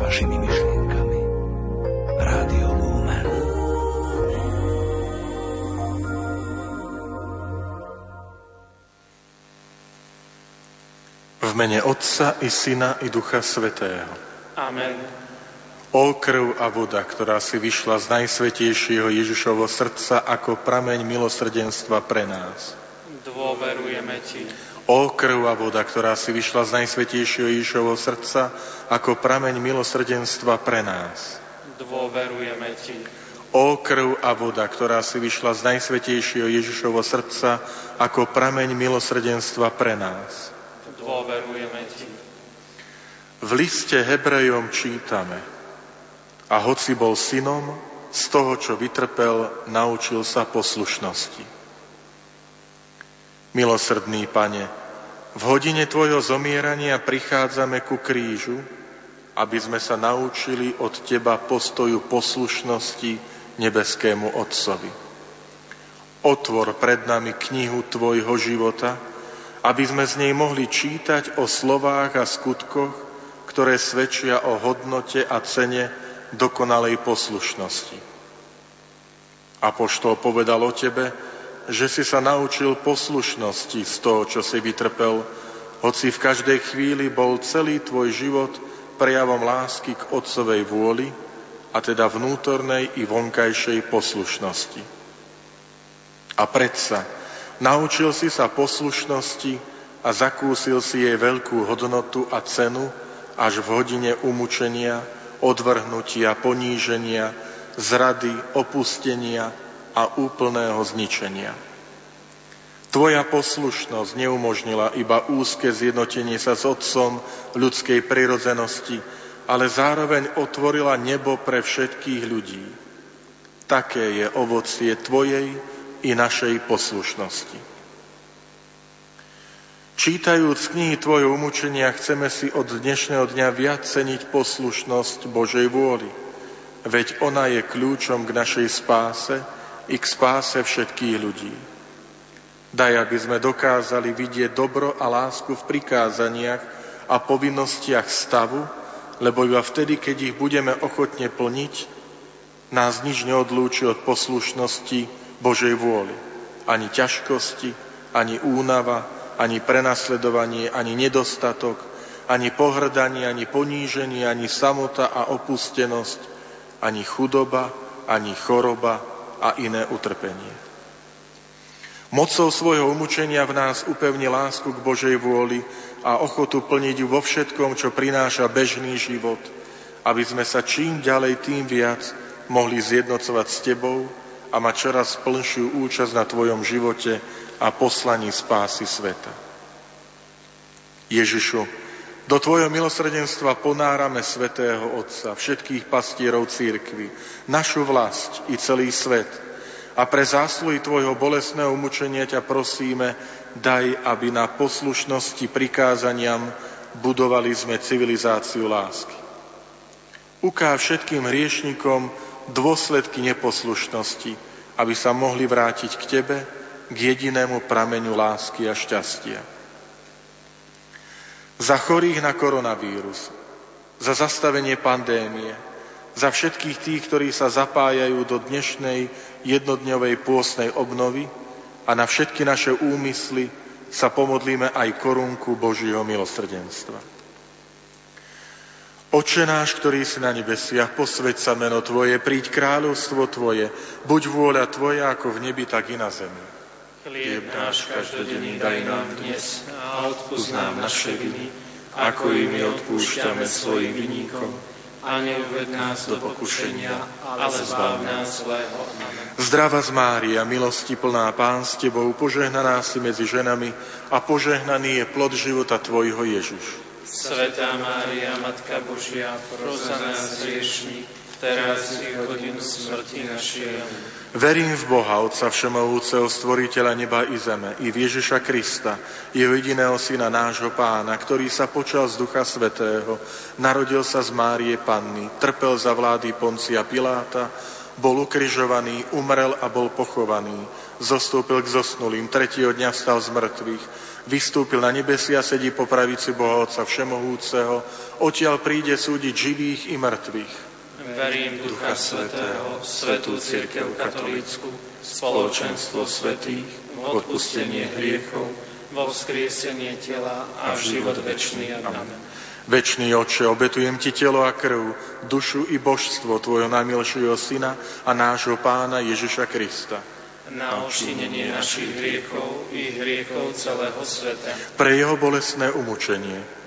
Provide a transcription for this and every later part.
vašimi myšlienkami. Rádio Lumen. V mene Otca i Syna i Ducha Svetého. Amen. O krv a voda, ktorá si vyšla z najsvetejšieho Ježišovho srdca ako prameň milosrdenstva pre nás. Dôverujeme Ti. O krv a voda, ktorá si vyšla z najsvetejšieho Ježišovho srdca ako prameň milosrdenstva pre nás. Dôverujeme Ti. O krv a voda, ktorá si vyšla z najsvetejšieho Ježišovho srdca ako prameň milosrdenstva pre nás. Dôverujeme Ti. V liste Hebrejom čítame a hoci bol synom, z toho, čo vytrpel, naučil sa poslušnosti. Milosrdný pane, v hodine Tvojho zomierania prichádzame ku krížu, aby sme sa naučili od Teba postoju poslušnosti nebeskému Otcovi. Otvor pred nami knihu Tvojho života, aby sme z nej mohli čítať o slovách a skutkoch, ktoré svedčia o hodnote a cene dokonalej poslušnosti. Apoštol povedal o tebe, že si sa naučil poslušnosti z toho, čo si vytrpel, hoci v každej chvíli bol celý tvoj život prejavom lásky k Otcovej vôli, a teda vnútornej i vonkajšej poslušnosti. A predsa, Naučil si sa poslušnosti a zakúsil si jej veľkú hodnotu a cenu až v hodine umúčenia, odvrhnutia, poníženia, zrady, opustenia a úplného zničenia. Tvoja poslušnosť neumožnila iba úzke zjednotenie sa s Otcom ľudskej prirodzenosti, ale zároveň otvorila nebo pre všetkých ľudí. Také je ovocie Tvojej i našej poslušnosti. Čítajúc knihy Tvojho umúčenia, chceme si od dnešného dňa viac ceniť poslušnosť Božej vôli, veď ona je kľúčom k našej spáse i k spáse všetkých ľudí. Daj, aby sme dokázali vidieť dobro a lásku v prikázaniach a povinnostiach stavu, lebo iba vtedy, keď ich budeme ochotne plniť, nás nič neodlúči od poslušnosti Božej vôli. Ani ťažkosti, ani únava, ani prenasledovanie, ani nedostatok, ani pohrdanie, ani poníženie, ani samota a opustenosť, ani chudoba, ani choroba a iné utrpenie. Mocou svojho umúčenia v nás upevni lásku k Božej vôli a ochotu plniť ju vo všetkom, čo prináša bežný život, aby sme sa čím ďalej, tým viac mohli zjednocovať s Tebou a mať čoraz plnšiu účasť na Tvojom živote a poslaní spásy sveta. Ježišu, do Tvojho milosrdenstva ponárame Svetého Otca, všetkých pastierov církvy, našu vlast i celý svet. A pre zásluhy Tvojho bolesného mučenia ťa prosíme, daj, aby na poslušnosti prikázaniam budovali sme civilizáciu lásky. Ukáž všetkým hriešnikom, dôsledky neposlušnosti, aby sa mohli vrátiť k Tebe, k jedinému prameňu lásky a šťastia. Za chorých na koronavírus, za zastavenie pandémie, za všetkých tých, ktorí sa zapájajú do dnešnej jednodňovej pôsnej obnovy a na všetky naše úmysly sa pomodlíme aj korunku Božieho milosrdenstva. Oče náš, ktorý si na nebesiach, posveď sa meno Tvoje, príď kráľovstvo Tvoje, buď vôľa Tvoja ako v nebi, tak i na zemi. Chlieb náš každodenný daj nám dnes a odpúsť nám naše viny, ako i my odpúšťame svojim vinníkom. A neuved nás do pokušenia, ale zbav nás zlého. Zdrava z Mária, milosti plná Pán s Tebou, požehnaná si medzi ženami a požehnaný je plod života Tvojho Ježiš. Svetá Mária, Matka Božia, pros za nás hriešní, teraz i hodinu smrti našej. Verím v Boha, Otca Všemovúceho, Stvoriteľa neba i zeme, i v Ježiša Krista, jeho jediného Syna, nášho Pána, ktorý sa počal z Ducha Svetého, narodil sa z Márie Panny, trpel za vlády Poncia Piláta, bol ukrižovaný, umrel a bol pochovaný, zostúpil k zosnulým, tretieho dňa vstal z mŕtvych, Vystúpil na nebesia, sedí po pravici Boha Otca Všemohúceho, odtiaľ príde súdiť živých i mŕtvych. Verím Ducha Svetého, Svetú Církev Katolícku, spoločenstvo svetých, odpustenie hriechov, vo vzkriesenie tela a život večný. Amen. Večný Oče, obetujem Ti telo a krv, dušu i božstvo Tvojho najmilšieho Syna a nášho Pána Ježiša Krista na očinenie našich hriechov i hriechov celého sveta. Pre jeho bolestné umučenie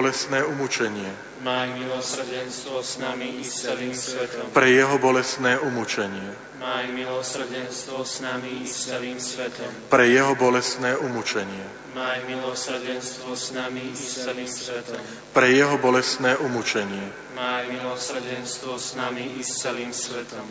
bolestné umučenie. Maj milosrdenstvo s nami i s celým svetom. Pre jeho bolestné umučenie. Maj milosrdenstvo s nami i s celým svetom. Pre jeho bolestné umučenie. Maj milosrdenstvo s nami i s celým svetom. Pre jeho bolestné umučenie. Maj milosrdenstvo s nami i s celým svetom.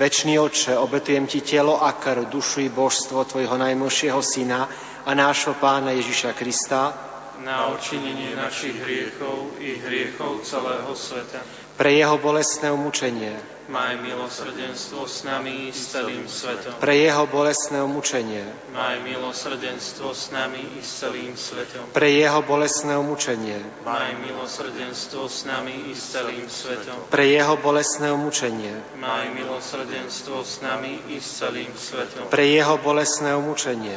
Večný Oče, obetujem Ti telo a krv, dušu i božstvo Tvojho najmilšieho Syna a nášho Pána Ježiša Krista, na očinenie našich hriechov i hriechov celého sveta. Pre jeho bolestné umučenie. Maj milosrdenstvo s nami i s celým svetom. Pre jeho bolestné umučenie. Maj milosrdenstvo s nami i s celým svetom. Pre jeho bolestné umučenie. Maj milosrdenstvo s nami i s celým svetom. Pre jeho bolestné umučenie. Maj milosrdenstvo s nami i s celým svetom. Pre jeho bolestné umučenie.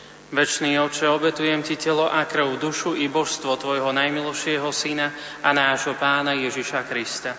Večný oče, obetujem Ti telo a krv, dušu i božstvo Tvojho najmilšieho Syna a nášho Pána Ježiša Krista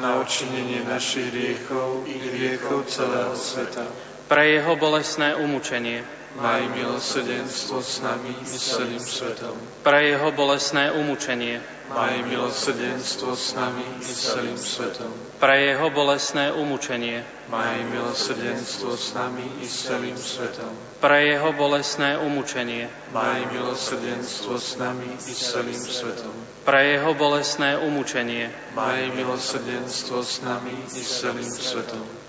na odčinenie našich hriechov i hriechov celého sveta. Pre jeho bolestné umúčenie. Maj milosrdenstvo s nami i s celým svetom. Pre jeho bolestné umúčenie. Maj milosrdenstvo s nami i celým svetom. Pre jeho bolestné umúčenie. Maj milosrdenstvo s nami i celým svetom. Pre jeho bolestné umúčenie. Maj milosrdenstvo s nami i celým svetom pre jeho bolestné umúčenie. Maj milosrdenstvo s nami i celým svetom.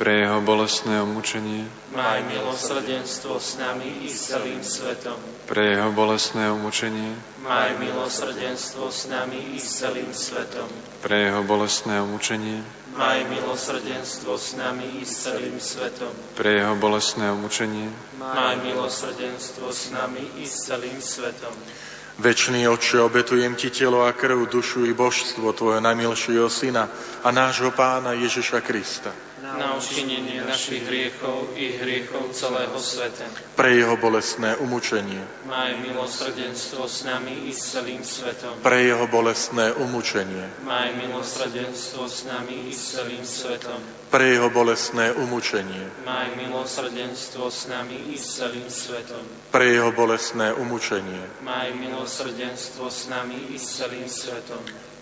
Pre jeho bolestné umúčenie. Maj milosrdenstvo s nami i s celým svetom. Pre jeho bolestné umúčenie. Maj milosrdenstvo s nami i s celým svetom. Pre jeho bolestné umúčenie. Maj milosrdenstvo s nami i s celým svetom. Pre jeho bolestné umúčenie. Maj milosrdenstvo s nami i s celým svetom. Večný Otče, obetujem Ti telo a krv, dušu i božstvo Tvojho najmilšieho Syna a nášho Pána Ježiša Krista na učinenie našich hriechov i hriechov celého sveta. Pre jeho bolestné umučenie. Maj milosrdenstvo s nami i s celým svetom. Pre jeho bolestné umučenie. Maj milosrdenstvo s nami i s celým svetom. Pre jeho bolestné umučenie. Maj milosrdenstvo s nami i s celým svetom. Pre jeho bolestné umučenie. Maj milosrdenstvo s nami i s celým svetom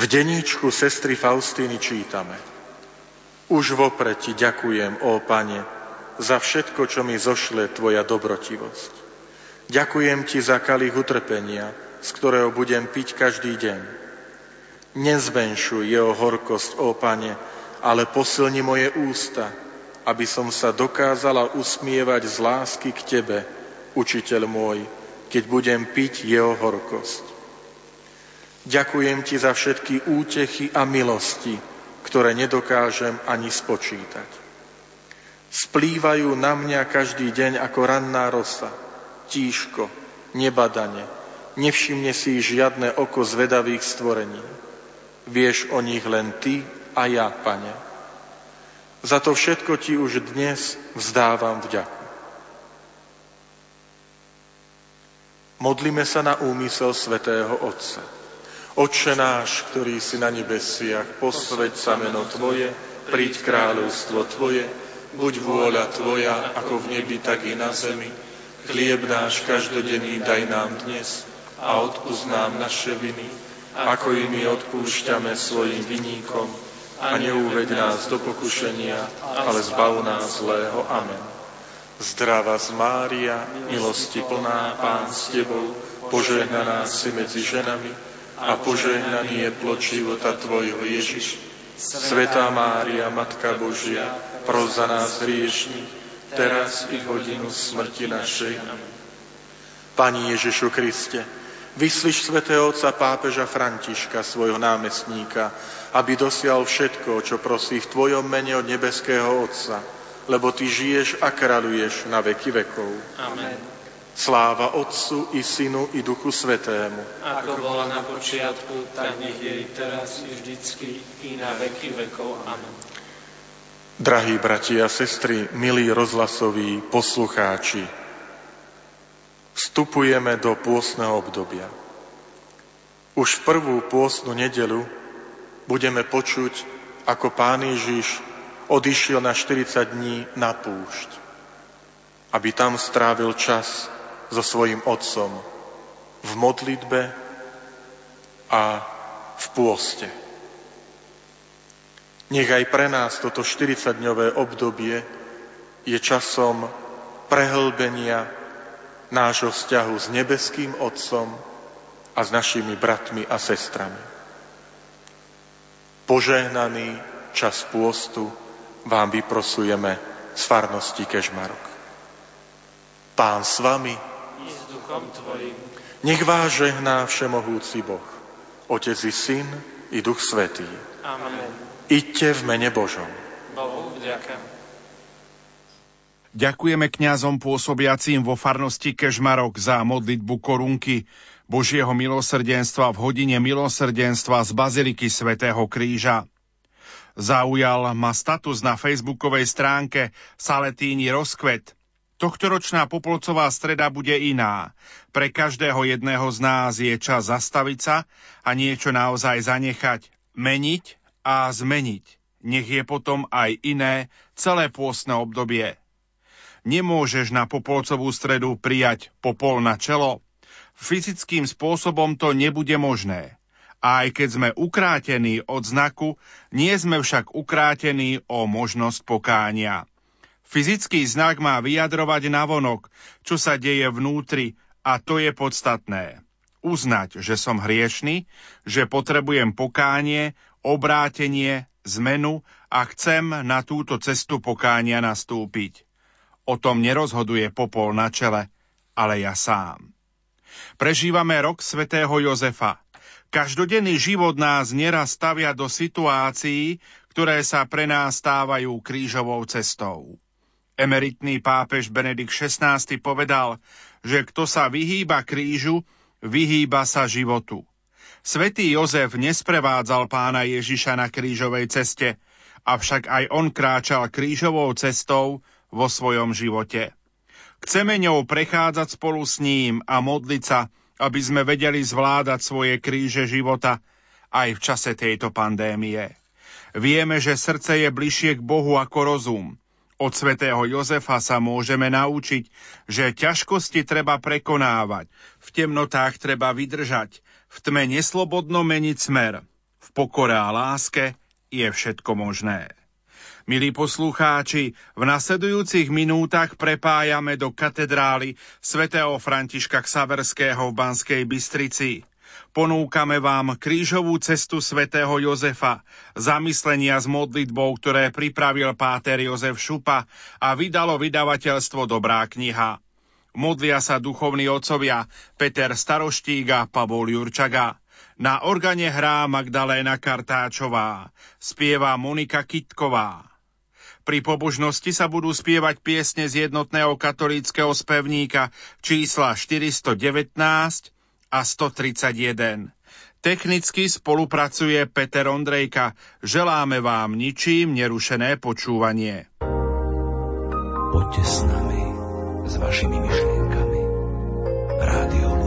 V deníčku sestry Faustíny čítame Už vopred ti ďakujem, ó Pane, za všetko, čo mi zošle Tvoja dobrotivosť. Ďakujem Ti za kalich utrpenia, z ktorého budem piť každý deň. Nezmenšuj jeho horkosť, ó Pane, ale posilni moje ústa, aby som sa dokázala usmievať z lásky k Tebe, učiteľ môj, keď budem piť jeho horkosť. Ďakujem Ti za všetky útechy a milosti, ktoré nedokážem ani spočítať. Splývajú na mňa každý deň ako ranná rosa, tížko, nebadane, nevšimne si žiadne oko zvedavých stvorení. Vieš o nich len Ty a ja, Pane. Za to všetko Ti už dnes vzdávam vďaku. Modlíme sa na úmysel svätého Otca. Otče náš, ktorý si na nebesiach, posveď sa meno Tvoje, príď kráľovstvo Tvoje, buď vôľa Tvoja, ako v nebi, tak i na zemi. Chlieb náš každodenný daj nám dnes a odpúsť nám naše viny, ako i my odpúšťame svojim viníkom a neúveď nás do pokušenia, ale zbav nás zlého. Amen. Zdravá z Mária, milosti plná, Pán s Tebou, požehnaná si medzi ženami a požehnaný je plod života Tvojho Ježiš. Svetá Mária, Matka Božia, pros za nás hriešni, teraz i hodinu smrti našej. Pani Ježišu Kriste, Vyslyš svätého otca pápeža Františka, svojho námestníka, aby dosial všetko, čo prosí v Tvojom mene od nebeského Otca, lebo Ty žiješ a kráľuješ na veky vekov. Amen. Sláva Otcu i Synu i Duchu Svetému. Ako bola na počiatku, tak nech je teraz i vždycky i na veky vekov. Amen. Drahí bratia a sestry, milí rozhlasoví poslucháči, vstupujeme do pôstneho obdobia. Už v prvú pôstnu nedelu budeme počuť, ako pán Ježiš odišiel na 40 dní na púšť, aby tam strávil čas so svojim otcom v modlitbe a v pôste. Nech aj pre nás toto 40-dňové obdobie je časom prehlbenia nášho vzťahu s nebeským Otcom a s našimi bratmi a sestrami. Požehnaný čas pôstu vám vyprosujeme z farnosti Kežmarok. Pán s vami, duchom tvojim. Nech vás žehná všemohúci Boh, Otec i Syn i Duch Svetý. Amen. Iďte v mene Božom. Bohu vďaka. Ďakujeme kňazom pôsobiacím vo farnosti Kežmarok za modlitbu korunky Božieho milosrdenstva v hodine milosrdenstva z Baziliky svätého Kríža. Zaujal ma status na facebookovej stránke Saletíni rozkvet. Tohtoročná Popolcová streda bude iná. Pre každého jedného z nás je čas zastaviť sa a niečo naozaj zanechať, meniť a zmeniť. nech je potom aj iné celé pôstne obdobie. Nemôžeš na Popolcovú stredu prijať popol na čelo. Fyzickým spôsobom to nebude možné. A aj keď sme ukrátení od znaku, nie sme však ukrátení o možnosť pokánia. Fyzický znak má vyjadrovať navonok, čo sa deje vnútri a to je podstatné. Uznať, že som hriešný, že potrebujem pokánie, obrátenie, zmenu a chcem na túto cestu pokánia nastúpiť. O tom nerozhoduje popol na čele, ale ja sám. Prežívame rok svätého Jozefa. Každodenný život nás neraz stavia do situácií, ktoré sa pre nás stávajú krížovou cestou. Emeritný pápež Benedikt XVI povedal, že kto sa vyhýba krížu, vyhýba sa životu. Svetý Jozef nesprevádzal pána Ježiša na krížovej ceste, avšak aj on kráčal krížovou cestou vo svojom živote. Chceme ňou prechádzať spolu s ním a modliť sa, aby sme vedeli zvládať svoje kríže života aj v čase tejto pandémie. Vieme, že srdce je bližšie k Bohu ako rozum od svätého Jozefa sa môžeme naučiť, že ťažkosti treba prekonávať, v temnotách treba vydržať, v tme neslobodno meniť smer. V pokore a láske je všetko možné. Milí poslucháči, v nasledujúcich minútach prepájame do katedrály svätého Františka Ksaverského v Banskej Bystrici. Ponúkame vám krížovú cestu svätého Jozefa, zamyslenia s modlitbou, ktoré pripravil páter Jozef Šupa a vydalo vydavateľstvo Dobrá kniha. Modlia sa duchovní otcovia Peter Staroštík a Pavol Jurčaga. Na organe hrá Magdaléna Kartáčová, spieva Monika Kitková. Pri pobožnosti sa budú spievať piesne z jednotného katolíckého spevníka čísla 419, a 131. Technicky spolupracuje Peter Ondrejka. Želáme vám ničím nerušené počúvanie. Poďte s nami, s vašimi myšlienkami. Rádio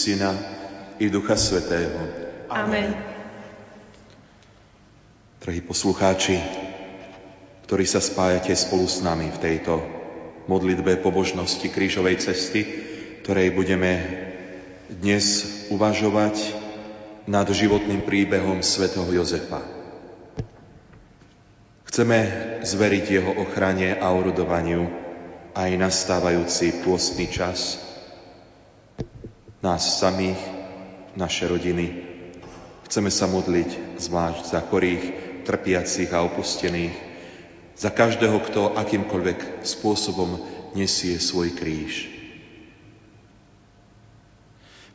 Syna, i Ducha Svetého. Amen. Drahí poslucháči, ktorí sa spájate spolu s nami v tejto modlitbe pobožnosti krížovej cesty, ktorej budeme dnes uvažovať nad životným príbehom svätého Jozefa. Chceme zveriť jeho ochrane a urodovaniu aj nastávajúci pôstny čas, nás samých, naše rodiny. Chceme sa modliť zvlášť za chorých, trpiacich a opustených, za každého, kto akýmkoľvek spôsobom nesie svoj kríž.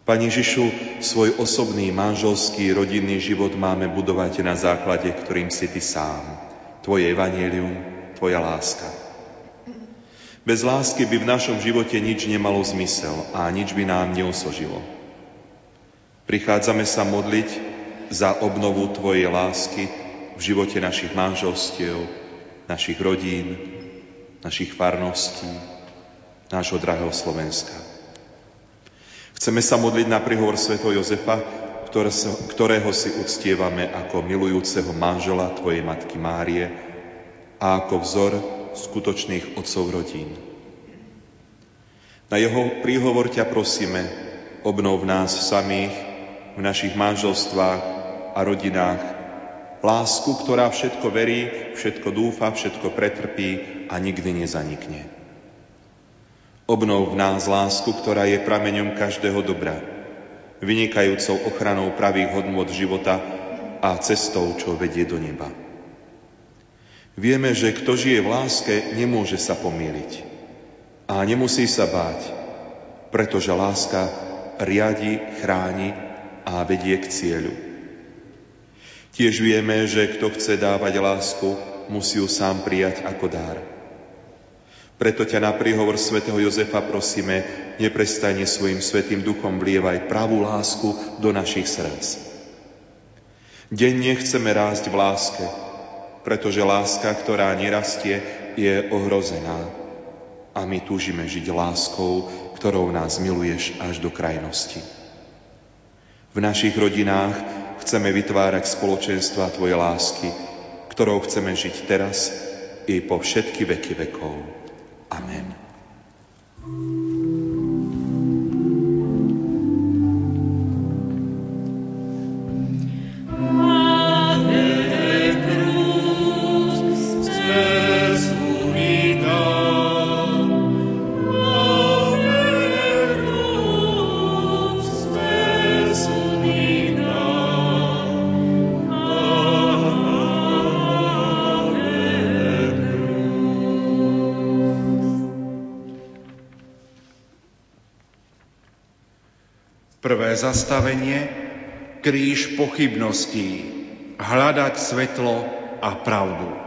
Pani Ježišu, svoj osobný manželský rodinný život máme budovať na základe, ktorým si Ty sám. Tvoje evanílium, Tvoja láska. Bez lásky by v našom živote nič nemalo zmysel a nič by nám neosožilo. Prichádzame sa modliť za obnovu Tvojej lásky, v živote našich manželstiev, našich rodín, našich farností, nášho drahého Slovenska. Chceme sa modliť na príhovor svätého Jozefa, ktorého si uctievame ako milujúceho manžela Tvojej Matky Márie a ako vzor skutočných otcov rodín. Na jeho príhovor ťa prosíme, obnov nás samých, v našich manželstvách a rodinách Lásku, ktorá všetko verí, všetko dúfa, všetko pretrpí a nikdy nezanikne. Obnov v nás lásku, ktorá je prameňom každého dobra, vynikajúcou ochranou pravých hodnôt života a cestou, čo vedie do neba. Vieme, že kto žije v láske, nemôže sa pomýliť. A nemusí sa báť, pretože láska riadi, chráni a vedie k cieľu. Tiež vieme, že kto chce dávať lásku, musí ju sám prijať ako dár. Preto ťa na príhovor svätého Jozefa prosíme, neprestane svojim svetým duchom vlievaj pravú lásku do našich srdc. Denne chceme rásť v láske, pretože láska, ktorá nerastie, je ohrozená. A my túžime žiť láskou, ktorou nás miluješ až do krajnosti. V našich rodinách chceme vytvárať spoločenstva Tvojej lásky, ktorou chceme žiť teraz i po všetky veky vekov. Amen. Zastavenie, kríž pochybností, hľadať svetlo a pravdu.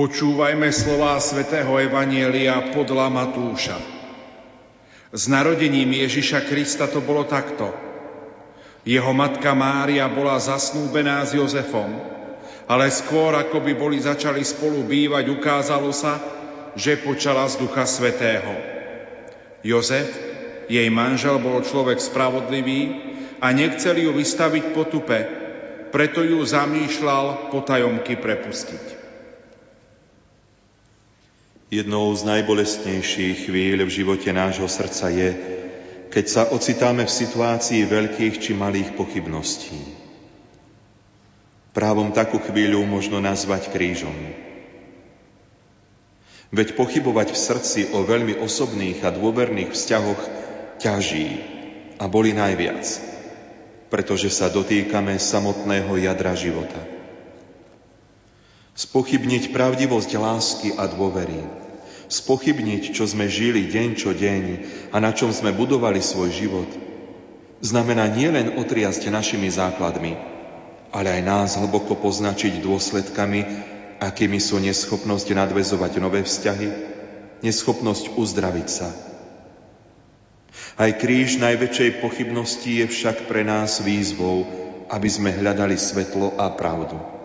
Počúvajme slová svätého Evanielia podľa Matúša. S narodením Ježiša Krista to bolo takto. Jeho matka Mária bola zasnúbená s Jozefom, ale skôr ako by boli začali spolu bývať, ukázalo sa, že počala z Ducha Svetého. Jozef, jej manžel, bol človek spravodlivý a nechceli ju vystaviť potupe, preto ju zamýšľal potajomky prepustiť. Jednou z najbolestnejších chvíľ v živote nášho srdca je, keď sa ocitáme v situácii veľkých či malých pochybností. Právom takú chvíľu možno nazvať krížom. Veď pochybovať v srdci o veľmi osobných a dôverných vzťahoch ťaží a boli najviac, pretože sa dotýkame samotného jadra života. Spochybniť pravdivosť lásky a dôvery. Spochybniť, čo sme žili deň čo deň a na čom sme budovali svoj život, znamená nielen otriasť našimi základmi, ale aj nás hlboko poznačiť dôsledkami, akými sú neschopnosť nadvezovať nové vzťahy, neschopnosť uzdraviť sa. Aj kríž najväčšej pochybnosti je však pre nás výzvou, aby sme hľadali svetlo a pravdu.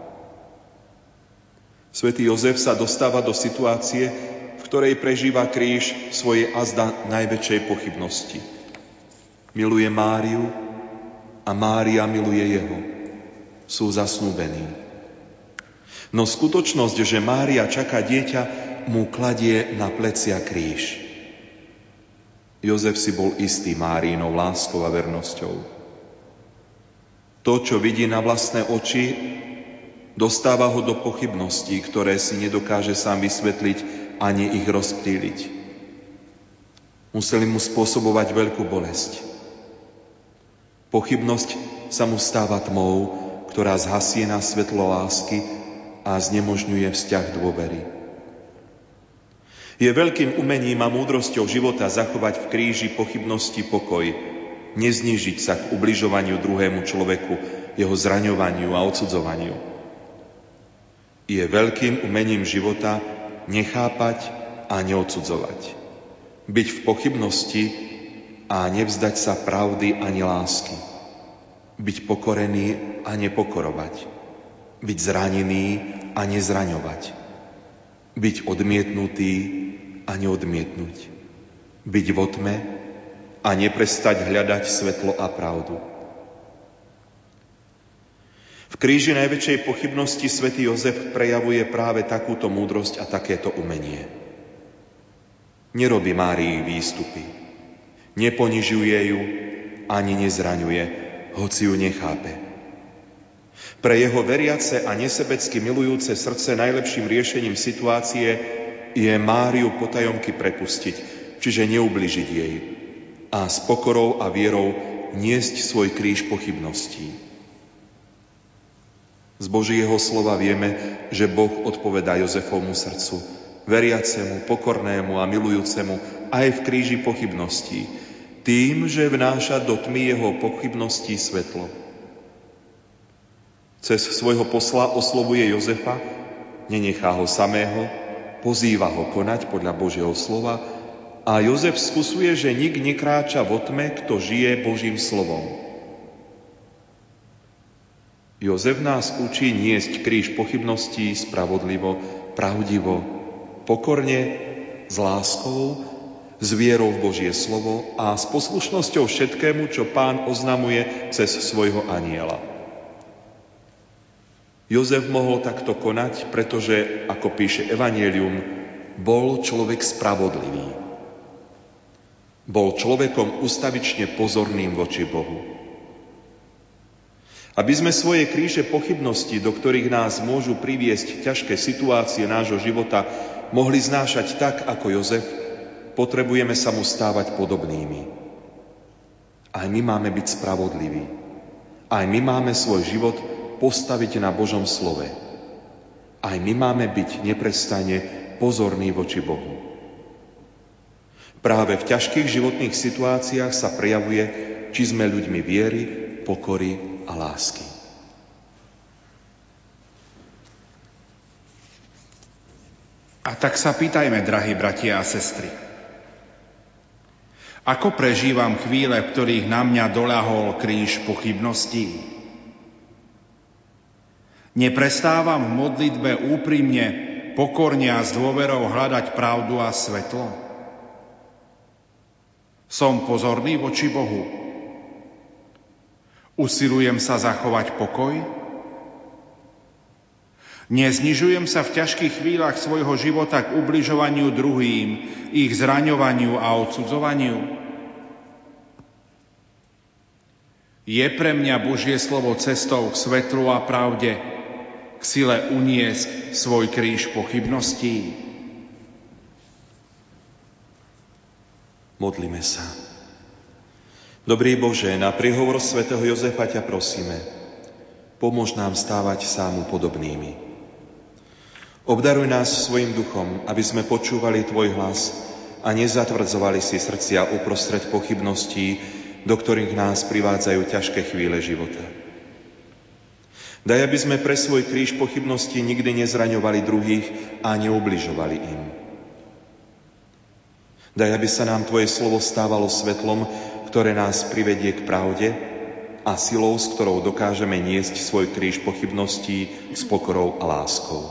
Svetý Jozef sa dostáva do situácie, v ktorej prežíva kríž svoje azda najväčšej pochybnosti. Miluje Máriu a Mária miluje jeho. Sú zasnúbení. No skutočnosť, že Mária čaká dieťa, mu kladie na plecia kríž. Jozef si bol istý Márinou láskou a vernosťou. To, čo vidí na vlastné oči, dostáva ho do pochybností, ktoré si nedokáže sám vysvetliť ani ich rozptýliť. Museli mu spôsobovať veľkú bolesť. Pochybnosť sa mu stáva tmou, ktorá zhasie na svetlo lásky a znemožňuje vzťah dôvery. Je veľkým umením a múdrosťou života zachovať v kríži pochybnosti pokoj, neznižiť sa k ubližovaniu druhému človeku, jeho zraňovaniu a odsudzovaniu. Je veľkým umením života nechápať a neodsudzovať. Byť v pochybnosti a nevzdať sa pravdy ani lásky. Byť pokorený a nepokorovať. Byť zranený a nezraňovať. Byť odmietnutý a neodmietnúť. Byť v otme a neprestať hľadať svetlo a pravdu. V kríži najväčšej pochybnosti svätý Jozef prejavuje práve takúto múdrosť a takéto umenie. Nerobí Márii výstupy Neponižuje ju ani nezraňuje, hoci ju nechápe. Pre jeho veriace a nesebecky milujúce srdce najlepším riešením situácie je Máriu potajomky prepustiť, čiže neubližiť jej a s pokorou a vierou niesť svoj kríž pochybností. Z Božieho slova vieme, že Boh odpovedá Jozefovmu srdcu, veriacemu, pokornému a milujúcemu aj v kríži pochybností, tým, že vnáša do tmy jeho pochybností svetlo. Cez svojho posla oslovuje Jozefa, nenechá ho samého, pozýva ho konať podľa Božieho slova a Jozef skúsuje, že nik nekráča vo tme, kto žije Božím slovom. Jozef nás učí niesť kríž pochybností spravodlivo, pravdivo, pokorne, s láskou s vierou v Božie slovo a s poslušnosťou všetkému, čo pán oznamuje cez svojho aniela. Jozef mohol takto konať, pretože, ako píše Evangelium, bol človek spravodlivý. Bol človekom ustavične pozorným voči Bohu. Aby sme svoje kríže pochybnosti, do ktorých nás môžu priviesť ťažké situácie nášho života, mohli znášať tak, ako Jozef, potrebujeme sa mu stávať podobnými. Aj my máme byť spravodliví. Aj my máme svoj život postaviť na Božom slove. Aj my máme byť neprestajne pozorní voči Bohu. Práve v ťažkých životných situáciách sa prejavuje, či sme ľuďmi viery, pokory a lásky. A tak sa pýtajme, drahí bratia a sestry. Ako prežívam chvíle, v ktorých na mňa doľahol kríž pochybností? Neprestávam v modlitbe úprimne, pokorne a s dôverou hľadať pravdu a svetlo? Som pozorný voči Bohu? Usilujem sa zachovať pokoj? Neznižujem sa v ťažkých chvíľach svojho života k ubližovaniu druhým, ich zraňovaniu a odsudzovaniu? Je pre mňa Božie slovo cestou k svetlu a pravde, k sile uniesť svoj kríž pochybností? Modlíme sa. Dobrý Bože, na prihovor svätého Jozefa ťa prosíme, pomôž nám stávať sámu podobnými. Obdaruj nás svojim duchom, aby sme počúvali Tvoj hlas a nezatvrdzovali si srdcia uprostred pochybností, do ktorých nás privádzajú ťažké chvíle života. Daj, aby sme pre svoj kríž pochybností nikdy nezraňovali druhých a neubližovali im. Daj, aby sa nám Tvoje slovo stávalo svetlom, ktoré nás privedie k pravde a silou, s ktorou dokážeme niesť svoj kríž pochybností s pokorou a láskou.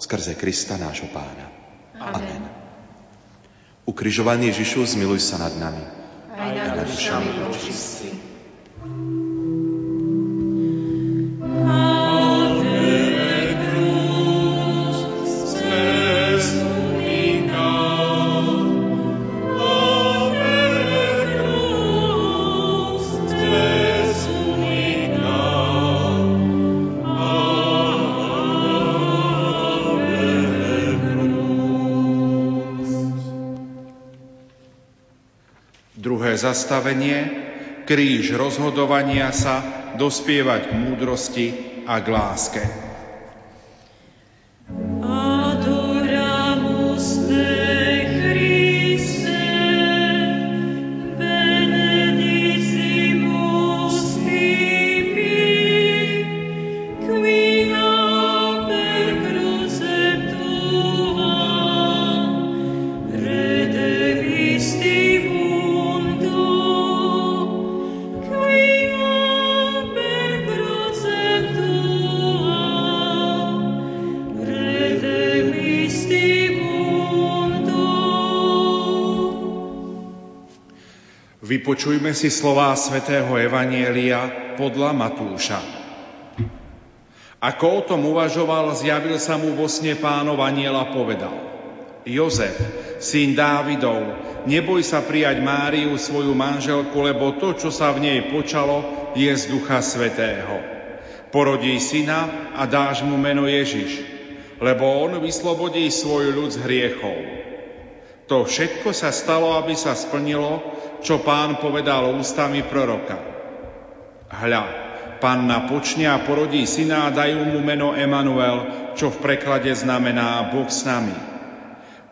Skrze Krista nášho Pána. Amen. Amen. Ukrižovaný Ježišu, zmiluj sa nad nami. Aj nad dušami očistí. Zastavenie, kríž rozhodovania sa, dospievať k múdrosti a k láske. Vypočujme si slová svätého Evanielia podľa Matúša. Ako o tom uvažoval, zjavil sa mu vo sne pánov aniela povedal Jozef, syn Dávidov, neboj sa prijať Máriu, svoju manželku, lebo to, čo sa v nej počalo, je z Ducha Svetého. Porodí syna a dáš mu meno Ježiš, lebo on vyslobodí svoj ľud z hriechov. To všetko sa stalo, aby sa splnilo, čo pán povedal ústami proroka. Hľa, panna počne a porodí syna a dajú mu meno Emanuel, čo v preklade znamená Boh s nami.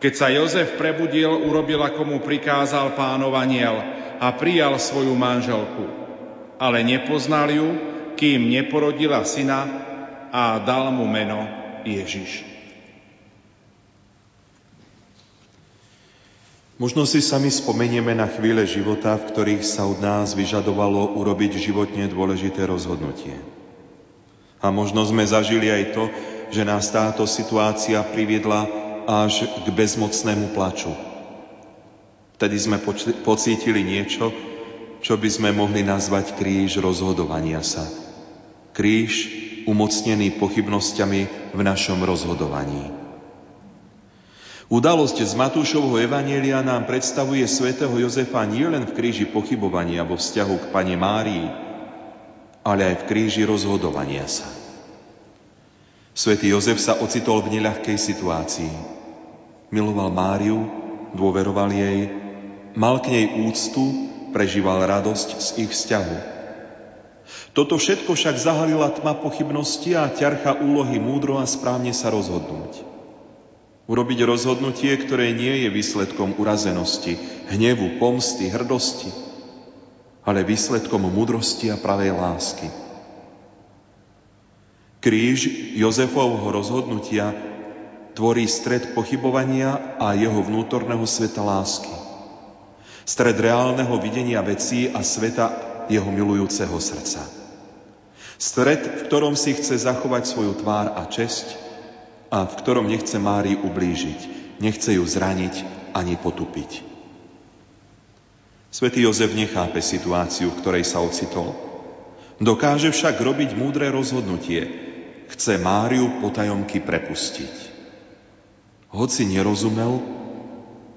Keď sa Jozef prebudil, urobil, ako mu prikázal pánov aniel a prijal svoju manželku. Ale nepoznal ju, kým neporodila syna a dal mu meno Ježiš. Možno si sami spomenieme na chvíle života, v ktorých sa od nás vyžadovalo urobiť životne dôležité rozhodnutie. A možno sme zažili aj to, že nás táto situácia priviedla až k bezmocnému plaču. Vtedy sme pocítili niečo, čo by sme mohli nazvať kríž rozhodovania sa. Kríž umocnený pochybnosťami v našom rozhodovaní. Udalosť z Matúšovho Evanielia nám predstavuje svätého Jozefa nielen v kríži pochybovania vo vzťahu k Pane Márii, ale aj v kríži rozhodovania sa. Svetý Jozef sa ocitol v neľahkej situácii. Miloval Máriu, dôveroval jej, mal k nej úctu, prežíval radosť z ich vzťahu. Toto všetko však zahalila tma pochybnosti a ťarcha úlohy múdro a správne sa rozhodnúť. Urobiť rozhodnutie, ktoré nie je výsledkom urazenosti, hnevu, pomsty, hrdosti, ale výsledkom múdrosti a pravej lásky. Kríž Jozefovho rozhodnutia tvorí stred pochybovania a jeho vnútorného sveta lásky. Stred reálneho videnia vecí a sveta jeho milujúceho srdca. Stred, v ktorom si chce zachovať svoju tvár a česť, a v ktorom nechce Mári ublížiť, nechce ju zraniť ani potupiť. Svetý Jozef nechápe situáciu, v ktorej sa ocitol. Dokáže však robiť múdre rozhodnutie. Chce Máriu potajomky prepustiť. Hoci nerozumel,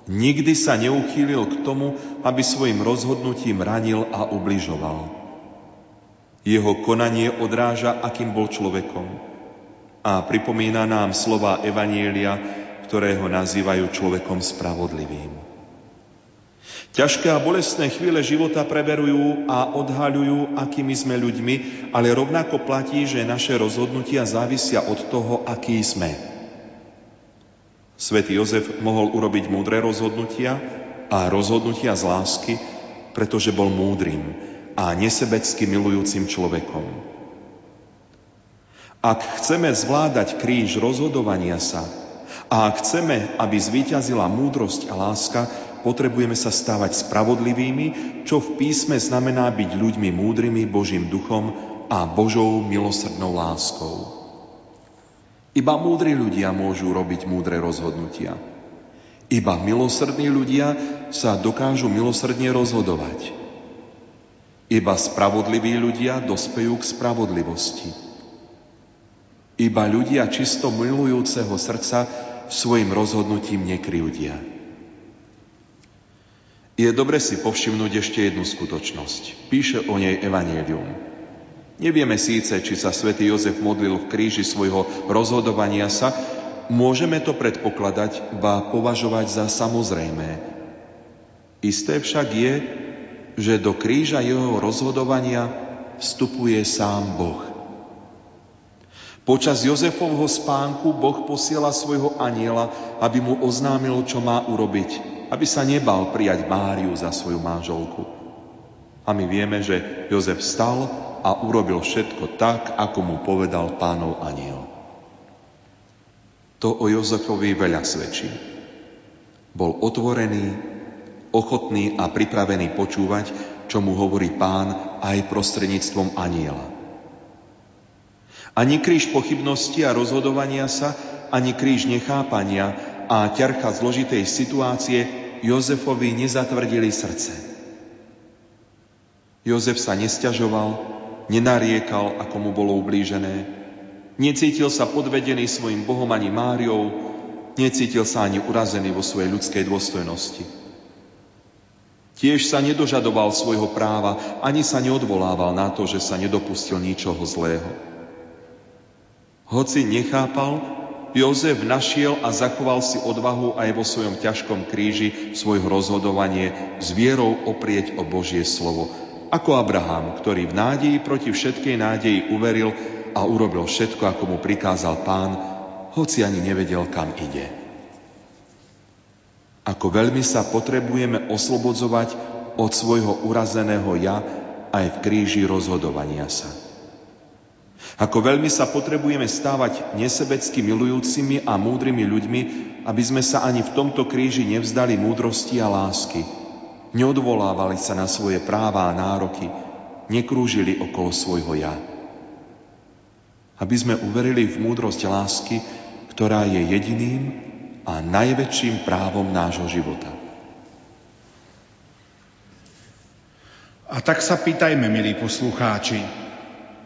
nikdy sa neuchýlil k tomu, aby svojim rozhodnutím ranil a ubližoval. Jeho konanie odráža, akým bol človekom a pripomína nám slova Evanielia, ktoré ho nazývajú človekom spravodlivým. Ťažké a bolestné chvíle života preverujú a odhaľujú, akými sme ľuďmi, ale rovnako platí, že naše rozhodnutia závisia od toho, aký sme. Svetý Jozef mohol urobiť múdre rozhodnutia a rozhodnutia z lásky, pretože bol múdrym a nesebecky milujúcim človekom. Ak chceme zvládať kríž rozhodovania sa a ak chceme, aby zvíťazila múdrosť a láska, potrebujeme sa stávať spravodlivými, čo v písme znamená byť ľuďmi múdrymi Božím duchom a Božou milosrdnou láskou. Iba múdri ľudia môžu robiť múdre rozhodnutia. Iba milosrdní ľudia sa dokážu milosrdne rozhodovať. Iba spravodliví ľudia dospejú k spravodlivosti. Iba ľudia čisto milujúceho srdca svojim rozhodnutím nekryvdia. Je dobre si povšimnúť ešte jednu skutočnosť. Píše o nej Evangelium. Nevieme síce, či sa svätý Jozef modlil v kríži svojho rozhodovania sa, môžeme to predpokladať, ba považovať za samozrejmé. Isté však je, že do kríža jeho rozhodovania vstupuje sám Boh. Počas Jozefovho spánku Boh posiela svojho aniela, aby mu oznámil, čo má urobiť, aby sa nebal prijať Máriu za svoju manželku. A my vieme, že Jozef stal a urobil všetko tak, ako mu povedal pánov aniel. To o Jozefovi veľa svedčí. Bol otvorený, ochotný a pripravený počúvať, čo mu hovorí pán aj prostredníctvom aniela. Ani kríž pochybnosti a rozhodovania sa, ani kríž nechápania a ťarcha zložitej situácie Jozefovi nezatvrdili srdce. Jozef sa nesťažoval, nenariekal, ako mu bolo ublížené. Necítil sa podvedený svojim Bohom ani Máriou, necítil sa ani urazený vo svojej ľudskej dôstojnosti. Tiež sa nedožadoval svojho práva, ani sa neodvolával na to, že sa nedopustil ničoho zlého. Hoci nechápal, Jozef našiel a zachoval si odvahu aj vo svojom ťažkom kríži svojho rozhodovanie s vierou oprieť o Božie slovo, ako Abraham, ktorý v nádeji proti všetkej nádeji uveril a urobil všetko, ako mu prikázal pán, hoci ani nevedel, kam ide. Ako veľmi sa potrebujeme oslobodzovať od svojho urazeného ja aj v kríži rozhodovania sa. Ako veľmi sa potrebujeme stávať nesebecky milujúcimi a múdrymi ľuďmi, aby sme sa ani v tomto kríži nevzdali múdrosti a lásky – neodvolávali sa na svoje práva a nároky, nekrúžili okolo svojho ja. Aby sme uverili v múdrosť lásky, ktorá je jediným a najväčším právom nášho života. A tak sa pýtajme, milí poslucháči,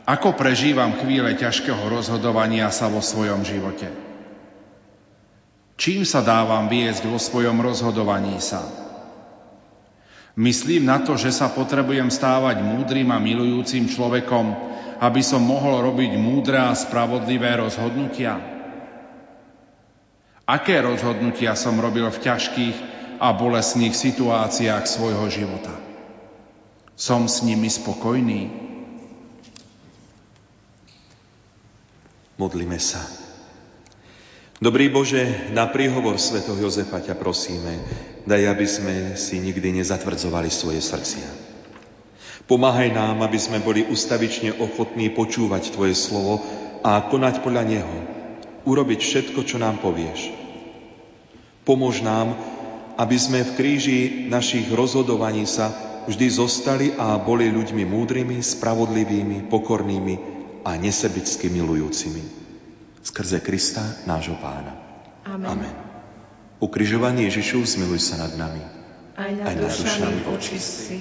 ako prežívam chvíle ťažkého rozhodovania sa vo svojom živote? Čím sa dávam viesť vo svojom rozhodovaní sa? Myslím na to, že sa potrebujem stávať múdrym a milujúcim človekom, aby som mohol robiť múdre a spravodlivé rozhodnutia. Aké rozhodnutia som robil v ťažkých a bolestných situáciách svojho života? Som s nimi spokojný? Modlíme sa. Dobrý Bože, na príhovor svätého Jozefa ťa prosíme, daj, aby sme si nikdy nezatvrdzovali svoje srdcia. Pomáhaj nám, aby sme boli ustavične ochotní počúvať Tvoje slovo a konať podľa Neho. Urobiť všetko, čo nám povieš. Pomôž nám, aby sme v kríži našich rozhodovaní sa vždy zostali a boli ľuďmi múdrymi, spravodlivými, pokornými a nesebicky milujúcimi skrze Krista, nášho pána. Amen. Amen. Ukrižovaný Ježišu, zmiluj sa nad nami. Aj nad, nad dušami očistci.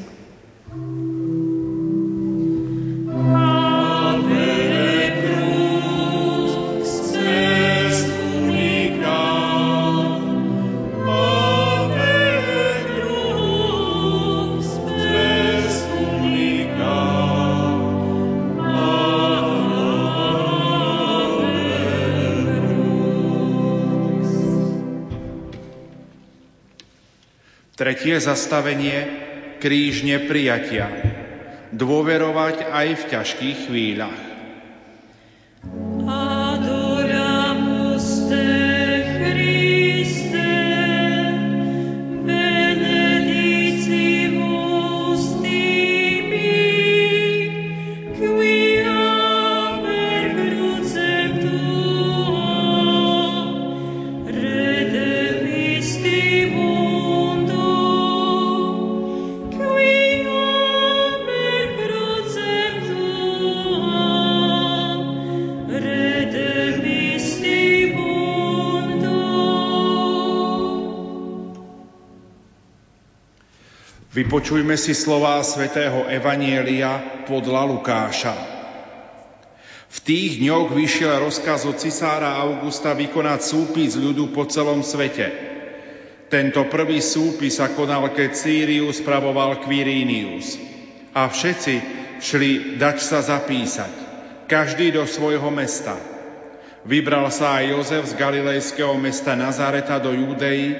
Tretie zastavenie kríž neprijatia. Dôverovať aj v ťažkých chvíľach. Vypočujme si slová svätého Evanielia podľa Lukáša. V tých dňoch vyšiel rozkaz od cisára Augusta vykonať súpis ľudu po celom svete. Tento prvý súpis sa konal, keď Sirius spravoval Quirinius. A všetci šli dať sa zapísať, každý do svojho mesta. Vybral sa aj Jozef z galilejského mesta Nazareta do Judei,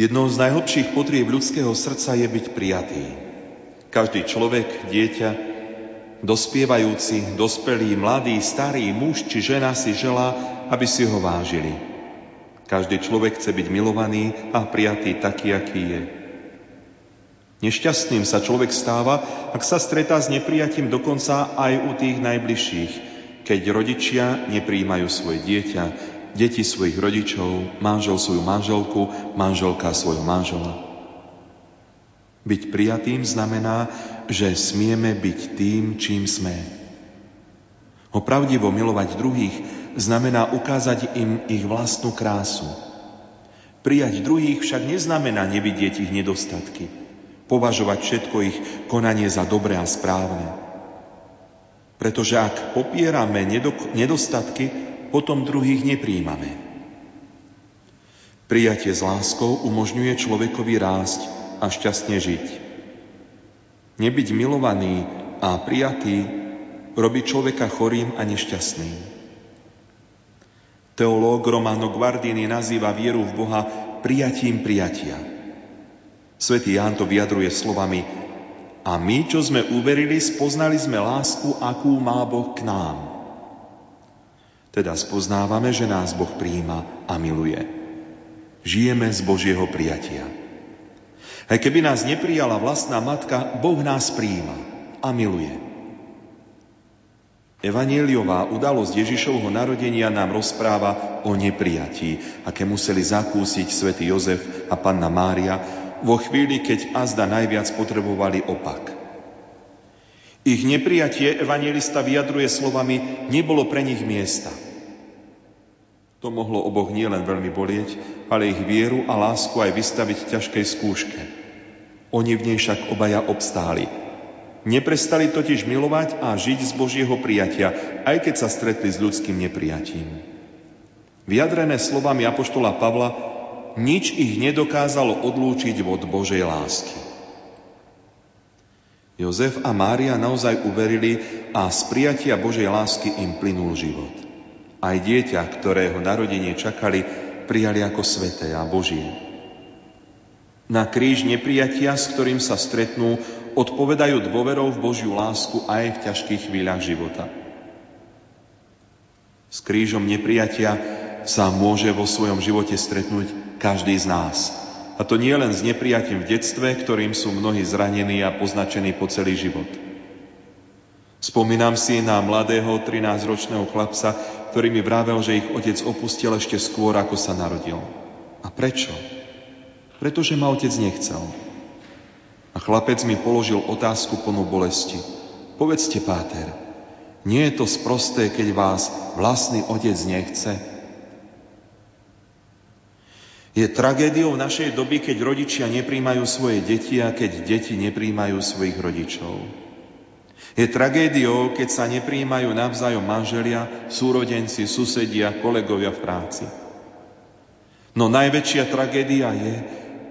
Jednou z najhlbších potrieb ľudského srdca je byť prijatý. Každý človek, dieťa, dospievajúci, dospelý, mladý, starý, muž či žena si želá, aby si ho vážili. Každý človek chce byť milovaný a prijatý taký, aký je. Nešťastným sa človek stáva, ak sa stretá s neprijatím dokonca aj u tých najbližších, keď rodičia nepríjmajú svoje dieťa, deti svojich rodičov, manžel svoju manželku, manželka svojho manžela. Byť prijatým znamená, že smieme byť tým, čím sme. Opravdivo milovať druhých znamená ukázať im ich vlastnú krásu. Prijať druhých však neznamená nevidieť ich nedostatky, považovať všetko ich konanie za dobré a správne. Pretože ak popierame nedostatky, potom druhých nepríjmame. Prijatie s láskou umožňuje človekovi rásť a šťastne žiť. Nebyť milovaný a prijatý robí človeka chorým a nešťastným. Teológ Romano Guardini nazýva vieru v Boha prijatím prijatia. Svetý Ján to vyjadruje slovami a my, čo sme uverili, spoznali sme lásku, akú má Boh k nám. Teda spoznávame, že nás Boh príjima a miluje. Žijeme z Božieho prijatia. Aj keby nás neprijala vlastná matka, Boh nás príjima a miluje. Evanieliová udalosť Ježišovho narodenia nám rozpráva o neprijatí, aké museli zakúsiť svätý Jozef a panna Mária vo chvíli, keď azda najviac potrebovali opak. Ich neprijatie evangelista vyjadruje slovami nebolo pre nich miesta. To mohlo oboch nielen veľmi bolieť, ale ich vieru a lásku aj vystaviť ťažkej skúške. Oni v nej však obaja obstáli. Neprestali totiž milovať a žiť z Božieho prijatia, aj keď sa stretli s ľudským neprijatím. Vyjadrené slovami Apoštola Pavla, nič ich nedokázalo odlúčiť od Božej lásky. Jozef a Mária naozaj uverili a z prijatia Božej lásky im plynul život. Aj dieťa, ktorého narodenie čakali, prijali ako sveté a Božie. Na kríž neprijatia, s ktorým sa stretnú, odpovedajú dôverou v Božiu lásku aj v ťažkých chvíľach života. S krížom neprijatia sa môže vo svojom živote stretnúť každý z nás – a to nie len s neprijatím v detstve, ktorým sú mnohí zranení a poznačení po celý život. Spomínam si na mladého 13-ročného chlapca, ktorý mi vravel, že ich otec opustil ešte skôr, ako sa narodil. A prečo? Pretože ma otec nechcel. A chlapec mi položil otázku plnú bolesti. Povedzte, páter, nie je to sprosté, keď vás vlastný otec nechce? Je tragédiou našej doby, keď rodičia nepríjmajú svoje deti a keď deti nepríjmajú svojich rodičov. Je tragédiou, keď sa nepríjmajú navzájom manželia, súrodenci, susedia, kolegovia v práci. No najväčšia tragédia je,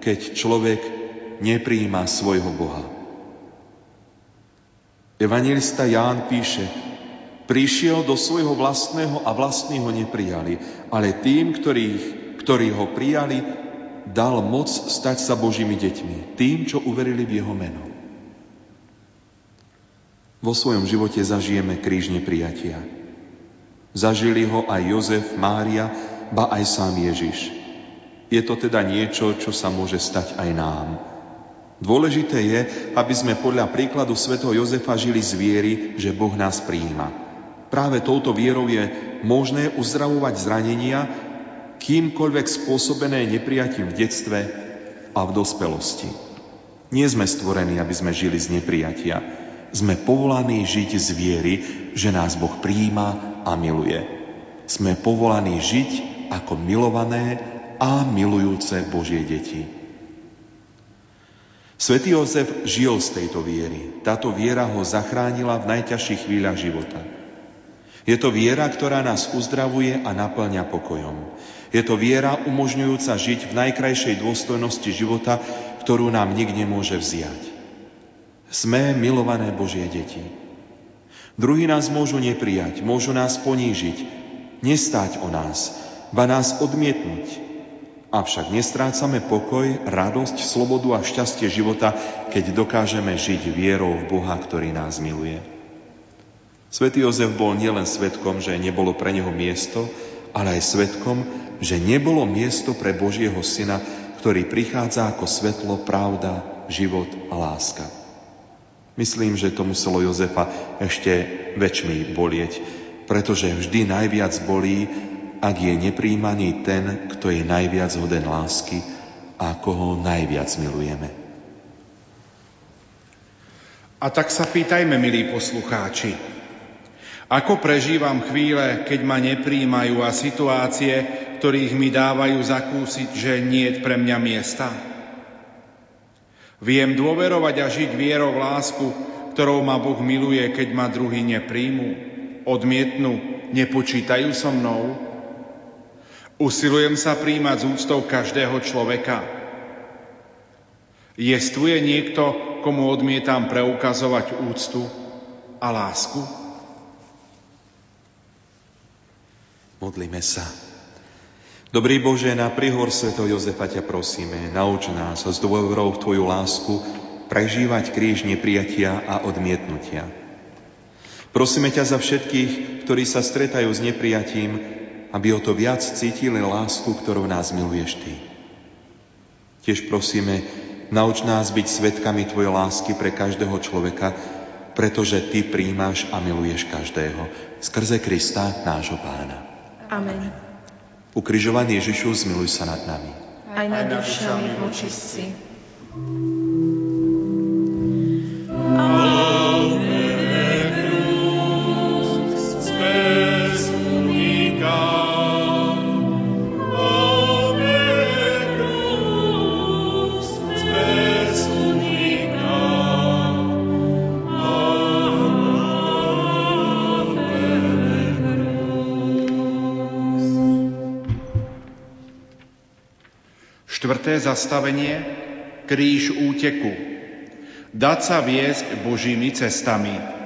keď človek nepríjma svojho Boha. Evangelista Ján píše, prišiel do svojho vlastného a vlastní ho neprijali, ale tým, ktorých ktorí ho prijali, dal moc stať sa Božími deťmi, tým, čo uverili v jeho meno. Vo svojom živote zažijeme kríž neprijatia. Zažili ho aj Jozef, Mária, ba aj sám Ježiš. Je to teda niečo, čo sa môže stať aj nám. Dôležité je, aby sme podľa príkladu svätého Jozefa žili z viery, že Boh nás prijíma. Práve touto vierou je možné uzdravovať zranenia, kýmkoľvek spôsobené nepriatím v detstve a v dospelosti. Nie sme stvorení, aby sme žili z nepriatia. Sme povolaní žiť z viery, že nás Boh prijíma a miluje. Sme povolaní žiť ako milované a milujúce Božie deti. Svetý Jozef žil z tejto viery. Táto viera ho zachránila v najťažších chvíľach života. Je to viera, ktorá nás uzdravuje a naplňa pokojom. Je to viera umožňujúca žiť v najkrajšej dôstojnosti života, ktorú nám nik nemôže vziať. Sme milované Božie deti. Druhí nás môžu neprijať, môžu nás ponížiť, nestáť o nás, ba nás odmietnúť, Avšak nestrácame pokoj, radosť, slobodu a šťastie života, keď dokážeme žiť vierou v Boha, ktorý nás miluje. Svetý Jozef bol nielen svetkom, že nebolo pre neho miesto, ale aj svetkom, že nebolo miesto pre Božieho Syna, ktorý prichádza ako svetlo, pravda, život a láska. Myslím, že to muselo Jozefa ešte väčšmi bolieť, pretože vždy najviac bolí, ak je nepríjmaný ten, kto je najviac hoden lásky a koho najviac milujeme. A tak sa pýtajme, milí poslucháči, ako prežívam chvíle, keď ma nepríjmajú a situácie, ktorých mi dávajú zakúsiť, že nie je pre mňa miesta? Viem dôverovať a žiť vierou v lásku, ktorou ma Boh miluje, keď ma druhý nepríjmu, odmietnú, nepočítajú so mnou, Usilujem sa príjmať z úctou každého človeka. Jestvuje niekto, komu odmietam preukazovať úctu a lásku? Modlíme sa. Dobrý Bože, na príhor Sveto Jozefa ťa prosíme, nauč nás s dôverou v Tvoju lásku prežívať kríž neprijatia a odmietnutia. Prosíme ťa za všetkých, ktorí sa stretajú s neprijatím, aby o to viac cítili lásku, ktorou nás miluješ Ty. Tiež prosíme, nauč nás byť svetkami Tvojej lásky pre každého človeka, pretože Ty príjmaš a miluješ každého. Skrze Krista, nášho Pána. Amen. Ukrižovaný Ježišu, zmiluj sa nad nami. Aj nad dušami očistci. Štvrté zastavenie Kríž úteku. Dať sa viesť Božími cestami.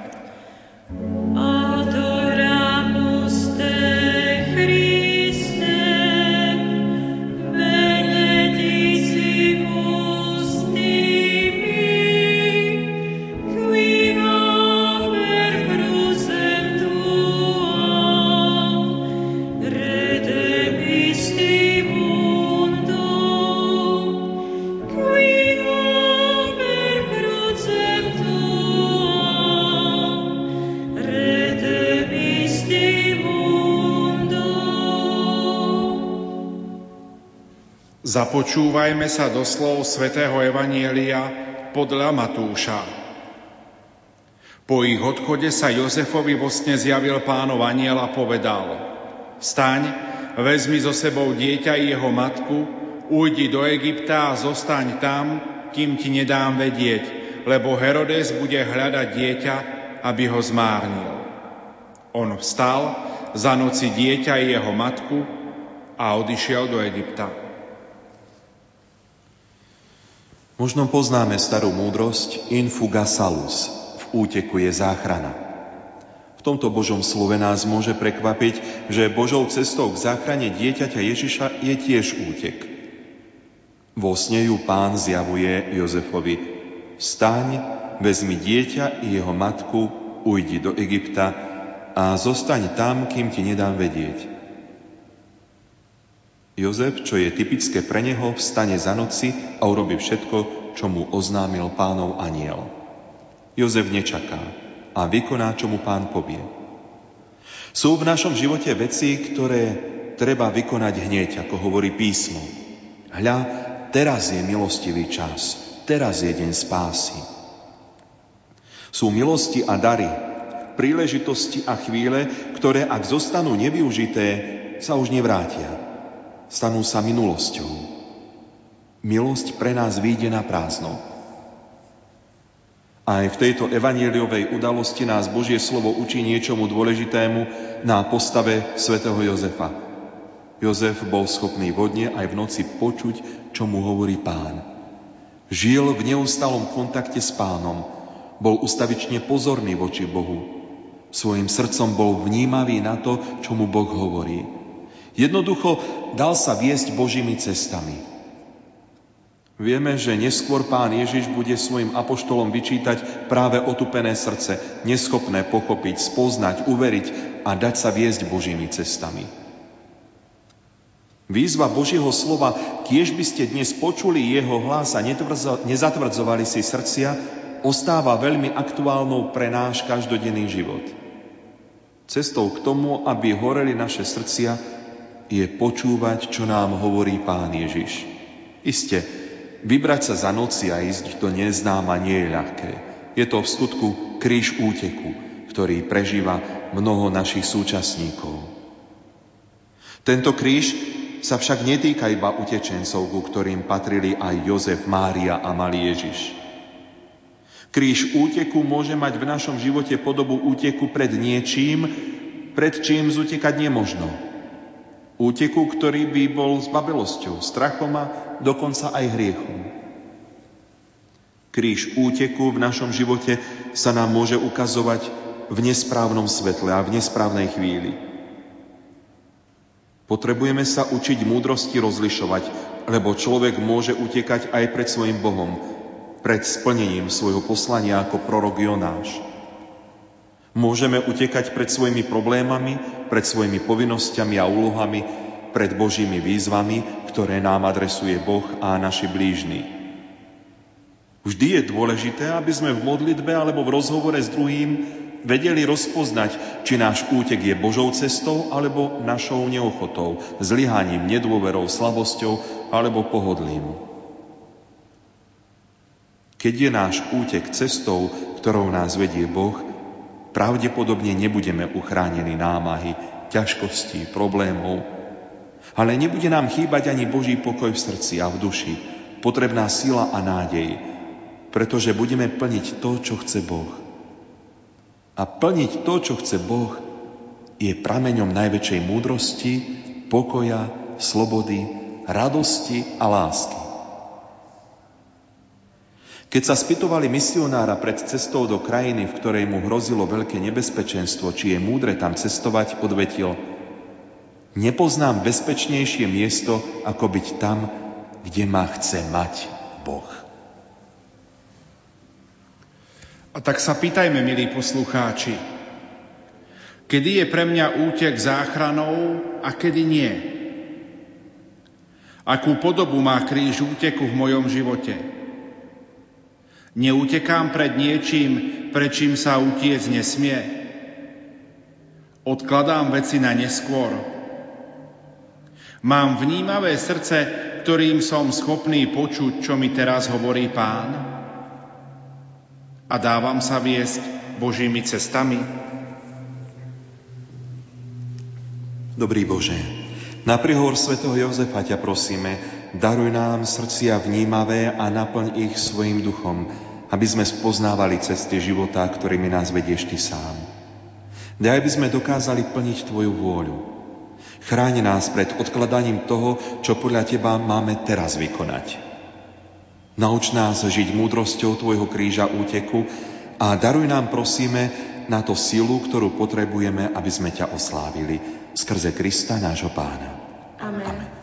Započúvajme sa do slov svätého Evanielia podľa Matúša. Po ich odchode sa Jozefovi vo sne zjavil pánov aniel a povedal Staň, vezmi so sebou dieťa i jeho matku, ujdi do Egypta a zostaň tam, kým ti nedám vedieť, lebo Herodes bude hľadať dieťa, aby ho zmárnil. On vstal, za noci dieťa i jeho matku a odišiel do Egypta. Možno poznáme starú múdrosť in fuga salus, v úteku je záchrana. V tomto Božom slove nás môže prekvapiť, že Božou cestou k záchrane dieťaťa Ježiša je tiež útek. Vo sne ju pán zjavuje Jozefovi Staň, vezmi dieťa i jeho matku, ujdi do Egypta a zostaň tam, kým ti nedám vedieť. Jozef, čo je typické pre neho, vstane za noci a urobí všetko, čo mu oznámil pánov aniel. Jozef nečaká a vykoná, čo mu pán povie. Sú v našom živote veci, ktoré treba vykonať hneď, ako hovorí písmo. Hľa, teraz je milostivý čas, teraz je deň spásy. Sú milosti a dary, príležitosti a chvíle, ktoré ak zostanú nevyužité, sa už nevrátia. Stanú sa minulosťou. Milosť pre nás vyjde na prázdno. Aj v tejto evaníliovej udalosti nás Božie slovo učí niečomu dôležitému na postave svätého Jozefa. Jozef bol schopný vodne aj v noci počuť, čo mu hovorí pán. Žil v neustalom kontakte s pánom, bol ustavične pozorný voči Bohu. Svojim srdcom bol vnímavý na to, čo mu Boh hovorí. Jednoducho dal sa viesť Božími cestami. Vieme, že neskôr pán Ježiš bude svojim apoštolom vyčítať práve otupené srdce, neschopné pochopiť, spoznať, uveriť a dať sa viesť Božími cestami. Výzva Božieho slova, kiež by ste dnes počuli jeho hlas a nezatvrdzovali si srdcia, ostáva veľmi aktuálnou pre náš každodenný život. Cestou k tomu, aby horeli naše srdcia, je počúvať, čo nám hovorí Pán Ježiš. Isté, Vybrať sa za noci a ísť do neznáma nie je ľahké. Je to v skutku kríž úteku, ktorý prežíva mnoho našich súčasníkov. Tento kríž sa však netýka iba utečencov, ku ktorým patrili aj Jozef, Mária a malý Ježiš. Kríž úteku môže mať v našom živote podobu úteku pred niečím, pred čím zutekať nemožno. Úteku, ktorý by bol s babelosťou, strachom a dokonca aj hriechom. Kríž úteku v našom živote sa nám môže ukazovať v nesprávnom svetle a v nesprávnej chvíli. Potrebujeme sa učiť múdrosti rozlišovať, lebo človek môže utekať aj pred svojim Bohom, pred splnením svojho poslania ako prorok Jonáš. Môžeme utekať pred svojimi problémami, pred svojimi povinnosťami a úlohami, pred Božími výzvami, ktoré nám adresuje Boh a naši blížni. Vždy je dôležité, aby sme v modlitbe alebo v rozhovore s druhým vedeli rozpoznať, či náš útek je Božou cestou alebo našou neochotou, zlyhaním, nedôverou, slabosťou alebo pohodlím. Keď je náš útek cestou, ktorou nás vedie Boh, pravdepodobne nebudeme uchránení námahy, ťažkostí, problémov, ale nebude nám chýbať ani Boží pokoj v srdci a v duši, potrebná sila a nádej, pretože budeme plniť to, čo chce Boh. A plniť to, čo chce Boh, je prameňom najväčšej múdrosti, pokoja, slobody, radosti a lásky. Keď sa spytovali misionára pred cestou do krajiny, v ktorej mu hrozilo veľké nebezpečenstvo, či je múdre tam cestovať, odvetil Nepoznám bezpečnejšie miesto, ako byť tam, kde ma chce mať Boh. A tak sa pýtajme, milí poslucháči, kedy je pre mňa útek záchranou a kedy nie? Akú podobu má kríž úteku v mojom živote? Neutekám pred niečím, prečím sa utiec nesmie. Odkladám veci na neskôr. Mám vnímavé srdce, ktorým som schopný počuť, čo mi teraz hovorí pán? A dávam sa viesť Božími cestami? Dobrý Bože, na prihor svätého Jozefa ťa prosíme, Daruj nám srdcia vnímavé a naplň ich svojim duchom, aby sme spoznávali cesty života, ktorými nás vedieš Ty sám. Daj, aby sme dokázali plniť Tvoju vôľu. Chráň nás pred odkladaním toho, čo podľa Teba máme teraz vykonať. Nauč nás žiť múdrosťou Tvojho kríža úteku a daruj nám, prosíme, na to silu, ktorú potrebujeme, aby sme ťa oslávili. Skrze Krista, nášho pána. Amen. Amen.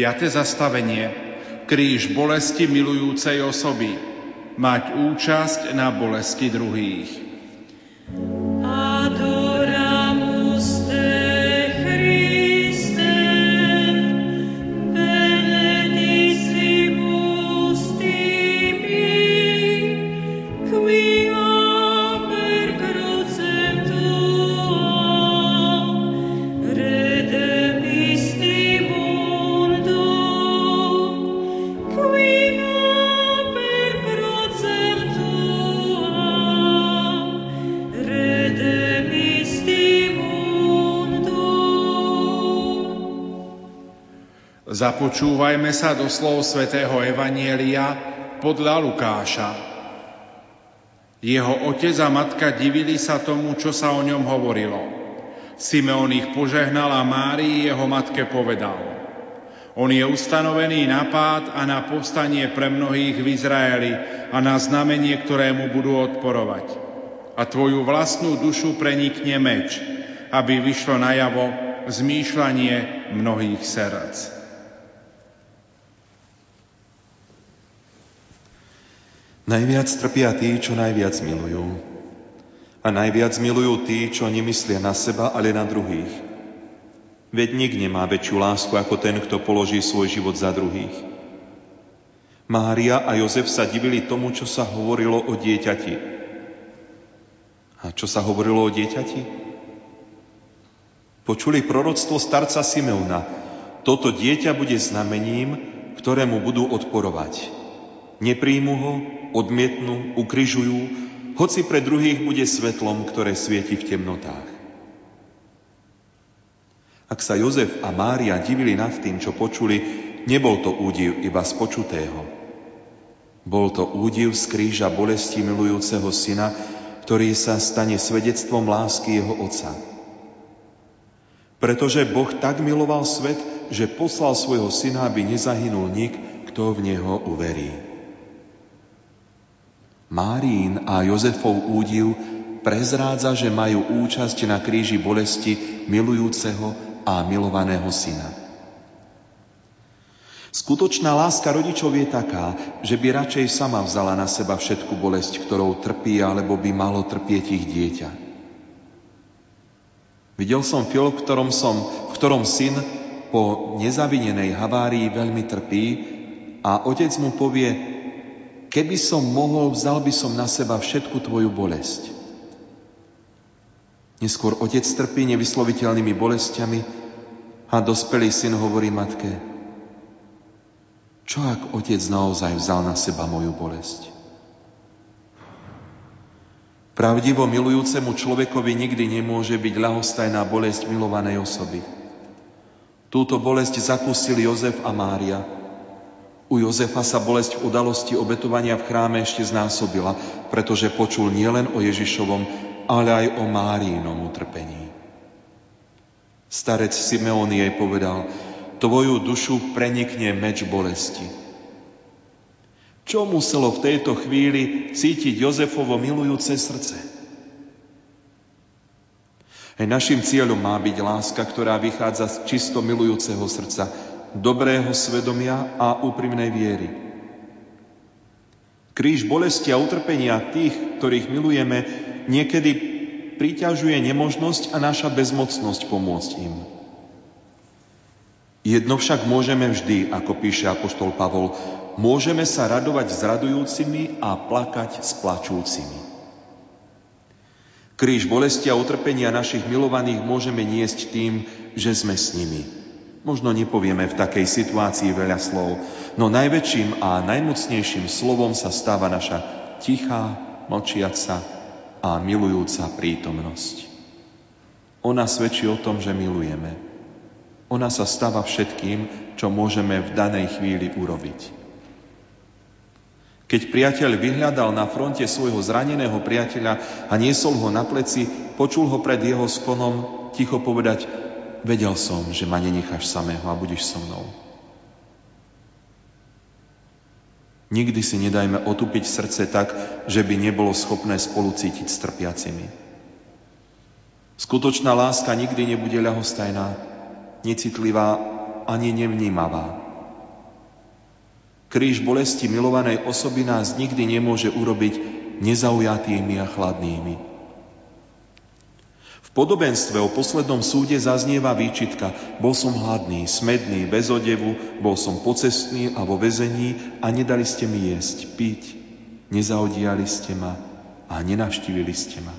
Piate zastavenie. Kríž bolesti milujúcej osoby. Mať účasť na bolesti druhých. Započúvajme sa do slov svätého Evanielia podľa Lukáša. Jeho otec a matka divili sa tomu, čo sa o ňom hovorilo. Simeon ich požehnal a Márii jeho matke povedal. On je ustanovený na pád a na povstanie pre mnohých v Izraeli a na znamenie, ktorému budú odporovať. A tvoju vlastnú dušu prenikne meč, aby vyšlo najavo zmýšľanie mnohých srdc. Najviac trpia tí, čo najviac milujú. A najviac milujú tí, čo nemyslia na seba, ale na druhých. Veď nik nemá väčšiu lásku ako ten, kto položí svoj život za druhých. Mária a Jozef sa divili tomu, čo sa hovorilo o dieťati. A čo sa hovorilo o dieťati? Počuli proroctvo starca Simeona. Toto dieťa bude znamením, ktorému budú odporovať. Nepríjmu ho, odmietnú, ukryžujú, hoci pre druhých bude svetlom, ktoré svieti v temnotách. Ak sa Jozef a Mária divili nad tým, čo počuli, nebol to údiv iba z počutého. Bol to údiv z kríža bolesti milujúceho syna, ktorý sa stane svedectvom lásky jeho otca. Pretože Boh tak miloval svet, že poslal svojho syna, aby nezahynul nik, kto v neho uverí. Márín a Jozefov údiv prezrádza, že majú účasť na kríži bolesti milujúceho a milovaného syna. Skutočná láska rodičov je taká, že by radšej sama vzala na seba všetku bolesť, ktorou trpí, alebo by malo trpieť ich dieťa. Videl som film, v ktorom, som, v ktorom syn po nezavinenej havárii veľmi trpí a otec mu povie, Keby som mohol, vzal by som na seba všetku tvoju bolesť. Neskôr otec trpí nevysloviteľnými bolestiami a dospelý syn hovorí matke, čo ak otec naozaj vzal na seba moju bolesť? Pravdivo milujúcemu človekovi nikdy nemôže byť ľahostajná bolesť milovanej osoby. Túto bolesť zakúsili Jozef a Mária, u Jozefa sa bolesť udalosti obetovania v chráme ešte znásobila, pretože počul nielen o Ježišovom, ale aj o Márínom utrpení. Starec Simeón jej povedal, tvoju dušu prenikne meč bolesti. Čo muselo v tejto chvíli cítiť Jozefovo milujúce srdce? Aj našim cieľom má byť láska, ktorá vychádza z čisto milujúceho srdca, dobrého svedomia a úprimnej viery. Kríž bolesti a utrpenia tých, ktorých milujeme, niekedy priťažuje nemožnosť a naša bezmocnosť pomôcť im. Jedno však môžeme vždy, ako píše apoštol Pavol, môžeme sa radovať s radujúcimi a plakať s plačúcimi. Kríž bolesti a utrpenia našich milovaných môžeme niesť tým, že sme s nimi. Možno nepovieme v takej situácii veľa slov, no najväčším a najmocnejším slovom sa stáva naša tichá, mlčiaca a milujúca prítomnosť. Ona svedčí o tom, že milujeme. Ona sa stáva všetkým, čo môžeme v danej chvíli urobiť. Keď priateľ vyhľadal na fronte svojho zraneného priateľa a niesol ho na pleci, počul ho pred jeho skonom ticho povedať vedel som, že ma nenecháš samého a budeš so mnou. Nikdy si nedajme otupiť srdce tak, že by nebolo schopné spolu cítiť s trpiacimi. Skutočná láska nikdy nebude ľahostajná, necitlivá ani nevnímavá. Kríž bolesti milovanej osoby nás nikdy nemôže urobiť nezaujatými a chladnými. V podobenstve o poslednom súde zaznieva výčitka Bol som hladný, smedný, bez odevu, bol som pocestný a vo vezení a nedali ste mi jesť, piť, nezaodiali ste ma a nenavštívili ste ma.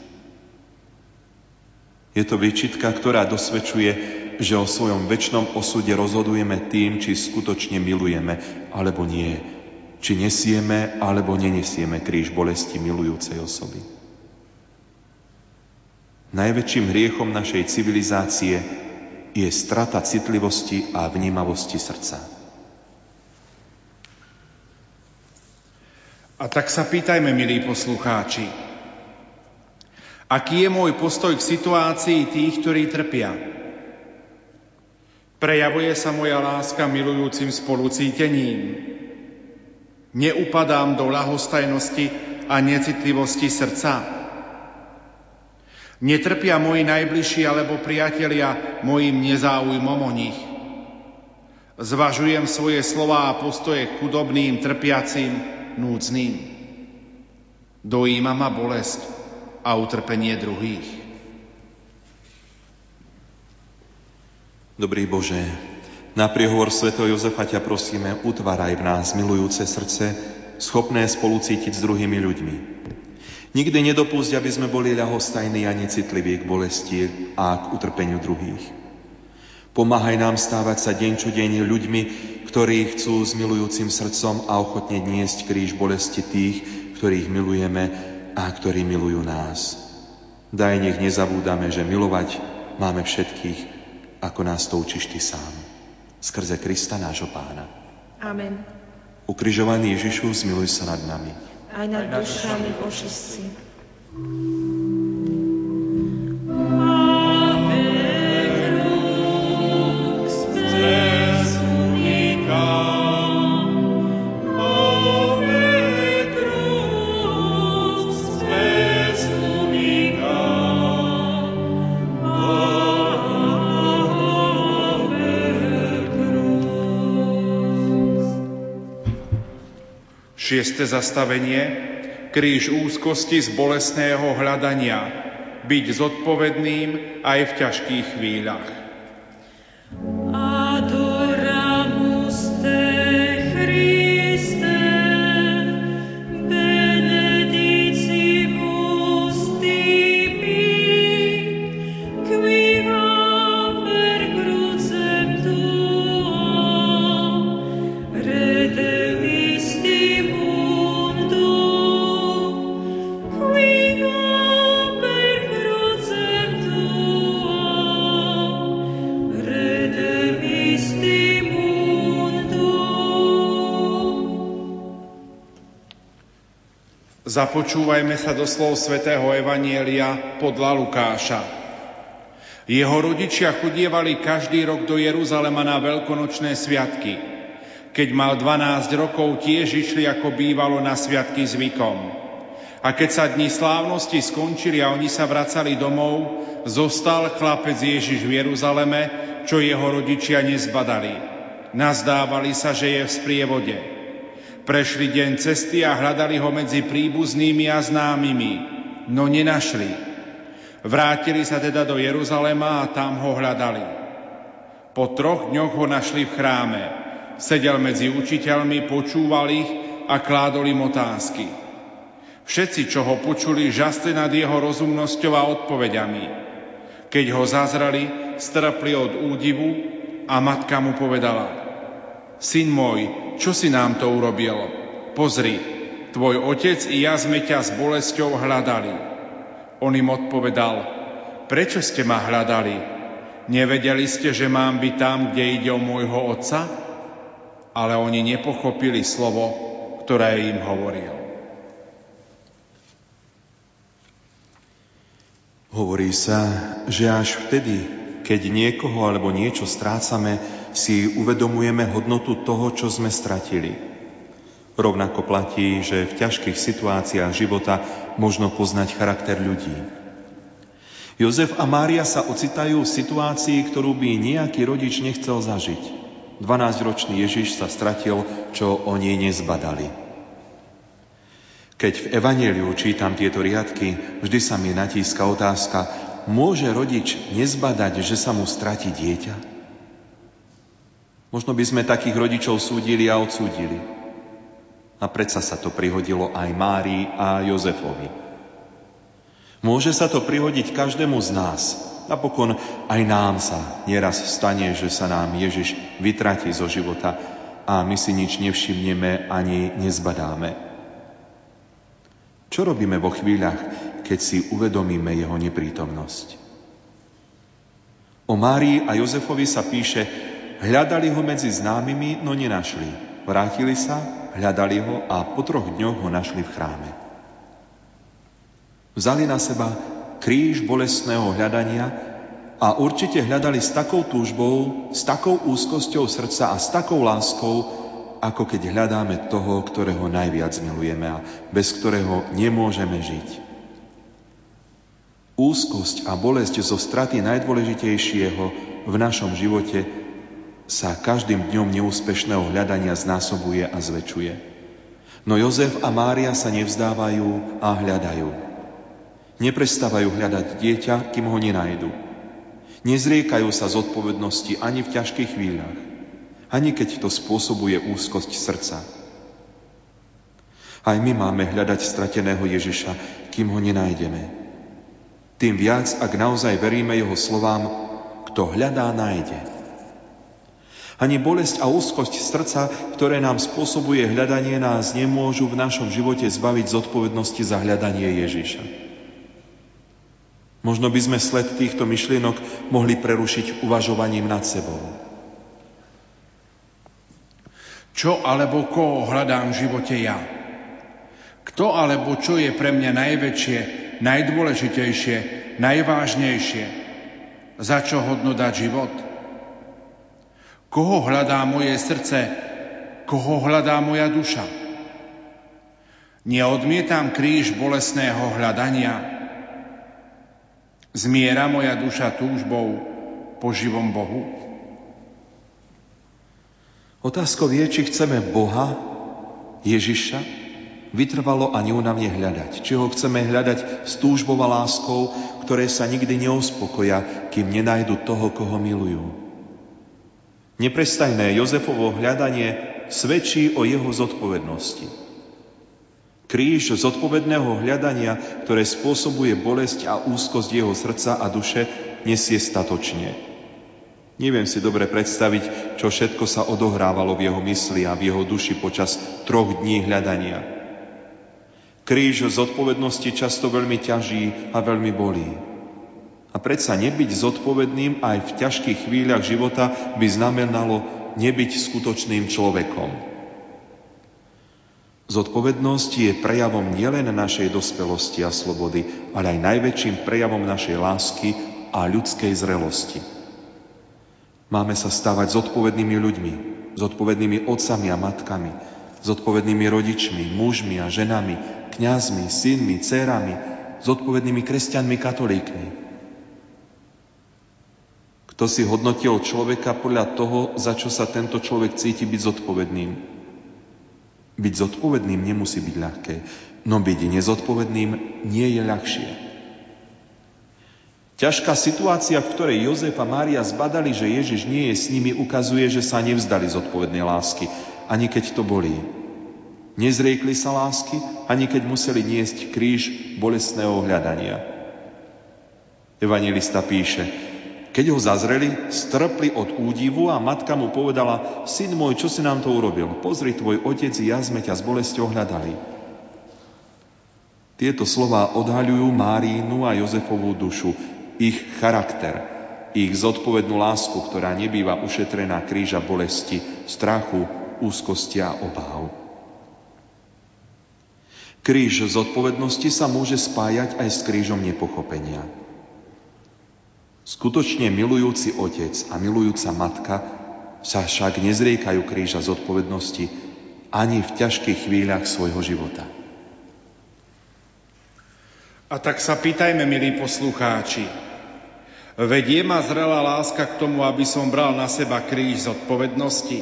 Je to výčitka, ktorá dosvedčuje, že o svojom väčšnom osude rozhodujeme tým, či skutočne milujeme, alebo nie. Či nesieme, alebo nenesieme kríž bolesti milujúcej osoby. Najväčším hriechom našej civilizácie je strata citlivosti a vnímavosti srdca. A tak sa pýtajme, milí poslucháči, Aký je môj postoj k situácii tých, ktorí trpia? Prejavuje sa moja láska milujúcim spolucítením. Neupadám do ľahostajnosti a necitlivosti srdca. Netrpia moji najbližší alebo priatelia mojim nezáujmom o nich. Zvažujem svoje slova a postoje chudobným, trpiacim, núdznym. Dojíma ma bolesť a utrpenie druhých. Dobrý Bože, na priehovor Sv. Jozefa ťa prosíme, utváraj v nás milujúce srdce, schopné spolucítiť s druhými ľuďmi. Nikdy nedopúšť, aby sme boli ľahostajní a necitliví k bolesti a k utrpeniu druhých. Pomáhaj nám stávať sa deň čo deň ľuďmi, ktorí chcú s milujúcim srdcom a ochotne niesť kríž bolesti tých, ktorých milujeme a ktorí milujú nás. Daj, nech nezabúdame, že milovať máme všetkých, ako nás to učíš Ty sám. Skrze Krista nášho Pána. Amen. Ukrižovaný Ježišu, zmiluj sa nad nami. Aj nad dušami očistci. Šieste zastavenie, kríž úzkosti z bolestného hľadania, byť zodpovedným aj v ťažkých chvíľach. Započúvajme sa do slov svätého Evanielia podľa Lukáša. Jeho rodičia chodievali každý rok do Jeruzalema na veľkonočné sviatky. Keď mal 12 rokov, tiež išli ako bývalo na sviatky zvykom. A keď sa dni slávnosti skončili a oni sa vracali domov, zostal chlapec Ježiš v Jeruzaleme, čo jeho rodičia nezbadali. Nazdávali sa, že je v sprievode. Prešli deň cesty a hľadali ho medzi príbuznými a známymi, no nenašli. Vrátili sa teda do Jeruzalema a tam ho hľadali. Po troch dňoch ho našli v chráme. Sedel medzi učiteľmi, počúval ich a kládol im otázky. Všetci, čo ho počuli, žasli nad jeho rozumnosťou a odpovediami. Keď ho zazrali, strpli od údivu a matka mu povedala – Syn môj, čo si nám to urobil? Pozri, tvoj otec i ja sme ťa s bolesťou hľadali. On im odpovedal, prečo ste ma hľadali? Nevedeli ste, že mám byť tam, kde ide o môjho otca? Ale oni nepochopili slovo, ktoré im hovoril. Hovorí sa, že až vtedy, keď niekoho alebo niečo strácame, si uvedomujeme hodnotu toho, čo sme stratili. Rovnako platí, že v ťažkých situáciách života možno poznať charakter ľudí. Jozef a Mária sa ocitajú v situácii, ktorú by nejaký rodič nechcel zažiť. 12-ročný Ježiš sa stratil, čo oni nezbadali. Keď v Evangeliu čítam tieto riadky, vždy sa mi natíska otázka, môže rodič nezbadať, že sa mu stratí dieťa? Možno by sme takých rodičov súdili a odsúdili. A predsa sa to prihodilo aj Márii a Jozefovi. Môže sa to prihodiť každému z nás. Napokon aj nám sa nieraz stane, že sa nám Ježiš vytratí zo života a my si nič nevšimneme ani nezbadáme. Čo robíme vo chvíľach, keď si uvedomíme jeho neprítomnosť? O Márii a Jozefovi sa píše, hľadali ho medzi známymi, no nenašli. Vrátili sa, hľadali ho a po troch dňoch ho našli v chráme. Vzali na seba kríž bolestného hľadania a určite hľadali s takou túžbou, s takou úzkosťou srdca a s takou láskou, ako keď hľadáme toho, ktorého najviac milujeme a bez ktorého nemôžeme žiť. Úzkosť a bolesť zo straty najdôležitejšieho v našom živote sa každým dňom neúspešného hľadania znásobuje a zväčšuje. No Jozef a Mária sa nevzdávajú a hľadajú. Neprestávajú hľadať dieťa, kým ho nenajdu. Nezriekajú sa zodpovednosti ani v ťažkých chvíľach ani keď to spôsobuje úzkosť srdca. Aj my máme hľadať strateného Ježiša, kým ho nenájdeme. Tým viac, ak naozaj veríme jeho slovám, kto hľadá, nájde. Ani bolesť a úzkosť srdca, ktoré nám spôsobuje hľadanie, nás nemôžu v našom živote zbaviť zodpovednosti za hľadanie Ježiša. Možno by sme sled týchto myšlienok mohli prerušiť uvažovaním nad sebou. Čo alebo koho hľadám v živote ja? Kto alebo čo je pre mňa najväčšie, najdôležitejšie, najvážnejšie? Za čo hodno dať život? Koho hľadá moje srdce? Koho hľadá moja duša? Neodmietam kríž bolesného hľadania. Zmiera moja duša túžbou po živom Bohu? Otázkou je, či chceme Boha, Ježiša, vytrvalo a neúnavne hľadať. Či ho chceme hľadať s túžbou a láskou, ktoré sa nikdy neuspokoja, kým nenajdu toho, koho milujú. Neprestajné Jozefovo hľadanie svedčí o jeho zodpovednosti. Kríž zodpovedného hľadania, ktoré spôsobuje bolesť a úzkosť jeho srdca a duše, nesie statočne. Neviem si dobre predstaviť, čo všetko sa odohrávalo v jeho mysli a v jeho duši počas troch dní hľadania. Kríž zodpovednosti často veľmi ťaží a veľmi bolí. A predsa nebyť zodpovedným aj v ťažkých chvíľach života by znamenalo nebyť skutočným človekom. Zodpovednosť je prejavom nielen našej dospelosti a slobody, ale aj najväčším prejavom našej lásky a ľudskej zrelosti. Máme sa stávať zodpovednými ľuďmi, zodpovednými otcami a matkami, zodpovednými rodičmi, mužmi a ženami, kňazmi, synmi, dcerami, zodpovednými kresťanmi, katolíkmi. Kto si hodnotil človeka podľa toho, za čo sa tento človek cíti byť zodpovedným? Byť zodpovedným nemusí byť ľahké, no byť nezodpovedným nie je ľahšie. Ťažká situácia, v ktorej Jozef a Mária zbadali, že Ježiš nie je s nimi, ukazuje, že sa nevzdali zodpovednej lásky, ani keď to bolí. Nezriekli sa lásky, ani keď museli niesť kríž bolestného hľadania. Evangelista píše, keď ho zazreli, strpli od údivu a matka mu povedala, syn môj, čo si nám to urobil? Pozri, tvoj otec i ja sme ťa s bolesťou hľadali. Tieto slova odhaľujú Márínu a Jozefovú dušu ich charakter, ich zodpovednú lásku, ktorá nebýva ušetrená kríža bolesti, strachu, úzkosti a obáv. Kríž zodpovednosti sa môže spájať aj s krížom nepochopenia. Skutočne milujúci otec a milujúca matka sa však nezriekajú kríža zodpovednosti ani v ťažkých chvíľach svojho života. A tak sa pýtajme, milí poslucháči, Veď je ma zrelá láska k tomu, aby som bral na seba kríž zodpovednosti.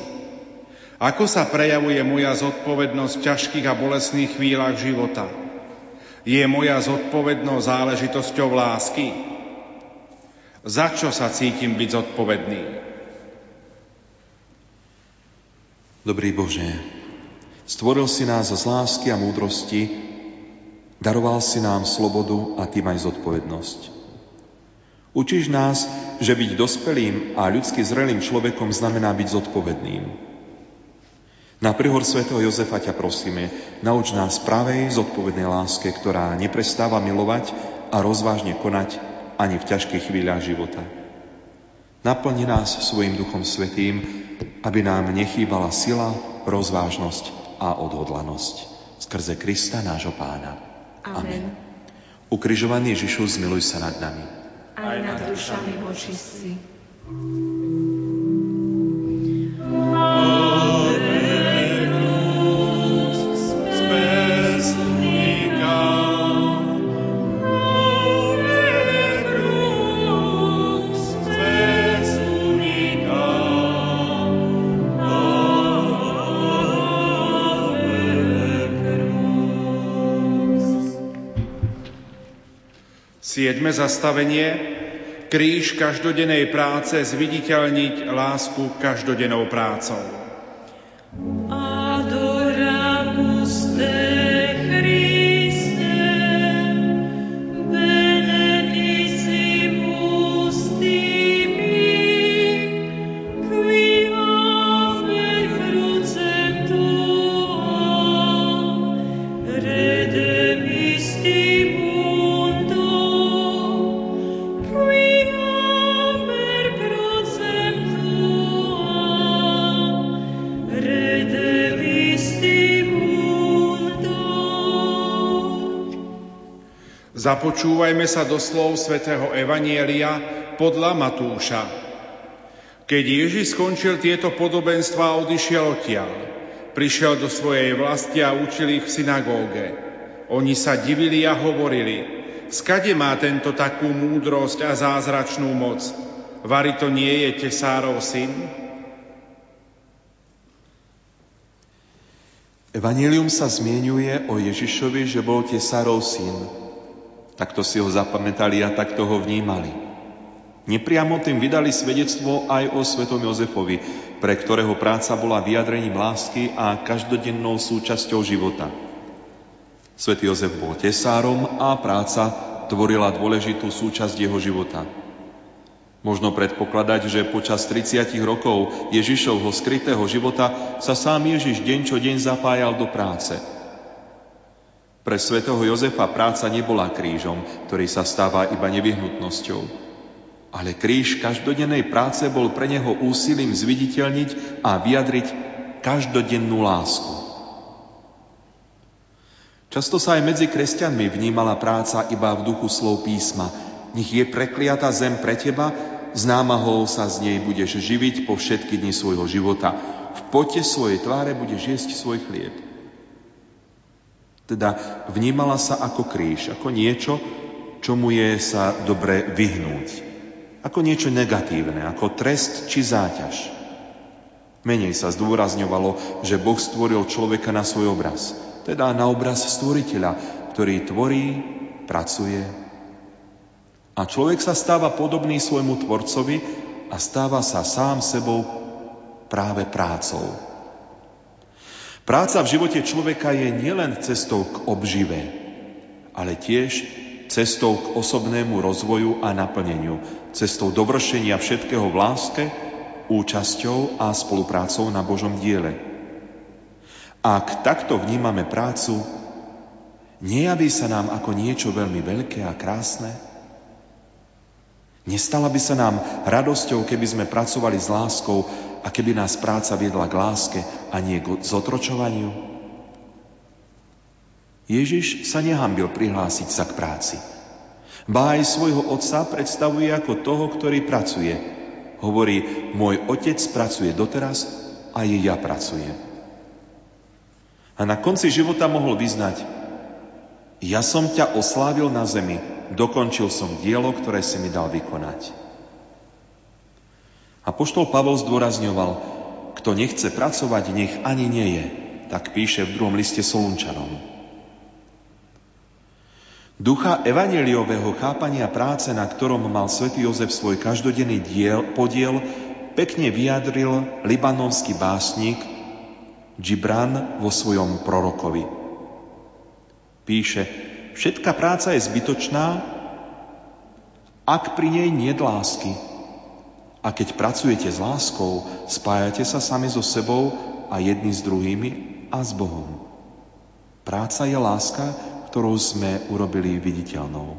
Ako sa prejavuje moja zodpovednosť v ťažkých a bolestných chvíľach života? Je moja zodpovednosť záležitosťou lásky? Za čo sa cítim byť zodpovedný? Dobrý Bože, stvoril si nás z lásky a múdrosti, daroval si nám slobodu a tým aj zodpovednosť. Učíš nás, že byť dospelým a ľudsky zrelým človekom znamená byť zodpovedným. Na prihor svätého Jozefa ťa prosíme, nauč nás pravej, zodpovednej láske, ktorá neprestáva milovať a rozvážne konať ani v ťažkých chvíľach života. Naplni nás svojim Duchom Svetým, aby nám nechýbala sila, rozvážnosť a odhodlanosť. Skrze Krista nášho Pána. Amen. Ukrižovaný Ježišu, zmiluj sa nad nami aj nad dušami očistí. Siedme zastavenie. Kríž každodennej práce zviditeľniť lásku každodennou prácou. Započúvajme sa do slov svätého Evanielia podľa Matúša. Keď Ježiš skončil tieto podobenstva odišiel odtiaľ, prišiel do svojej vlasti a učil ich v synagóge. Oni sa divili a hovorili, skade má tento takú múdrosť a zázračnú moc? Vary to nie je tesárov syn? Evangelium sa zmienuje o Ježišovi, že bol tesárov syn. Takto si ho zapamätali a takto ho vnímali. Nepriamo tým vydali svedectvo aj o svetom Jozefovi, pre ktorého práca bola vyjadrením lásky a každodennou súčasťou života. Svetý Jozef bol tesárom a práca tvorila dôležitú súčasť jeho života. Možno predpokladať, že počas 30 rokov Ježišovho skrytého života sa sám Ježiš deň čo deň zapájal do práce – pre svätého Jozefa práca nebola krížom, ktorý sa stáva iba nevyhnutnosťou. Ale kríž každodennej práce bol pre neho úsilím zviditeľniť a vyjadriť každodennú lásku. Často sa aj medzi kresťanmi vnímala práca iba v duchu slov písma. Nech je prekliata zem pre teba, s námahou sa z nej budeš živiť po všetky dni svojho života. V pote svojej tváre budeš jesť svoj chlieb. Teda vnímala sa ako kríž, ako niečo, čomu je sa dobre vyhnúť. Ako niečo negatívne, ako trest či záťaž. Menej sa zdôrazňovalo, že Boh stvoril človeka na svoj obraz, teda na obraz stvoriteľa, ktorý tvorí, pracuje. A človek sa stáva podobný svojmu tvorcovi a stáva sa sám sebou práve prácou. Práca v živote človeka je nielen cestou k obžive, ale tiež cestou k osobnému rozvoju a naplneniu, cestou dovršenia všetkého v láske, účasťou a spoluprácou na Božom diele. Ak takto vnímame prácu, nejaví sa nám ako niečo veľmi veľké a krásne? Nestala by sa nám radosťou, keby sme pracovali s láskou a keby nás práca viedla k láske a nie k zotročovaniu? Ježiš sa nehambil prihlásiť sa k práci. Ba aj svojho otca predstavuje ako toho, ktorý pracuje. Hovorí, môj otec pracuje doteraz a i ja pracujem. A na konci života mohol vyznať, Ja som ťa oslávil na zemi, dokončil som dielo, ktoré si mi dal vykonať. A poštol Pavol zdôrazňoval, kto nechce pracovať, nech ani nie je. Tak píše v druhom liste Solunčanom. Ducha evaneliového chápania práce, na ktorom mal svätý Jozef svoj každodenný diel, podiel, pekne vyjadril libanonský básnik Gibran vo svojom prorokovi. Píše, všetká práca je zbytočná, ak pri nej nie lásky. A keď pracujete s láskou, spájate sa sami so sebou a jedni s druhými a s Bohom. Práca je láska, ktorou sme urobili viditeľnou.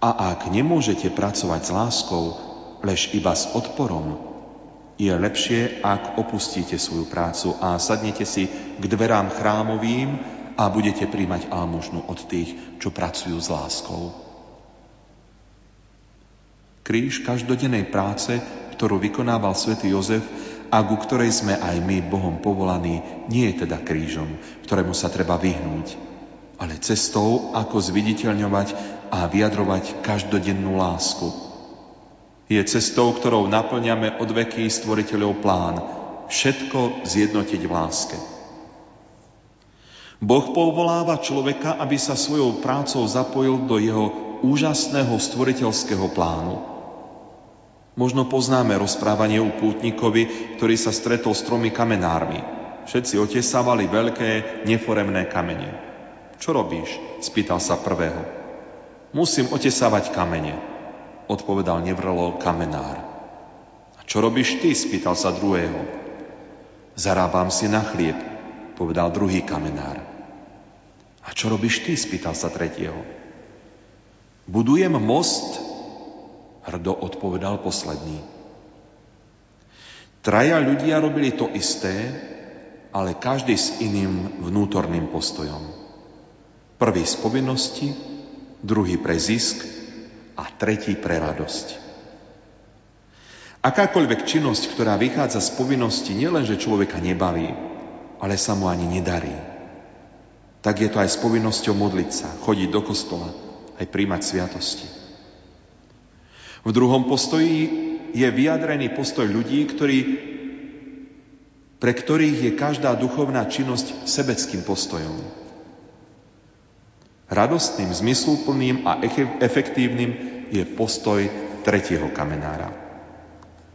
A ak nemôžete pracovať s láskou, lež iba s odporom, je lepšie, ak opustíte svoju prácu a sadnete si k dverám chrámovým a budete príjmať almužnu od tých, čo pracujú s láskou. Kríž každodennej práce, ktorú vykonával svätý Jozef a ku ktorej sme aj my Bohom povolaní, nie je teda krížom, ktorému sa treba vyhnúť, ale cestou, ako zviditeľňovať a vyjadrovať každodennú lásku, je cestou, ktorou naplňame od veky stvoriteľov plán. Všetko zjednotiť v láske. Boh povoláva človeka, aby sa svojou prácou zapojil do jeho úžasného stvoriteľského plánu. Možno poznáme rozprávanie u pútnikovi, ktorý sa stretol s tromi kamenármi. Všetci otesávali veľké, neforemné kamene. Čo robíš? spýtal sa prvého. Musím otesávať kamene odpovedal nevrlo kamenár. A čo robíš ty? spýtal sa druhého. Zarábam si na chlieb, povedal druhý kamenár. A čo robíš ty? spýtal sa tretieho. Budujem most, hrdo odpovedal posledný. Traja ľudia robili to isté, ale každý s iným vnútorným postojom. Prvý z povinnosti, druhý pre zisk a tretí pre radosť. Akákoľvek činnosť, ktorá vychádza z povinnosti, nielenže človeka nebaví, ale sa mu ani nedarí. Tak je to aj s povinnosťou modliť sa, chodiť do kostola, aj príjmať sviatosti. V druhom postoji je vyjadrený postoj ľudí, ktorí, pre ktorých je každá duchovná činnosť sebeckým postojom. Radostným, zmysluplným a efektívnym je postoj tretieho kamenára.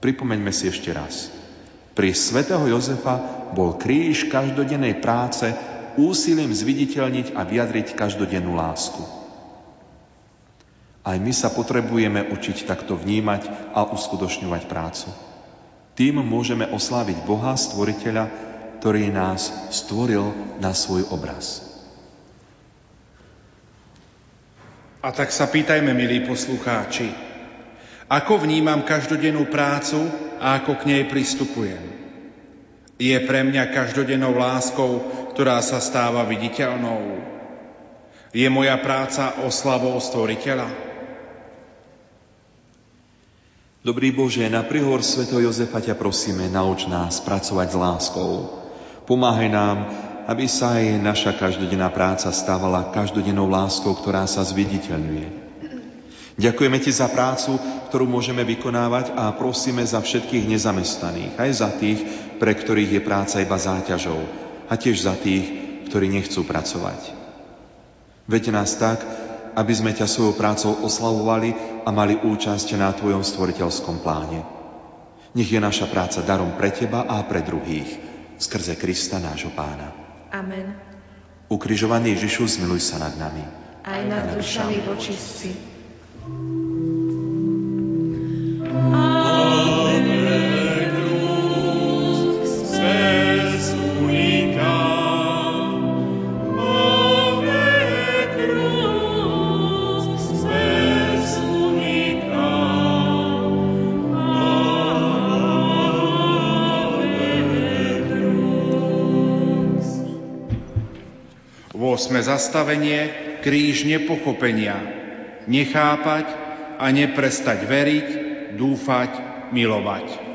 Pripomeňme si ešte raz. Pri svätého Jozefa bol kríž každodennej práce úsilím zviditeľniť a vyjadriť každodennú lásku. Aj my sa potrebujeme učiť takto vnímať a uskutočňovať prácu. Tým môžeme osláviť Boha, Stvoriteľa, ktorý nás stvoril na svoj obraz. A tak sa pýtajme, milí poslucháči, ako vnímam každodennú prácu a ako k nej pristupujem? Je pre mňa každodennou láskou, ktorá sa stáva viditeľnou? Je moja práca oslavou stvoriteľa? Dobrý Bože, na prihor Sveto Jozefa ťa prosíme, nauč nás pracovať s láskou. Pomáhaj nám, aby sa aj naša každodenná práca stávala každodennou láskou, ktorá sa zviditeľňuje. Ďakujeme Ti za prácu, ktorú môžeme vykonávať a prosíme za všetkých nezamestnaných, aj za tých, pre ktorých je práca iba záťažou a tiež za tých, ktorí nechcú pracovať. Veď nás tak, aby sme ťa svojou prácou oslavovali a mali účasť na Tvojom stvoriteľskom pláne. Nech je naša práca darom pre Teba a pre druhých, skrze Krista nášho Pána. Amen. Ukrižovaný Ježišu, zmiluj sa nad nami. Aj nad dušami vočistci. Sme zastavenie kríž nepochopenia, nechápať a neprestať veriť, dúfať, milovať.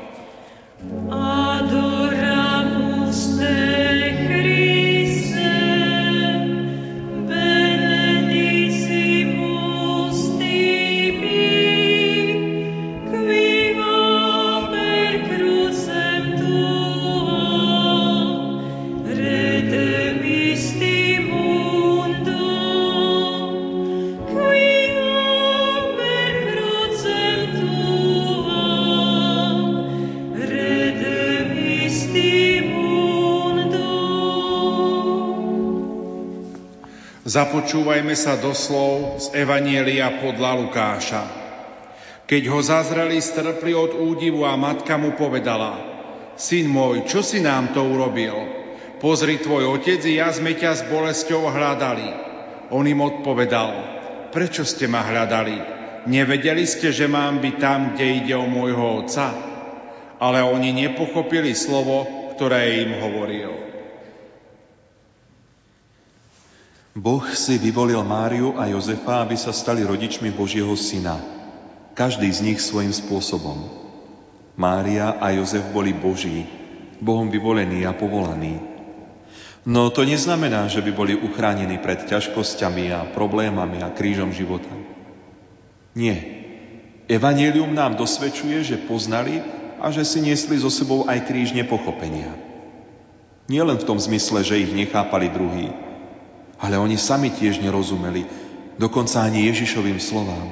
Započúvajme sa do slov z Evanielia podľa Lukáša. Keď ho zazreli, strpli od údivu a matka mu povedala Syn môj, čo si nám to urobil? Pozri, tvoj otec i ja sme ťa s bolesťou hľadali. On im odpovedal Prečo ste ma hľadali? Nevedeli ste, že mám byť tam, kde ide o môjho otca? Ale oni nepochopili slovo, ktoré im hovoril. Boh si vyvolil Máriu a Jozefa, aby sa stali rodičmi Božieho syna. Každý z nich svojím spôsobom. Mária a Jozef boli Boží, Bohom vyvolení a povolaní. No to neznamená, že by boli uchránení pred ťažkosťami a problémami a krížom života. Nie. Evangelium nám dosvedčuje, že poznali a že si niesli so sebou aj kríž nepochopenia. Nie len v tom zmysle, že ich nechápali druhí, ale oni sami tiež nerozumeli, dokonca ani Ježišovým slovám.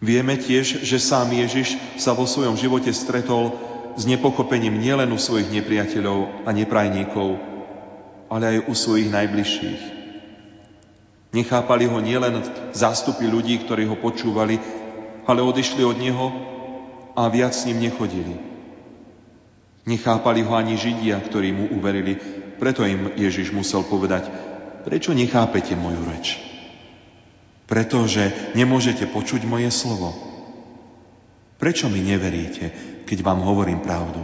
Vieme tiež, že sám Ježiš sa vo svojom živote stretol s nepochopením nielen u svojich nepriateľov a neprajníkov, ale aj u svojich najbližších. Nechápali ho nielen zástupy ľudí, ktorí ho počúvali, ale odišli od neho a viac s ním nechodili. Nechápali ho ani Židia, ktorí mu uverili, preto im Ježiš musel povedať, prečo nechápete moju reč? Pretože nemôžete počuť moje slovo. Prečo mi neveríte, keď vám hovorím pravdu?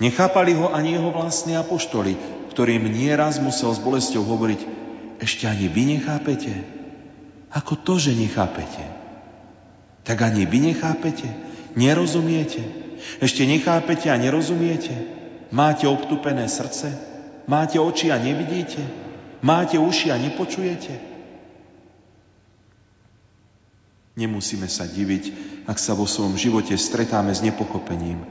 Nechápali ho ani jeho vlastní apoštoli, ktorým nieraz musel s bolesťou hovoriť, ešte ani vy nechápete? Ako to, že nechápete? Tak ani vy nechápete? Nerozumiete? Ešte nechápete a nerozumiete? Máte obtupené srdce? Máte oči a nevidíte? Máte uši a nepočujete? Nemusíme sa diviť, ak sa vo svojom živote stretáme s nepochopením.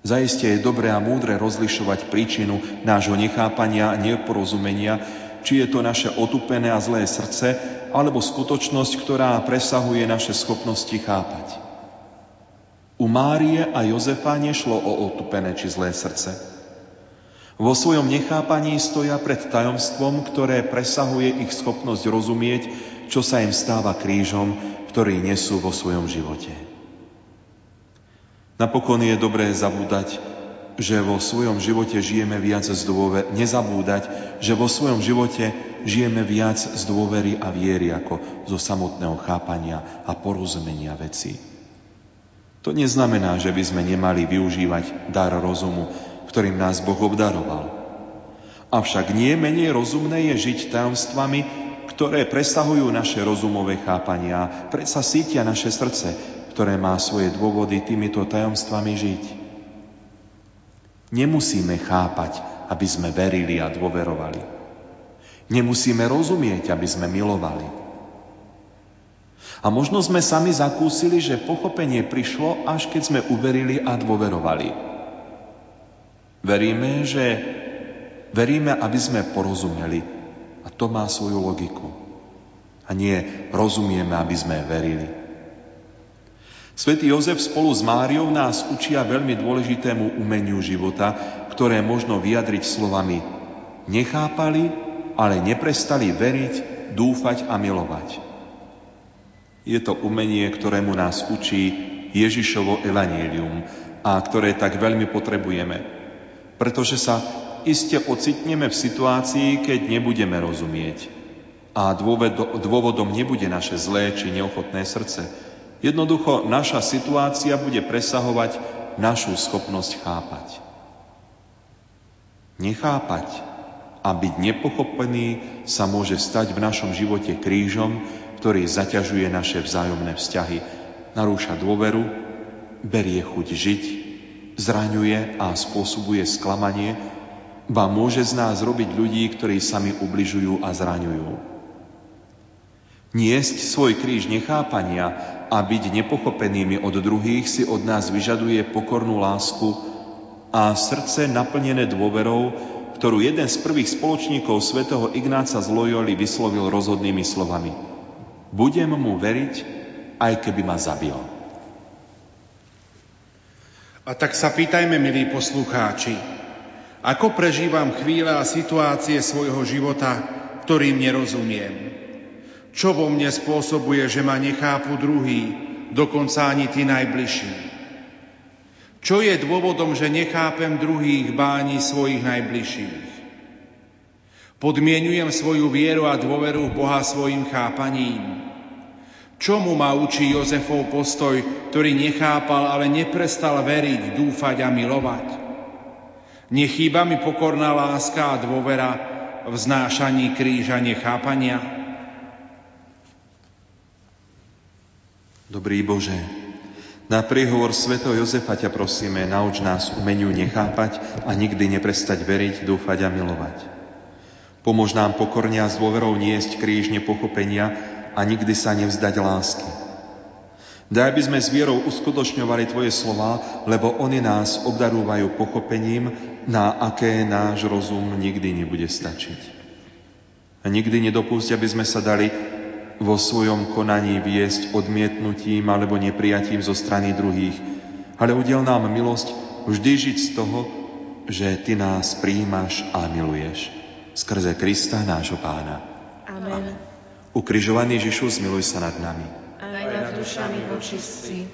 Zaiste je dobré a múdre rozlišovať príčinu nášho nechápania a neporozumenia, či je to naše otupené a zlé srdce, alebo skutočnosť, ktorá presahuje naše schopnosti chápať. U Márie a Jozefa nešlo o otupené či zlé srdce. Vo svojom nechápaní stoja pred tajomstvom, ktoré presahuje ich schopnosť rozumieť, čo sa im stáva krížom, ktorý nesú vo svojom živote. Napokon je dobré zabúdať, že vo svojom živote žijeme viac z dôvery, nezabúdať, že vo svojom živote žijeme viac z dôvery a viery ako zo samotného chápania a porozumenia vecí. To neznamená, že by sme nemali využívať dar rozumu, ktorým nás Boh obdaroval. Avšak nie menej rozumné je žiť tajomstvami, ktoré presahujú naše rozumové chápania, predsa sítia naše srdce, ktoré má svoje dôvody týmito tajomstvami žiť. Nemusíme chápať, aby sme verili a dôverovali. Nemusíme rozumieť, aby sme milovali. A možno sme sami zakúsili, že pochopenie prišlo, až keď sme uverili a dôverovali. Veríme, že veríme, aby sme porozumeli. A to má svoju logiku. A nie rozumieme, aby sme verili. Svetý Jozef spolu s Máriou nás učia veľmi dôležitému umeniu života, ktoré možno vyjadriť slovami nechápali, ale neprestali veriť, dúfať a milovať. Je to umenie, ktorému nás učí Ježišovo evanílium a ktoré tak veľmi potrebujeme. Pretože sa iste ocitneme v situácii, keď nebudeme rozumieť. A dôvodom nebude naše zlé či neochotné srdce. Jednoducho naša situácia bude presahovať našu schopnosť chápať. Nechápať a byť nepochopený sa môže stať v našom živote krížom, ktorý zaťažuje naše vzájomné vzťahy, narúša dôveru, berie chuť žiť, zraňuje a spôsobuje sklamanie, ba môže z nás robiť ľudí, ktorí sami ubližujú a zraňujú. Niesť svoj kríž nechápania a byť nepochopenými od druhých si od nás vyžaduje pokornú lásku a srdce naplnené dôverou, ktorú jeden z prvých spoločníkov svätého Ignáca z Loyoli vyslovil rozhodnými slovami – budem mu veriť, aj keby ma zabil. A tak sa pýtajme, milí poslucháči, Ako prežívam chvíle a situácie svojho života, ktorým nerozumiem? Čo vo mne spôsobuje, že ma nechápu druhý, dokonca ani tí najbližší? Čo je dôvodom, že nechápem druhých báni svojich najbližších? Podmienujem svoju vieru a dôveru v Boha svojim chápaním. Čomu ma učí Jozefov postoj, ktorý nechápal, ale neprestal veriť, dúfať a milovať? Nechýba mi pokorná láska a dôvera v znášaní kríža nechápania? Dobrý Bože, na príhovor Sv. Jozefa ťa prosíme, nauč nás umeniu nechápať a nikdy neprestať veriť, dúfať a milovať. Pomôž nám pokorne a dôverou niesť kríž nepochopenia a nikdy sa nevzdať lásky. Daj, aby sme s vierou uskutočňovali Tvoje slova, lebo oni nás obdarúvajú pochopením, na aké náš rozum nikdy nebude stačiť. A nikdy nedopúšť, aby sme sa dali vo svojom konaní viesť odmietnutím alebo neprijatím zo strany druhých, ale udel nám milosť vždy žiť z toho, že Ty nás príjmaš a miluješ skrze Krista nášho pána. Amen. Ukrižovaný Ježišu, zmiluj sa nad nami. Aj nad dušami vočistí.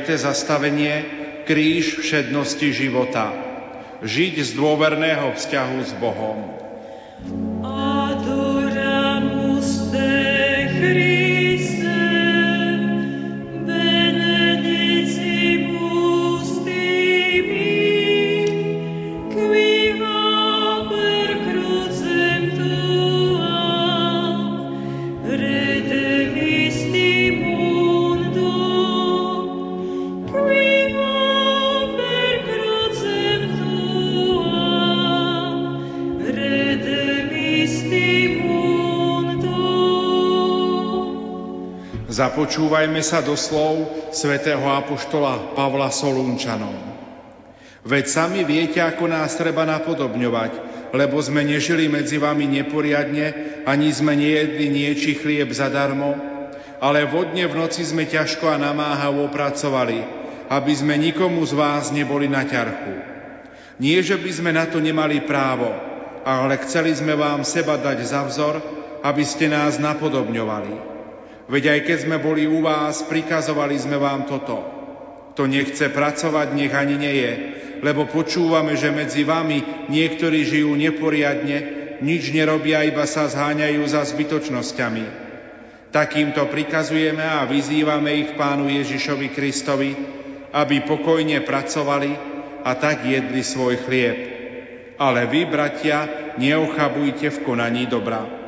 Deviate zastavenie Kríž všednosti života. Žiť z dôverného vzťahu s Bohom. Započúvajme sa do slov svätého apoštola Pavla Solúnčanom. Veď sami viete, ako nás treba napodobňovať, lebo sme nežili medzi vami neporiadne, ani sme nejedli nieči chlieb zadarmo, ale vodne v noci sme ťažko a namáhavo pracovali, aby sme nikomu z vás neboli na ťarchu. Nie, že by sme na to nemali právo, ale chceli sme vám seba dať za vzor, aby ste nás napodobňovali. Veď aj keď sme boli u vás, prikazovali sme vám toto. To nechce pracovať, nech ani nie je, lebo počúvame, že medzi vami niektorí žijú neporiadne, nič nerobia, iba sa zháňajú za zbytočnosťami. Takýmto prikazujeme a vyzývame ich pánu Ježišovi Kristovi, aby pokojne pracovali a tak jedli svoj chlieb. Ale vy, bratia, neochabujte v konaní dobra.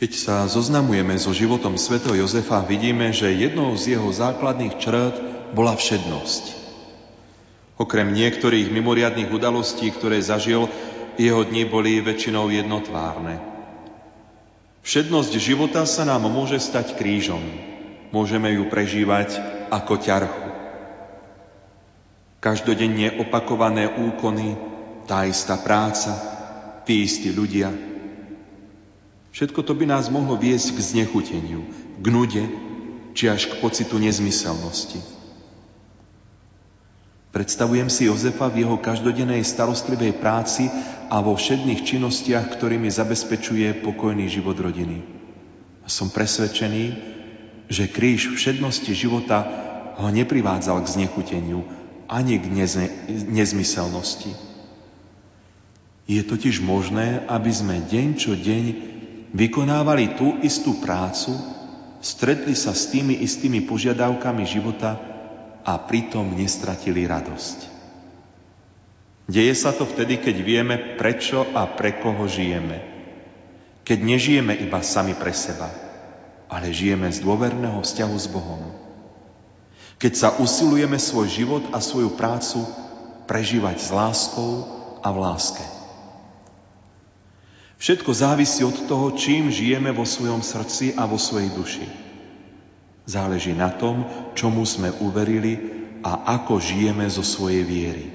Keď sa zoznamujeme so životom svätého Jozefa, vidíme, že jednou z jeho základných črt bola všednosť. Okrem niektorých mimoriadných udalostí, ktoré zažil, jeho dni boli väčšinou jednotvárne. Všednosť života sa nám môže stať krížom. Môžeme ju prežívať ako ťarchu. Každodenne opakované úkony, tá istá práca, tí istí ľudia – Všetko to by nás mohlo viesť k znechuteniu, k nude, či až k pocitu nezmyselnosti. Predstavujem si Jozefa v jeho každodennej starostlivej práci a vo všedných činnostiach, ktorými zabezpečuje pokojný život rodiny. A som presvedčený, že kríž všednosti života ho neprivádzal k znechuteniu ani k nezne- nezmyselnosti. Je totiž možné, aby sme deň čo deň vykonávali tú istú prácu, stretli sa s tými istými požiadavkami života a pritom nestratili radosť. Deje sa to vtedy, keď vieme, prečo a pre koho žijeme. Keď nežijeme iba sami pre seba, ale žijeme z dôverného vzťahu s Bohom. Keď sa usilujeme svoj život a svoju prácu prežívať s láskou a v láske. Všetko závisí od toho, čím žijeme vo svojom srdci a vo svojej duši. Záleží na tom, čomu sme uverili a ako žijeme zo svojej viery.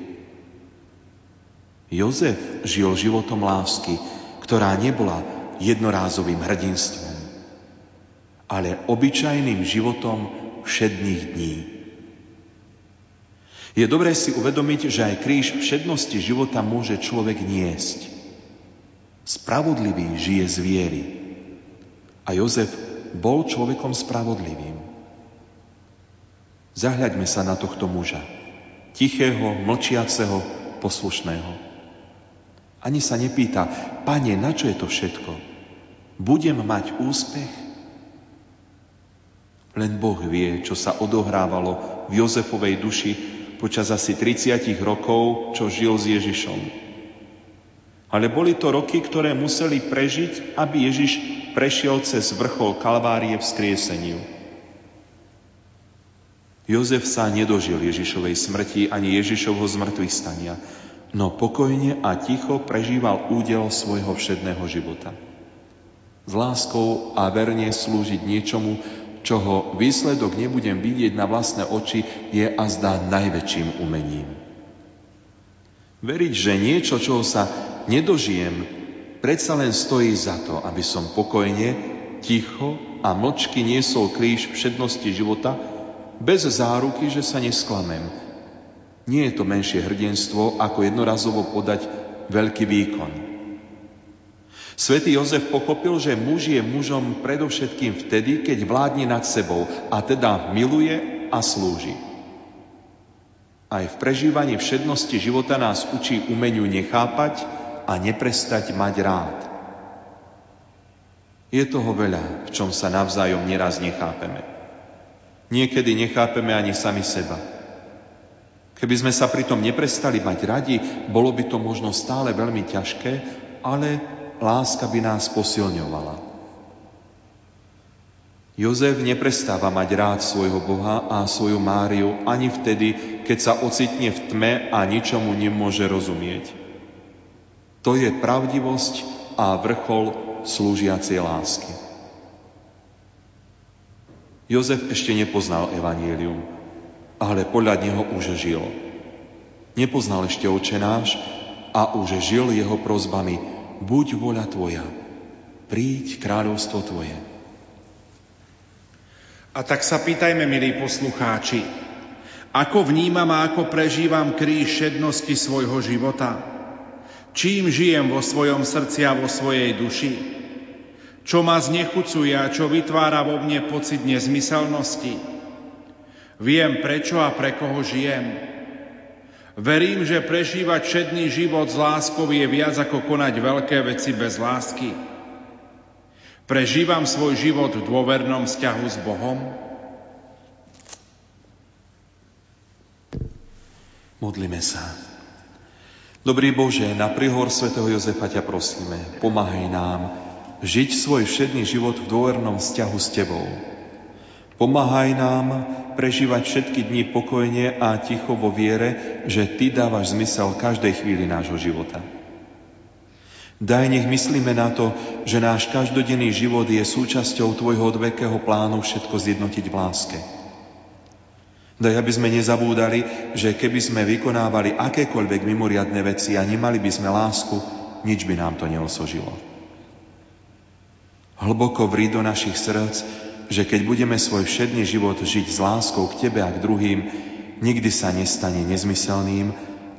Jozef žil životom lásky, ktorá nebola jednorázovým hrdinstvom, ale obyčajným životom všedných dní. Je dobré si uvedomiť, že aj kríž všednosti života môže človek niesť. Spravodlivý žije z viery. A Jozef bol človekom spravodlivým. Zahľaďme sa na tohto muža. Tichého, mlčiaceho, poslušného. Ani sa nepýta, pane, na čo je to všetko? Budem mať úspech? Len Boh vie, čo sa odohrávalo v Jozefovej duši počas asi 30 rokov, čo žil s Ježišom. Ale boli to roky, ktoré museli prežiť, aby Ježiš prešiel cez vrchol Kalvárie v skrieseniu. Jozef sa nedožil Ježišovej smrti ani Ježišovho zmrtvých stania, no pokojne a ticho prežíval údel svojho všedného života. S láskou a verne slúžiť niečomu, čoho výsledok nebudem vidieť na vlastné oči, je a zdá najväčším umením. Veriť, že niečo, čoho sa nedožijem, predsa len stojí za to, aby som pokojne, ticho a mlčky niesol kríž všednosti života, bez záruky, že sa nesklamem. Nie je to menšie hrdinstvo, ako jednorazovo podať veľký výkon. Svetý Jozef pochopil, že muž je mužom predovšetkým vtedy, keď vládne nad sebou, a teda miluje a slúži. Aj v prežívaní všednosti života nás učí umeniu nechápať a neprestať mať rád. Je toho veľa, v čom sa navzájom neraz nechápeme. Niekedy nechápeme ani sami seba. Keby sme sa pritom neprestali mať radi, bolo by to možno stále veľmi ťažké, ale láska by nás posilňovala. Jozef neprestáva mať rád svojho Boha a svoju Máriu ani vtedy, keď sa ocitne v tme a ničomu nemôže rozumieť. To je pravdivosť a vrchol slúžiacej lásky. Jozef ešte nepoznal evanílium, ale podľa neho už žil. Nepoznal ešte očenáš a už žil jeho prozbami Buď voľa Tvoja, príď kráľovstvo Tvoje. A tak sa pýtajme, milí poslucháči, ako vnímam a ako prežívam kríž šednosti svojho života? Čím žijem vo svojom srdci a vo svojej duši? Čo ma znechucuje a čo vytvára vo mne pocit nezmyselnosti? Viem prečo a pre koho žijem. Verím, že prežívať všedný život s láskou je viac ako konať veľké veci bez lásky. Prežívam svoj život v dôvernom vzťahu s Bohom? Modlíme sa. Dobrý Bože, na prihor svätého Jozefa ťa prosíme, pomáhaj nám žiť svoj všedný život v dôvernom vzťahu s Tebou. Pomáhaj nám prežívať všetky dni pokojne a ticho vo viere, že Ty dávaš zmysel každej chvíli nášho života. Daj nech myslíme na to, že náš každodenný život je súčasťou Tvojho odvekého plánu všetko zjednotiť v láske. Daj, aby sme nezabúdali, že keby sme vykonávali akékoľvek mimoriadne veci a nemali by sme lásku, nič by nám to neosožilo. Hlboko vrí do našich srdc, že keď budeme svoj všedný život žiť s láskou k Tebe a k druhým, nikdy sa nestane nezmyselným,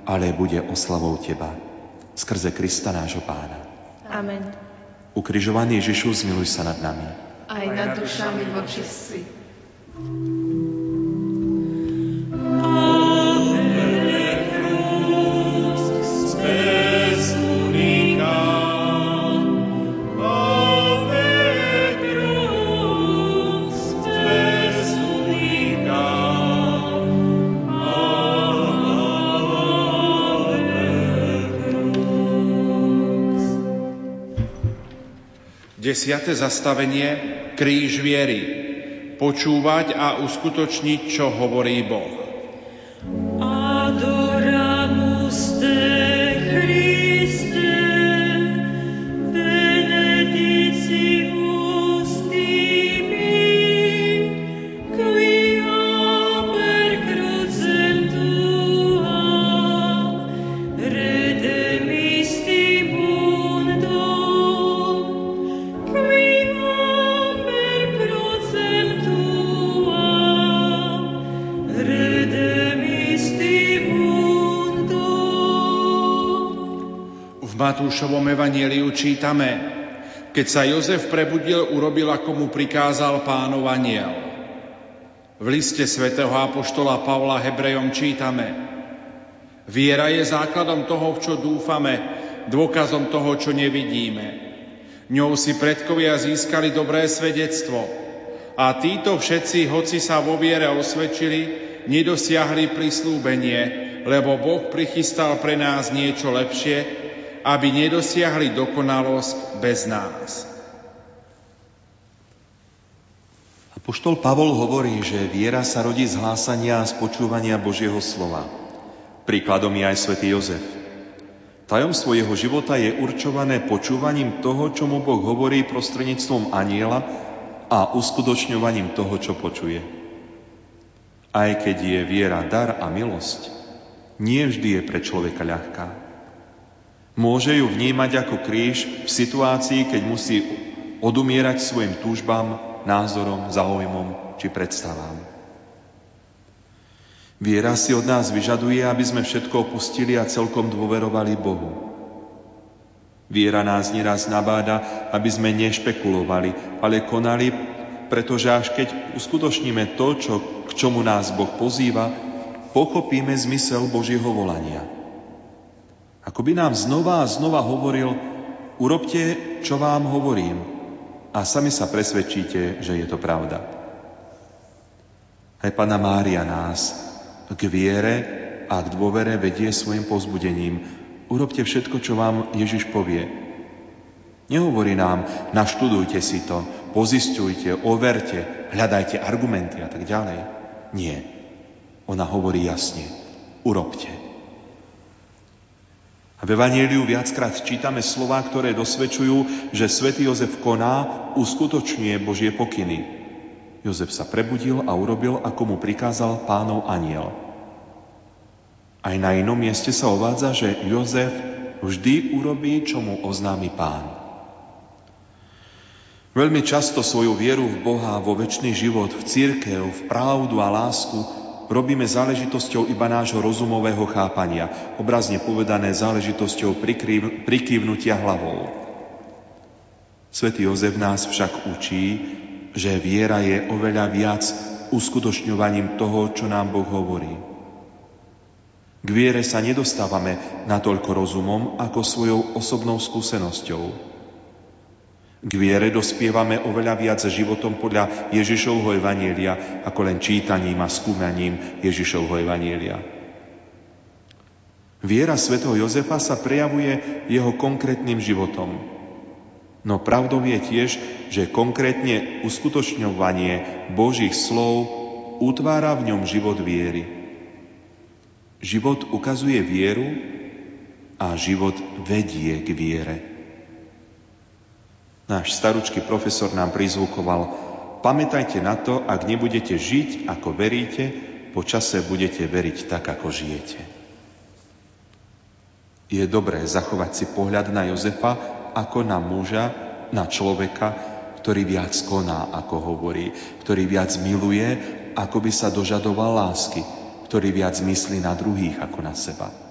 ale bude oslavou Teba. Skrze Krista nášho Pána. Amen. Ukrižovaný Ježišu, zmiluj sa nad nami. Aj nad dušami vočistí. Desiate zastavenie Kríž viery. Počúvať a uskutočniť, čo hovorí Boh. Matúšovom evaníliu čítame, keď sa Jozef prebudil, urobil, ako mu prikázal pánov aniel. V liste svätého Apoštola Pavla Hebrejom čítame Viera je základom toho, v čo dúfame, dôkazom toho, čo nevidíme. Ňou si predkovia získali dobré svedectvo. A títo všetci, hoci sa vo viere osvedčili, nedosiahli prislúbenie, lebo Boh prichystal pre nás niečo lepšie, aby nedosiahli dokonalosť bez nás. Apoštol Pavol hovorí, že viera sa rodí z hlásania a z počúvania Božieho slova. Príkladom je aj svätý Jozef. Tajomstvo jeho života je určované počúvaním toho, čo mu Boh hovorí prostredníctvom aniela a uskutočňovaním toho, čo počuje. Aj keď je viera dar a milosť, nie vždy je pre človeka ľahká. Môže ju vnímať ako kríž v situácii, keď musí odumierať svojim túžbám, názorom, záujmom či predstavám. Viera si od nás vyžaduje, aby sme všetko opustili a celkom dôverovali Bohu. Viera nás nieraz nabáda, aby sme nešpekulovali, ale konali pretože až keď uskutočníme to, čo, k čomu nás Boh pozýva, pochopíme zmysel Božieho volania. Ako by nám znova a znova hovoril, urobte, čo vám hovorím a sami sa presvedčíte, že je to pravda. Aj Pana Mária nás k viere a k dôvere vedie svojim pozbudením. Urobte všetko, čo vám Ježiš povie, Nehovorí nám, naštudujte si to, pozistujte, overte, hľadajte argumenty a tak ďalej. Nie. Ona hovorí jasne, urobte. A v Evangeliu viackrát čítame slova, ktoré dosvedčujú, že svätý Jozef koná, uskutočňuje Božie pokyny. Jozef sa prebudil a urobil, ako mu prikázal pánov aniel. Aj na inom mieste sa uvádza, že Jozef vždy urobí, čo mu oznámi pán. Veľmi často svoju vieru v Boha, vo väčší život, v církev, v pravdu a lásku robíme záležitosťou iba nášho rozumového chápania, obrazne povedané záležitosťou prikývnutia hlavou. Svetý Jozef nás však učí, že viera je oveľa viac uskutočňovaním toho, čo nám Boh hovorí. K viere sa nedostávame natoľko rozumom, ako svojou osobnou skúsenosťou. K viere dospievame oveľa viac životom podľa Ježišovho Evanielia, ako len čítaním a skúmaním Ježišovho Evanielia. Viera svätého Jozefa sa prejavuje jeho konkrétnym životom. No pravdou je tiež, že konkrétne uskutočňovanie Božích slov utvára v ňom život viery. Život ukazuje vieru a život vedie k viere. Náš staručký profesor nám prizvukoval, pamätajte na to, ak nebudete žiť, ako veríte, po čase budete veriť tak, ako žijete. Je dobré zachovať si pohľad na Jozefa ako na muža, na človeka, ktorý viac koná, ako hovorí, ktorý viac miluje, ako by sa dožadoval lásky, ktorý viac myslí na druhých ako na seba.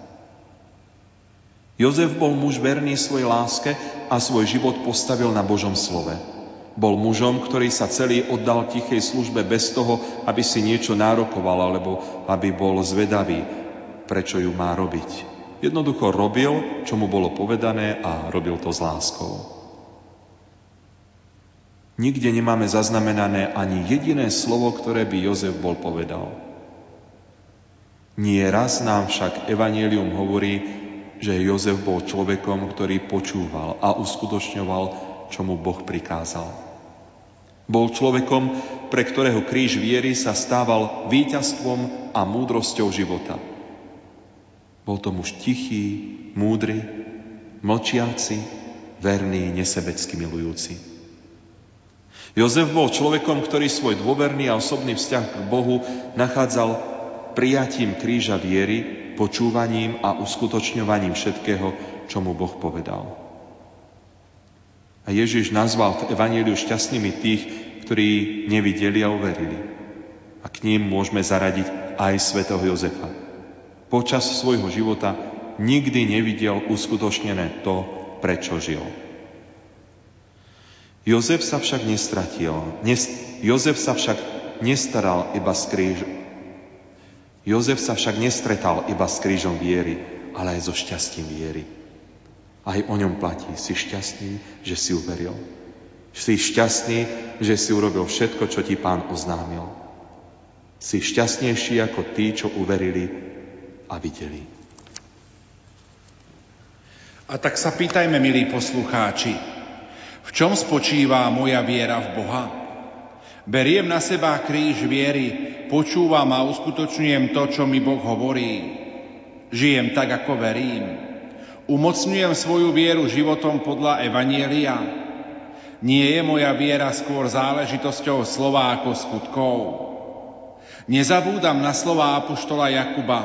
Jozef bol muž verný svojej láske a svoj život postavil na Božom slove. Bol mužom, ktorý sa celý oddal tichej službe bez toho, aby si niečo nárokoval alebo aby bol zvedavý, prečo ju má robiť. Jednoducho robil, čo mu bolo povedané a robil to s láskou. Nikde nemáme zaznamenané ani jediné slovo, ktoré by Jozef bol povedal. Nie raz nám však Evangelium hovorí, že Jozef bol človekom, ktorý počúval a uskutočňoval, čo mu Boh prikázal. Bol človekom, pre ktorého kríž viery sa stával víťazstvom a múdrosťou života. Bol to muž tichý, múdry, mlčiaci, verný, nesebecky milujúci. Jozef bol človekom, ktorý svoj dôverný a osobný vzťah k Bohu nachádzal prijatím kríža viery počúvaním a uskutočňovaním všetkého, čo mu Boh povedal. A Ježiš nazval v Evangeliu šťastnými tých, ktorí nevideli a uverili. A k ním môžeme zaradiť aj svätého Jozefa. Počas svojho života nikdy nevidel uskutočnené to, prečo žil. Jozef sa však nestratil. Nes, Jozef sa však nestaral iba s kríž. Jozef sa však nestretal iba s krížom viery, ale aj so šťastím viery. Aj o ňom platí. Si šťastný, že si uveril. Si šťastný, že si urobil všetko, čo ti pán oznámil. Si šťastnejší ako tí, čo uverili a videli. A tak sa pýtajme, milí poslucháči, v čom spočíva moja viera v Boha? Beriem na seba kríž viery, počúvam a uskutočňujem to, čo mi Boh hovorí. Žijem tak, ako verím. Umocňujem svoju vieru životom podľa Evanielia. Nie je moja viera skôr záležitosťou slova ako skutkov. Nezabúdam na slova apoštola Jakuba.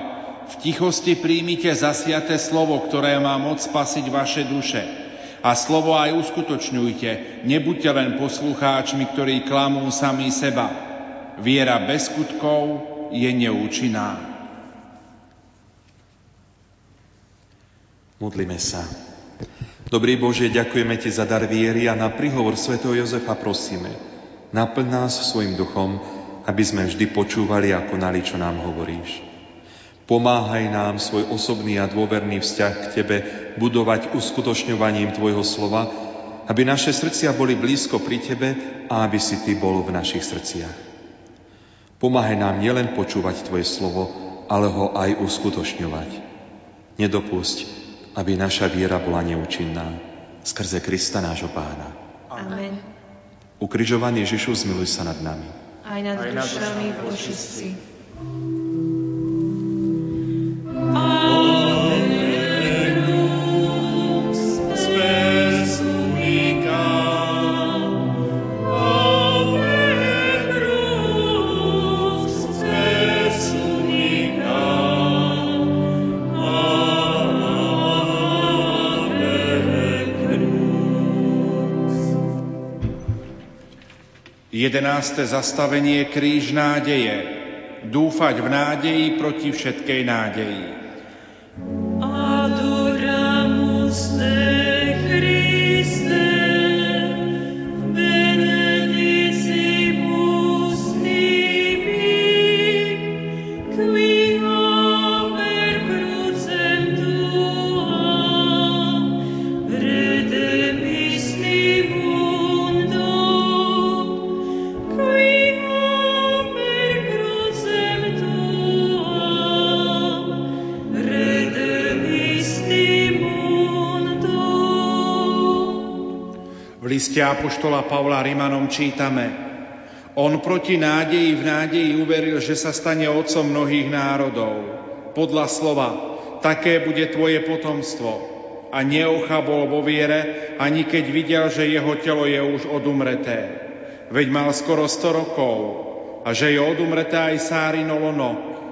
V tichosti príjmite zasiate slovo, ktoré má moc spasiť vaše duše. A slovo aj uskutočňujte. Nebuďte len poslucháčmi, ktorí klamú sami seba. Viera bez skutkov je neúčinná. Modlíme sa. Dobrý Bože, ďakujeme Ti za dar viery a na príhovor svätého Jozefa prosíme. Naplň nás svojim duchom, aby sme vždy počúvali a konali, čo nám hovoríš. Pomáhaj nám svoj osobný a dôverný vzťah k Tebe budovať uskutočňovaním Tvojho slova, aby naše srdcia boli blízko pri Tebe a aby si Ty bol v našich srdciach. Pomáhaj nám nielen počúvať Tvoje slovo, ale ho aj uskutočňovať. Nedopusť, aby naša viera bola neúčinná. Skrze Krista nášho Pána. Amen. Ukrižovaný Ježišu, zmiluj sa nad nami. Aj nad dušami Božiství. 11. zastavenie Kríž nádeje. Dúfať v nádeji proti všetkej nádeji. Liste Apoštola Pavla Rimanom čítame On proti nádeji v nádeji uveril, že sa stane otcom mnohých národov. Podľa slova, také bude tvoje potomstvo. A neochabol vo viere, ani keď videl, že jeho telo je už odumreté. Veď mal skoro 100 rokov a že je odumreté aj Sárino lono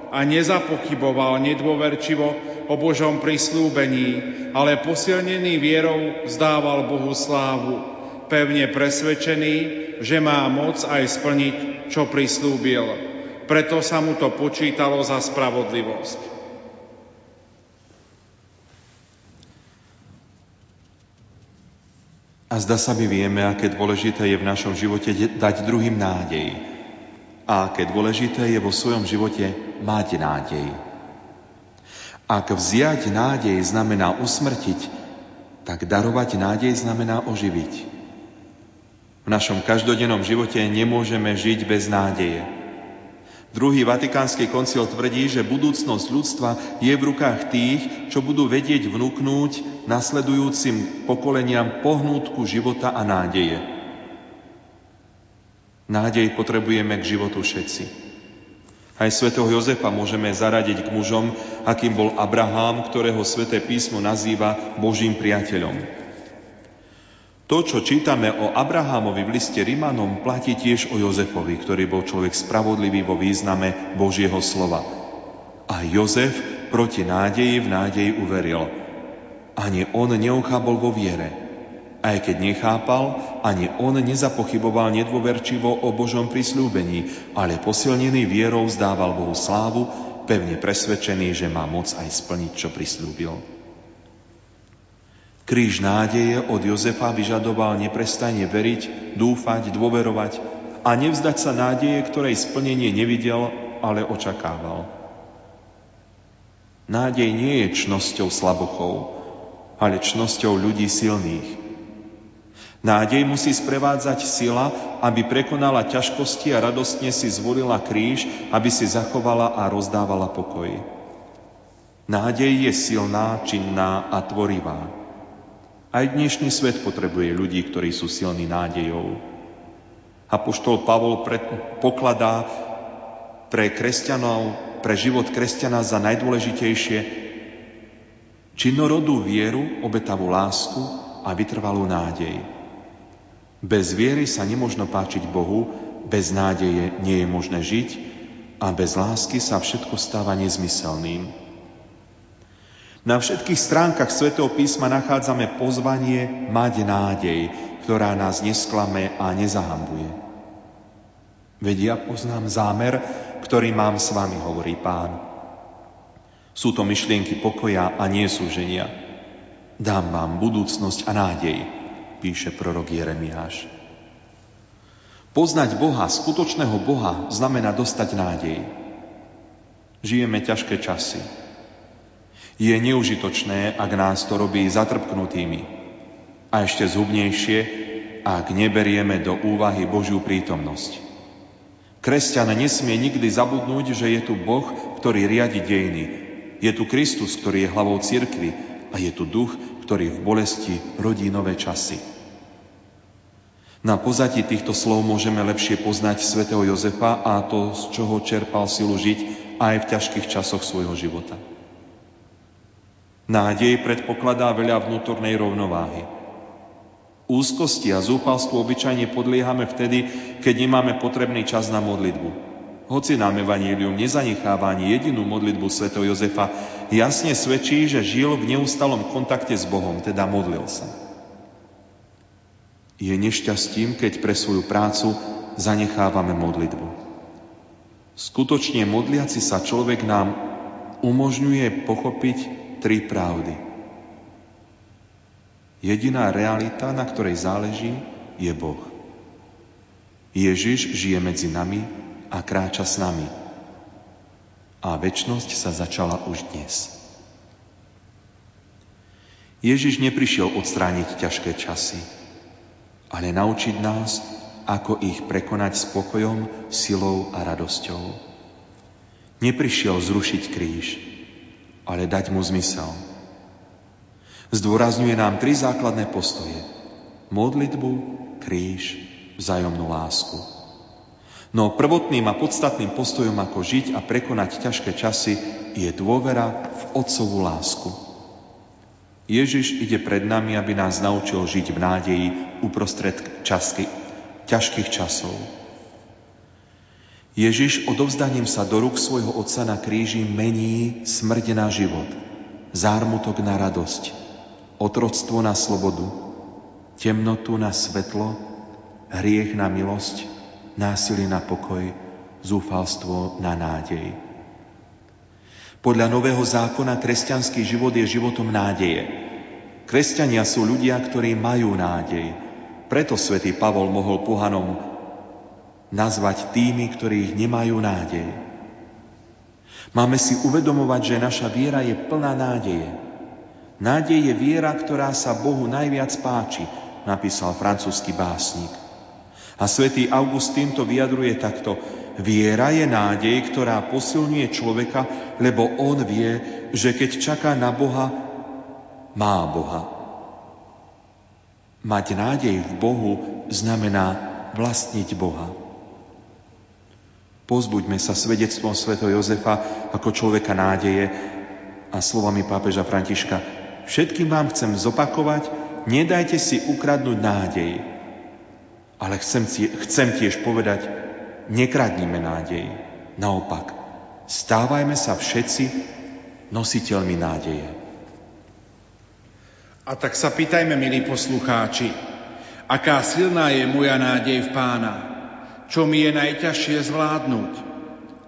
a nezapochyboval nedôverčivo o Božom prislúbení, ale posilnený vierou vzdával Bohu slávu pevne presvedčený, že má moc aj splniť, čo prislúbil. Preto sa mu to počítalo za spravodlivosť. A zdá sa mi vieme, aké dôležité je v našom živote dať druhým nádej. A aké dôležité je vo svojom živote mať nádej. Ak vziať nádej znamená usmrtiť, tak darovať nádej znamená oživiť. V našom každodennom živote nemôžeme žiť bez nádeje. Druhý vatikánsky koncil tvrdí, že budúcnosť ľudstva je v rukách tých, čo budú vedieť vnúknúť nasledujúcim pokoleniam pohnútku života a nádeje. Nádej potrebujeme k životu všetci. Aj svätého Jozefa môžeme zaradiť k mužom, akým bol Abraham, ktorého sväté písmo nazýva Božím priateľom. To, čo čítame o Abrahamovi v liste Rimanom, platí tiež o Jozefovi, ktorý bol človek spravodlivý vo význame Božieho slova. A Jozef proti nádeji v nádeji uveril. Ani on neochábol vo viere. Aj keď nechápal, ani on nezapochyboval nedôverčivo o Božom prislúbení, ale posilnený vierou zdával Bohu slávu, pevne presvedčený, že má moc aj splniť, čo prislúbil. Kríž nádeje od Jozefa vyžadoval neprestane veriť, dúfať, dôverovať a nevzdať sa nádeje, ktorej splnenie nevidel, ale očakával. Nádej nie je čnosťou slabochov, ale čnosťou ľudí silných. Nádej musí sprevádzať sila, aby prekonala ťažkosti a radostne si zvolila kríž, aby si zachovala a rozdávala pokoj. Nádej je silná, činná a tvorivá. Aj dnešný svet potrebuje ľudí, ktorí sú silní nádejou. Apoštol Pavol pred, pokladá pre kresťanov, pre život kresťana za najdôležitejšie činorodú vieru, obetavú lásku a vytrvalú nádej. Bez viery sa nemožno páčiť Bohu, bez nádeje nie je možné žiť a bez lásky sa všetko stáva nezmyselným. Na všetkých stránkach svätého písma nachádzame pozvanie mať nádej, ktorá nás nesklame a nezahambuje. Veď ja poznám zámer, ktorý mám s vami, hovorí pán. Sú to myšlienky pokoja a nie súženia. Dám vám budúcnosť a nádej, píše prorok Jeremiáš. Poznať Boha, skutočného Boha, znamená dostať nádej. Žijeme ťažké časy, je neužitočné, ak nás to robí zatrpknutými. A ešte zhubnejšie, ak neberieme do úvahy Božiu prítomnosť. Kresťan nesmie nikdy zabudnúť, že je tu Boh, ktorý riadi dejiny. Je tu Kristus, ktorý je hlavou cirkvy a je tu duch, ktorý v bolesti rodí nové časy. Na pozadí týchto slov môžeme lepšie poznať svätého Jozefa a to, z čoho čerpal silu žiť aj v ťažkých časoch svojho života. Nádej predpokladá veľa vnútornej rovnováhy. Úzkosti a zúfalstvu obyčajne podliehame vtedy, keď nemáme potrebný čas na modlitbu. Hoci nám Evanílium nezanecháva ani jedinú modlitbu sv. Jozefa, jasne svedčí, že žil v neustalom kontakte s Bohom, teda modlil sa. Je nešťastím, keď pre svoju prácu zanechávame modlitbu. Skutočne modliaci sa človek nám umožňuje pochopiť tri pravdy. Jediná realita, na ktorej záleží, je Boh. Ježiš žije medzi nami a kráča s nami. A väčnosť sa začala už dnes. Ježiš neprišiel odstrániť ťažké časy, ale naučiť nás, ako ich prekonať spokojom, silou a radosťou. Neprišiel zrušiť kríž, ale dať mu zmysel. Zdôrazňuje nám tri základné postoje. Modlitbu, kríž, vzájomnú lásku. No prvotným a podstatným postojom, ako žiť a prekonať ťažké časy, je dôvera v Otcovú lásku. Ježiš ide pred nami, aby nás naučil žiť v nádeji uprostred časky, ťažkých časov. Ježiš odovzdaním sa do rúk svojho Otca na kríži mení smrť na život, zármutok na radosť, otroctvo na slobodu, temnotu na svetlo, hriech na milosť, násilie na pokoj, zúfalstvo na nádej. Podľa Nového zákona kresťanský život je životom nádeje. Kresťania sú ľudia, ktorí majú nádej. Preto svätý Pavol mohol pohanom nazvať tými, ktorí nemajú nádej. Máme si uvedomovať, že naša viera je plná nádeje. Nádej je viera, ktorá sa Bohu najviac páči, napísal francúzsky básnik. A svätý Augustín to vyjadruje takto. Viera je nádej, ktorá posilňuje človeka, lebo on vie, že keď čaká na Boha, má Boha. Mať nádej v Bohu znamená vlastniť Boha. Pozbuďme sa svedectvom Sv. Jozefa ako človeka nádeje a slovami pápeža Františka. Všetkým vám chcem zopakovať, nedajte si ukradnúť nádej. Ale chcem, chcem tiež povedať, nekradnime nádej. Naopak, stávajme sa všetci nositeľmi nádeje. A tak sa pýtajme, milí poslucháči, aká silná je moja nádej v pána – čo mi je najťažšie zvládnuť,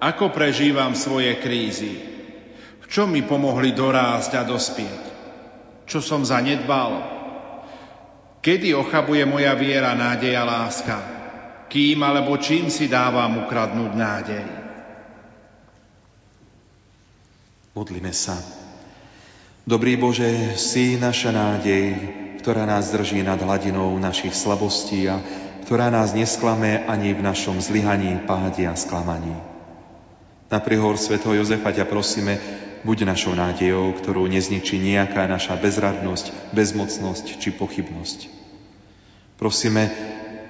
Ako prežívam svoje krízy? V čom mi pomohli dorásť a dospieť? Čo som zanedbal? Kedy ochabuje moja viera, nádej a láska? Kým alebo čím si dávam ukradnúť nádej? Modlíme sa. Dobrý Bože, si naša nádej, ktorá nás drží nad hladinou našich slabostí a ktorá nás nesklame ani v našom zlyhaní, páde a sklamaní. Na prihor svätého Jozefa ťa prosíme, buď našou nádejou, ktorú nezničí nejaká naša bezradnosť, bezmocnosť či pochybnosť. Prosíme,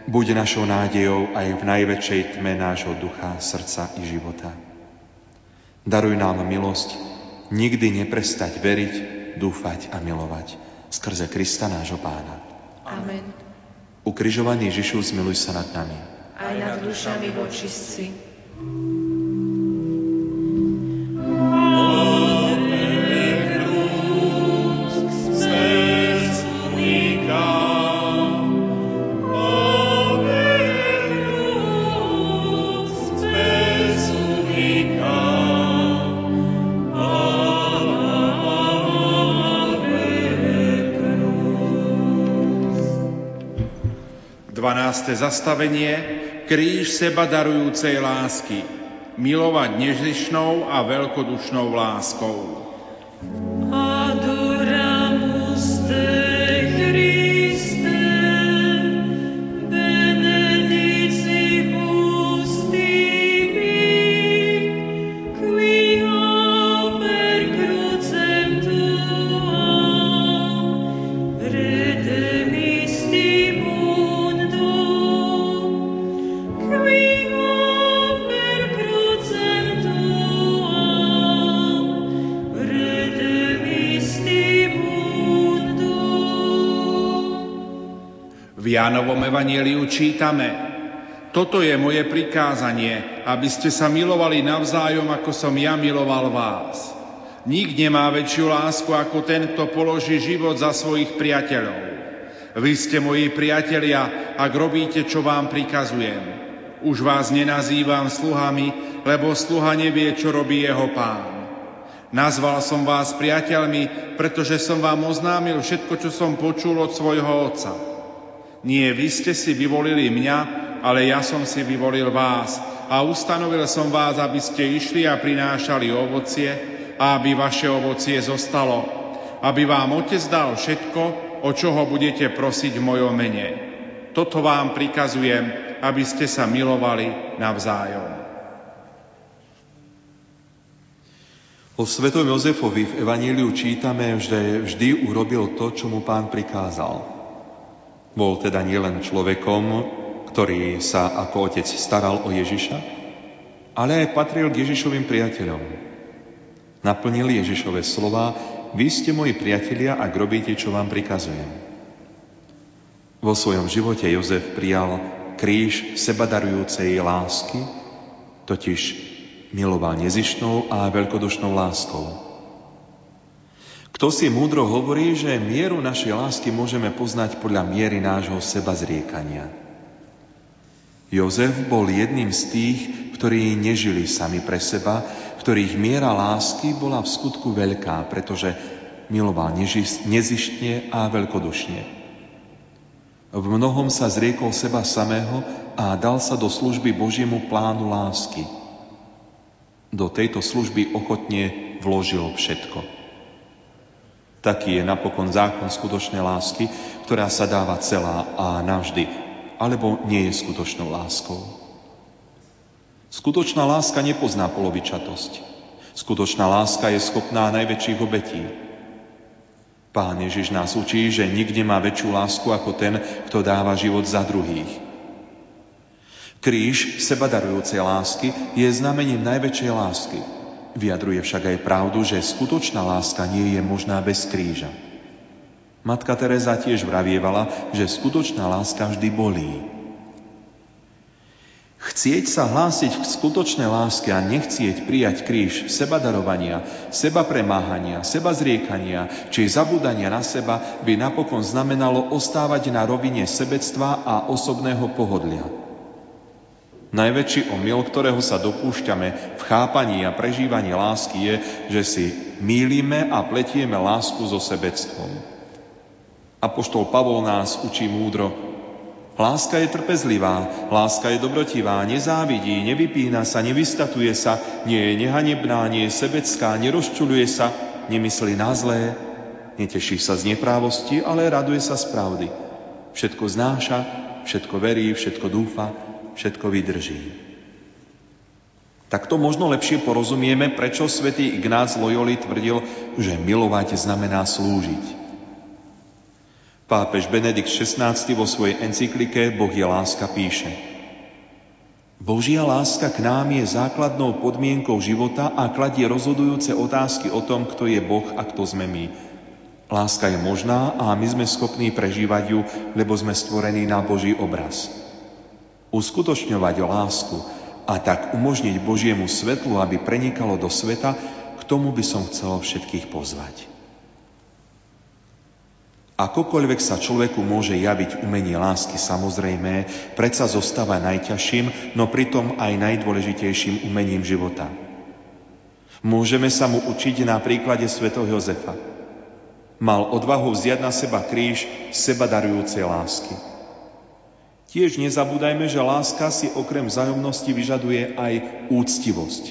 buď našou nádejou aj v najväčšej tme nášho ducha, srdca i života. Daruj nám milosť, nikdy neprestať veriť, dúfať a milovať skrze Krista nášho Pána. Amen. Ukrižovaný Ježišu, zmiluj sa nad nami. Aj nad dušami vočistci. Dvanácté zastavenie Kríž seba darujúcej lásky Milovať nežišnou a veľkodušnou láskou. Jánovom evanieliu čítame Toto je moje prikázanie, aby ste sa milovali navzájom, ako som ja miloval vás. Nik nemá väčšiu lásku ako ten, kto položí život za svojich priateľov. Vy ste moji priatelia, ak robíte, čo vám prikazujem. Už vás nenazývam sluhami, lebo sluha nevie, čo robí jeho pán. Nazval som vás priateľmi, pretože som vám oznámil všetko, čo som počul od svojho otca. Nie vy ste si vyvolili mňa, ale ja som si vyvolil vás a ustanovil som vás, aby ste išli a prinášali ovocie a aby vaše ovocie zostalo, aby vám Otec dal všetko, o čo ho budete prosiť v mojom mene. Toto vám prikazujem, aby ste sa milovali navzájom. O svetom Jozefovi v Evaníliu čítame, že vždy urobil to, čo mu pán prikázal. Bol teda nielen človekom, ktorý sa ako otec staral o Ježiša, ale aj patril k Ježišovým priateľom. Naplnil Ježišove slova, vy ste moji priatelia, ak robíte, čo vám prikazujem. Vo svojom živote Jozef prijal kríž sebadarujúcej lásky, totiž miloval nezišnou a veľkodušnou láskou. Kto si múdro hovorí, že mieru našej lásky môžeme poznať podľa miery nášho seba zriekania. Jozef bol jedným z tých, ktorí nežili sami pre seba, ktorých miera lásky bola v skutku veľká, pretože miloval nezištne a veľkodušne. V mnohom sa zriekol seba samého a dal sa do služby Božiemu plánu lásky. Do tejto služby ochotne vložil všetko. Taký je napokon zákon skutočnej lásky, ktorá sa dáva celá a navždy, alebo nie je skutočnou láskou. Skutočná láska nepozná polovičatosť. Skutočná láska je schopná najväčších obetí. Pán Ježiš nás učí, že nikde má väčšiu lásku ako ten, kto dáva život za druhých. Kríž sebadarujúcej lásky je znamením najväčšej lásky – Vyjadruje však aj pravdu, že skutočná láska nie je možná bez kríža. Matka Teresa tiež vravievala, že skutočná láska vždy bolí. Chcieť sa hlásiť k skutočnej láske a nechcieť prijať kríž seba darovania, seba premáhania, seba zriekania či zabúdania na seba by napokon znamenalo ostávať na rovine sebectva a osobného pohodlia. Najväčší omyl, ktorého sa dopúšťame v chápaní a prežívaní lásky je, že si mýlime a pletieme lásku so sebectvom. Apoštol Pavol nás učí múdro. Láska je trpezlivá, láska je dobrotivá, nezávidí, nevypína sa, nevystatuje sa, nie je nehanebná, nie je sebecká, nerozčuluje sa, nemyslí na zlé, neteší sa z neprávosti, ale raduje sa z pravdy. Všetko znáša, všetko verí, všetko dúfa, všetko vydrží. Takto možno lepšie porozumieme, prečo svätý Ignác Loyoli tvrdil, že milovať znamená slúžiť. Pápež Benedikt XVI vo svojej encyklike Boh je láska píše Božia láska k nám je základnou podmienkou života a kladie rozhodujúce otázky o tom, kto je Boh a kto sme my. Láska je možná a my sme schopní prežívať ju, lebo sme stvorení na Boží obraz. Uskutočňovať lásku a tak umožniť Božiemu svetlu, aby prenikalo do sveta, k tomu by som chcel všetkých pozvať. Akokoľvek sa človeku môže javiť umenie lásky samozrejmé, predsa zostáva najťažším, no pritom aj najdôležitejším umením života. Môžeme sa mu učiť na príklade svätého Jozefa. Mal odvahu vziať na seba kríž seba darujúcej lásky. Tiež nezabúdajme, že láska si okrem vzájomnosti vyžaduje aj úctivosť.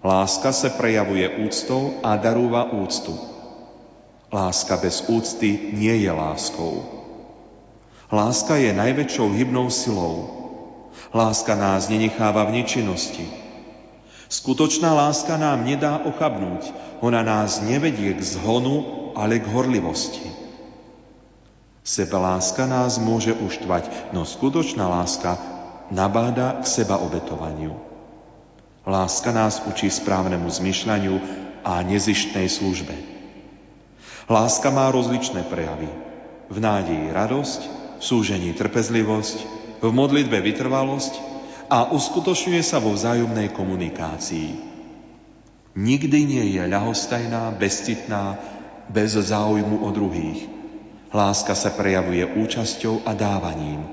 Láska sa prejavuje úctou a darúva úctu. Láska bez úcty nie je láskou. Láska je najväčšou hybnou silou. Láska nás nenecháva v nečinnosti. Skutočná láska nám nedá ochabnúť. Ona nás nevedie k zhonu, ale k horlivosti. Seba láska nás môže uštvať, no skutočná láska nabáda k seba obetovaniu. Láska nás učí správnemu zmyšľaniu a nezištnej službe. Láska má rozličné prejavy. V nádeji radosť, v súžení trpezlivosť, v modlitbe vytrvalosť a uskutočňuje sa vo vzájomnej komunikácii. Nikdy nie je ľahostajná, bezcitná, bez záujmu o druhých. Láska sa prejavuje účasťou a dávaním.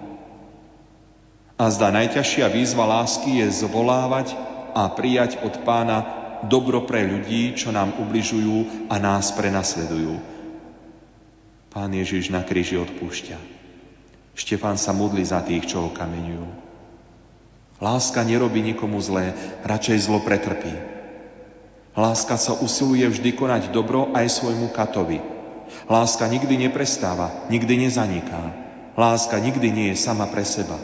A zdá najťažšia výzva lásky je zvolávať a prijať od pána dobro pre ľudí, čo nám ubližujú a nás prenasledujú. Pán Ježiš na kríži odpúšťa. Štefán sa modlí za tých, čo ho kameňujú. Láska nerobí nikomu zlé, radšej zlo pretrpí. Láska sa usiluje vždy konať dobro aj svojmu katovi. Láska nikdy neprestáva, nikdy nezaniká. Láska nikdy nie je sama pre seba.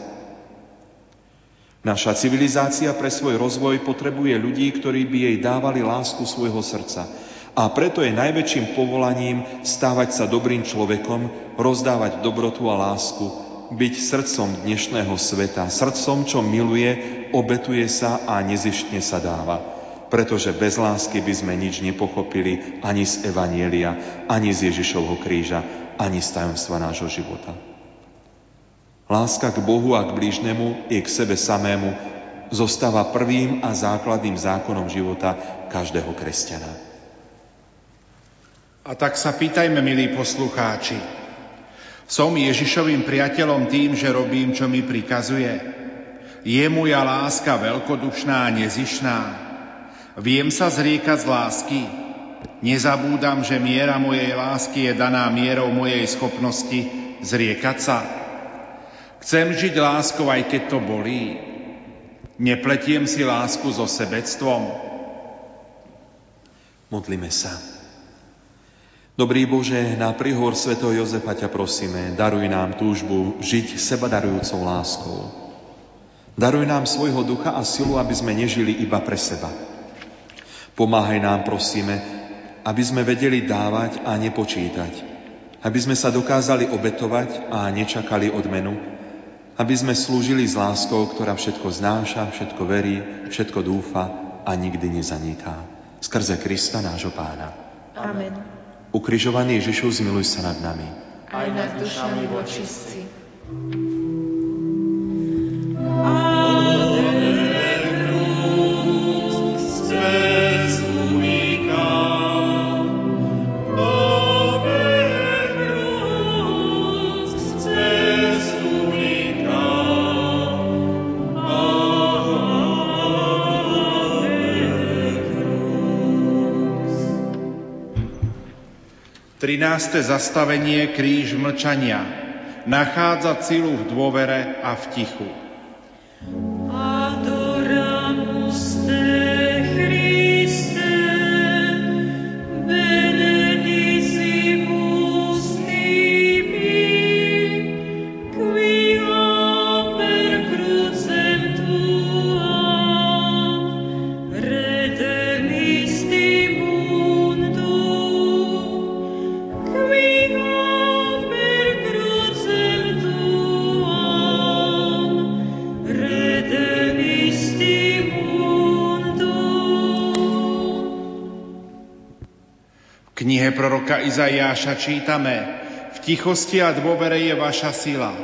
Naša civilizácia pre svoj rozvoj potrebuje ľudí, ktorí by jej dávali lásku svojho srdca. A preto je najväčším povolaním stávať sa dobrým človekom, rozdávať dobrotu a lásku, byť srdcom dnešného sveta, srdcom, čo miluje, obetuje sa a nezištne sa dáva. Pretože bez lásky by sme nič nepochopili ani z Evanielia, ani z Ježišovho kríža, ani z tajomstva nášho života. Láska k Bohu a k blížnemu i k sebe samému zostáva prvým a základným zákonom života každého kresťana. A tak sa pýtajme, milí poslucháči, som Ježišovým priateľom tým, že robím, čo mi prikazuje? Je moja láska veľkodušná a nezišná? Viem sa zriekať z lásky? Nezabúdam, že miera mojej lásky je daná mierou mojej schopnosti zriekať sa? Chcem žiť láskou, aj keď to bolí. Nepletiem si lásku so sebectvom. Modlíme sa. Dobrý Bože, na príhor Sv. Jozefa ťa prosíme, daruj nám túžbu žiť seba darujúcou láskou. Daruj nám svojho ducha a silu, aby sme nežili iba pre seba. Pomáhaj nám, prosíme, aby sme vedeli dávať a nepočítať. Aby sme sa dokázali obetovať a nečakali odmenu, aby sme slúžili s láskou, ktorá všetko znáša, všetko verí, všetko dúfa a nikdy nezaniká. Skrze Krista nášho pána. Amen. Ukrižovaný Ježišu, zmiluj sa nad nami. Aj nad dušami vočistci. 13. zastavenie kríž mlčania. Nachádzať silu v dôvere a v tichu. Knihe proroka Izaiáša čítame V tichosti a dôvere je vaša sila.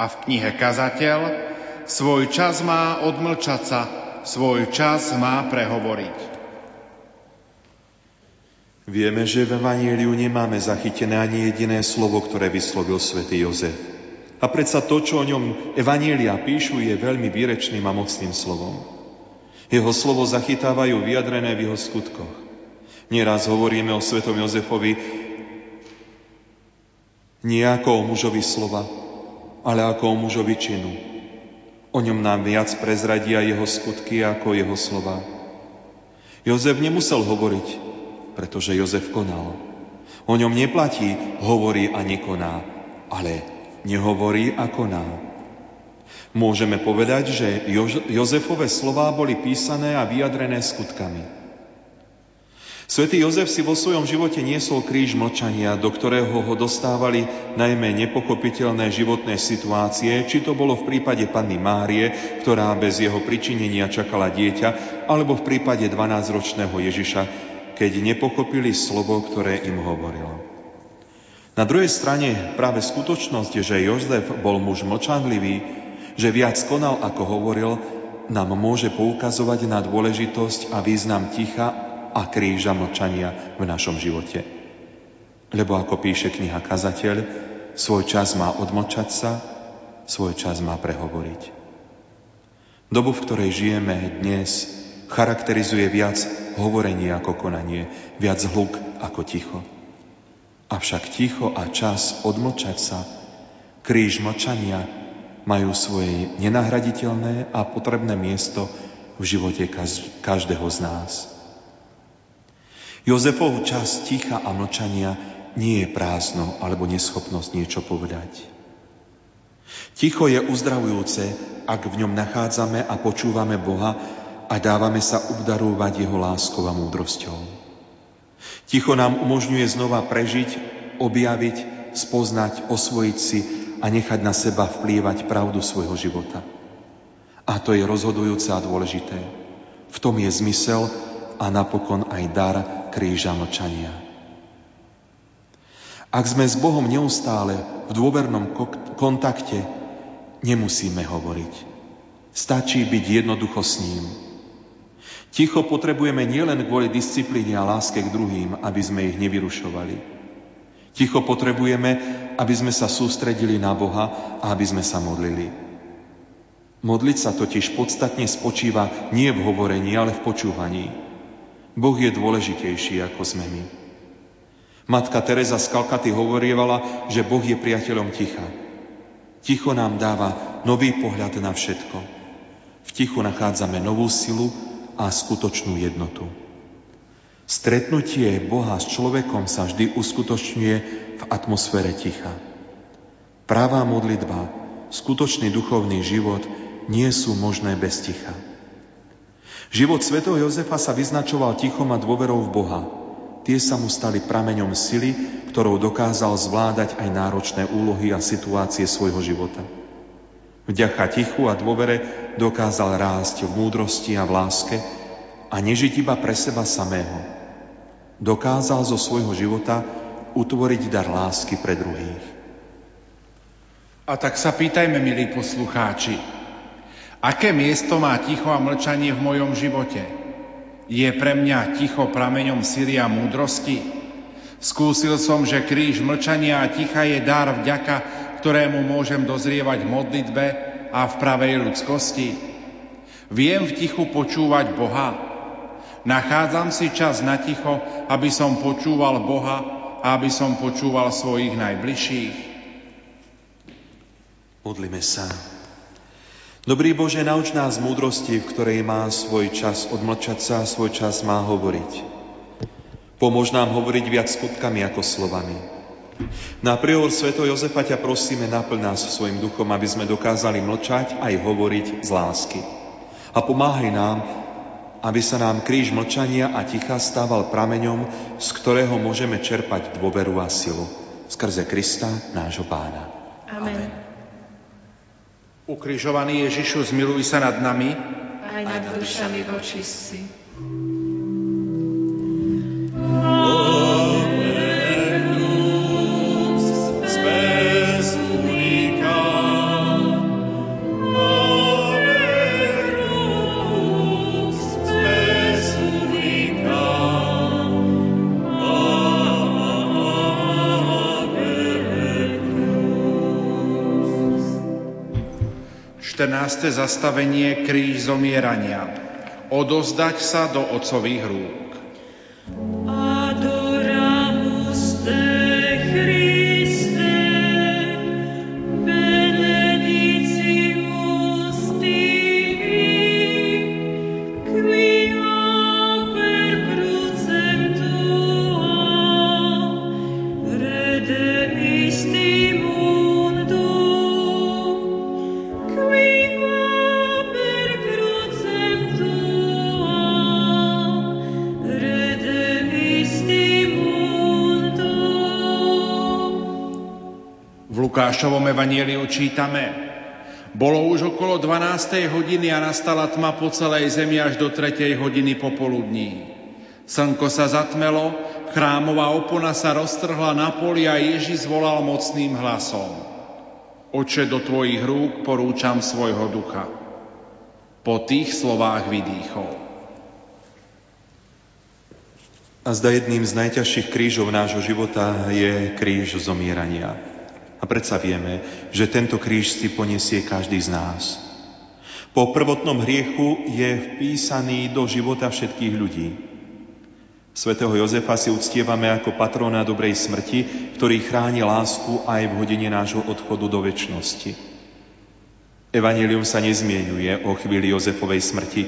A v knihe Kazateľ Svoj čas má odmlčať sa, svoj čas má prehovoriť. Vieme, že v Evaníliu nemáme zachytené ani jediné slovo, ktoré vyslovil svätý Jozef. A predsa to, čo o ňom Evanília píšu, je veľmi výrečným a mocným slovom. Jeho slovo zachytávajú vyjadrené v jeho skutkoch. Nieraz hovoríme o svetom Jozefovi nie ako o mužovi slova, ale ako o mužovi činu. O ňom nám viac prezradia jeho skutky ako jeho slova. Jozef nemusel hovoriť, pretože Jozef konal. O ňom neplatí, hovorí a nekoná, ale nehovorí a koná. Môžeme povedať, že Jozefové slová boli písané a vyjadrené skutkami. Svetý Jozef si vo svojom živote niesol kríž mlčania, do ktorého ho dostávali najmä nepochopiteľné životné situácie, či to bolo v prípade panny Márie, ktorá bez jeho pričinenia čakala dieťa, alebo v prípade 12-ročného Ježiša, keď nepochopili slovo, ktoré im hovoril. Na druhej strane práve skutočnosť, že Jozef bol muž mlčanlivý, že viac konal ako hovoril, nám môže poukazovať na dôležitosť a význam ticha a kríža mlčania v našom živote. Lebo ako píše kniha Kazateľ, svoj čas má odmlčať sa, svoj čas má prehovoriť. Dobu, v ktorej žijeme dnes, charakterizuje viac hovorenie ako konanie, viac hluk ako ticho. Avšak ticho a čas odmlčať sa, kríž mlčania majú svoje nenahraditeľné a potrebné miesto v živote každého z nás. Jozefov čas ticha a mlčania nie je prázdno alebo neschopnosť niečo povedať. Ticho je uzdravujúce, ak v ňom nachádzame a počúvame Boha a dávame sa obdarovať Jeho láskou a múdrosťou. Ticho nám umožňuje znova prežiť, objaviť, spoznať, osvojiť si a nechať na seba vplývať pravdu svojho života. A to je rozhodujúce a dôležité. V tom je zmysel a napokon aj dar kríža mlčania. Ak sme s Bohom neustále v dôvernom kontakte, nemusíme hovoriť. Stačí byť jednoducho s ním. Ticho potrebujeme nielen kvôli disciplíne a láske k druhým, aby sme ich nevyrušovali. Ticho potrebujeme, aby sme sa sústredili na Boha a aby sme sa modlili. Modliť sa totiž podstatne spočíva nie v hovorení, ale v počúvaní. Boh je dôležitejší ako sme my. Matka Teresa z Kalkaty hovorievala, že Boh je priateľom ticha. Ticho nám dáva nový pohľad na všetko. V tichu nachádzame novú silu a skutočnú jednotu. Stretnutie Boha s človekom sa vždy uskutočňuje v atmosfére ticha. Pravá modlitba, skutočný duchovný život nie sú možné bez ticha. Život svätého Jozefa sa vyznačoval tichom a dôverou v Boha. Tie sa mu stali prameňom sily, ktorou dokázal zvládať aj náročné úlohy a situácie svojho života. Vďaka tichu a dôvere dokázal rásť v múdrosti a v láske a nežiť iba pre seba samého. Dokázal zo svojho života utvoriť dar lásky pre druhých. A tak sa pýtajme, milí poslucháči, Aké miesto má ticho a mlčanie v mojom živote? Je pre mňa ticho prameňom síry a múdrosti? Skúsil som, že kríž mlčania a ticha je dar vďaka, ktorému môžem dozrievať v modlitbe a v pravej ľudskosti. Viem v tichu počúvať Boha. Nachádzam si čas na ticho, aby som počúval Boha a aby som počúval svojich najbližších. Modlíme sa. Dobrý Bože, nauč nás múdrosti, v ktorej má svoj čas odmlčať sa a svoj čas má hovoriť. Pomôž nám hovoriť viac skutkami ako slovami. Na príhovor Sveto Jozefa ťa prosíme, naplň nás svojim duchom, aby sme dokázali mlčať aj hovoriť z lásky. A pomáhaj nám, aby sa nám kríž mlčania a ticha stával prameňom, z ktorého môžeme čerpať dôveru a silu. Skrze Krista, nášho pána. Amen. Ukrižovaný Ježišu, zmiluj sa nad nami. Aj nad dušami vočistci. 14. zastavenie kríž zomierania. Odozdať sa do ocových rúk. Lukášovom evanieliu čítame Bolo už okolo 12. hodiny a nastala tma po celej zemi až do 3. hodiny popoludní. Slnko sa zatmelo, chrámová opona sa roztrhla na poli a Ježiš zvolal mocným hlasom. Oče, do tvojich rúk porúčam svojho ducha. Po tých slovách vydýchol. A zda jedným z najťažších krížov nášho života je kríž zomierania. A predsa vieme, že tento kríž si poniesie každý z nás. Po prvotnom hriechu je vpísaný do života všetkých ľudí. Svetého Jozefa si uctievame ako patrona dobrej smrti, ktorý chráni lásku aj v hodine nášho odchodu do väčšnosti. Evangelium sa nezmienuje o chvíli Jozefovej smrti.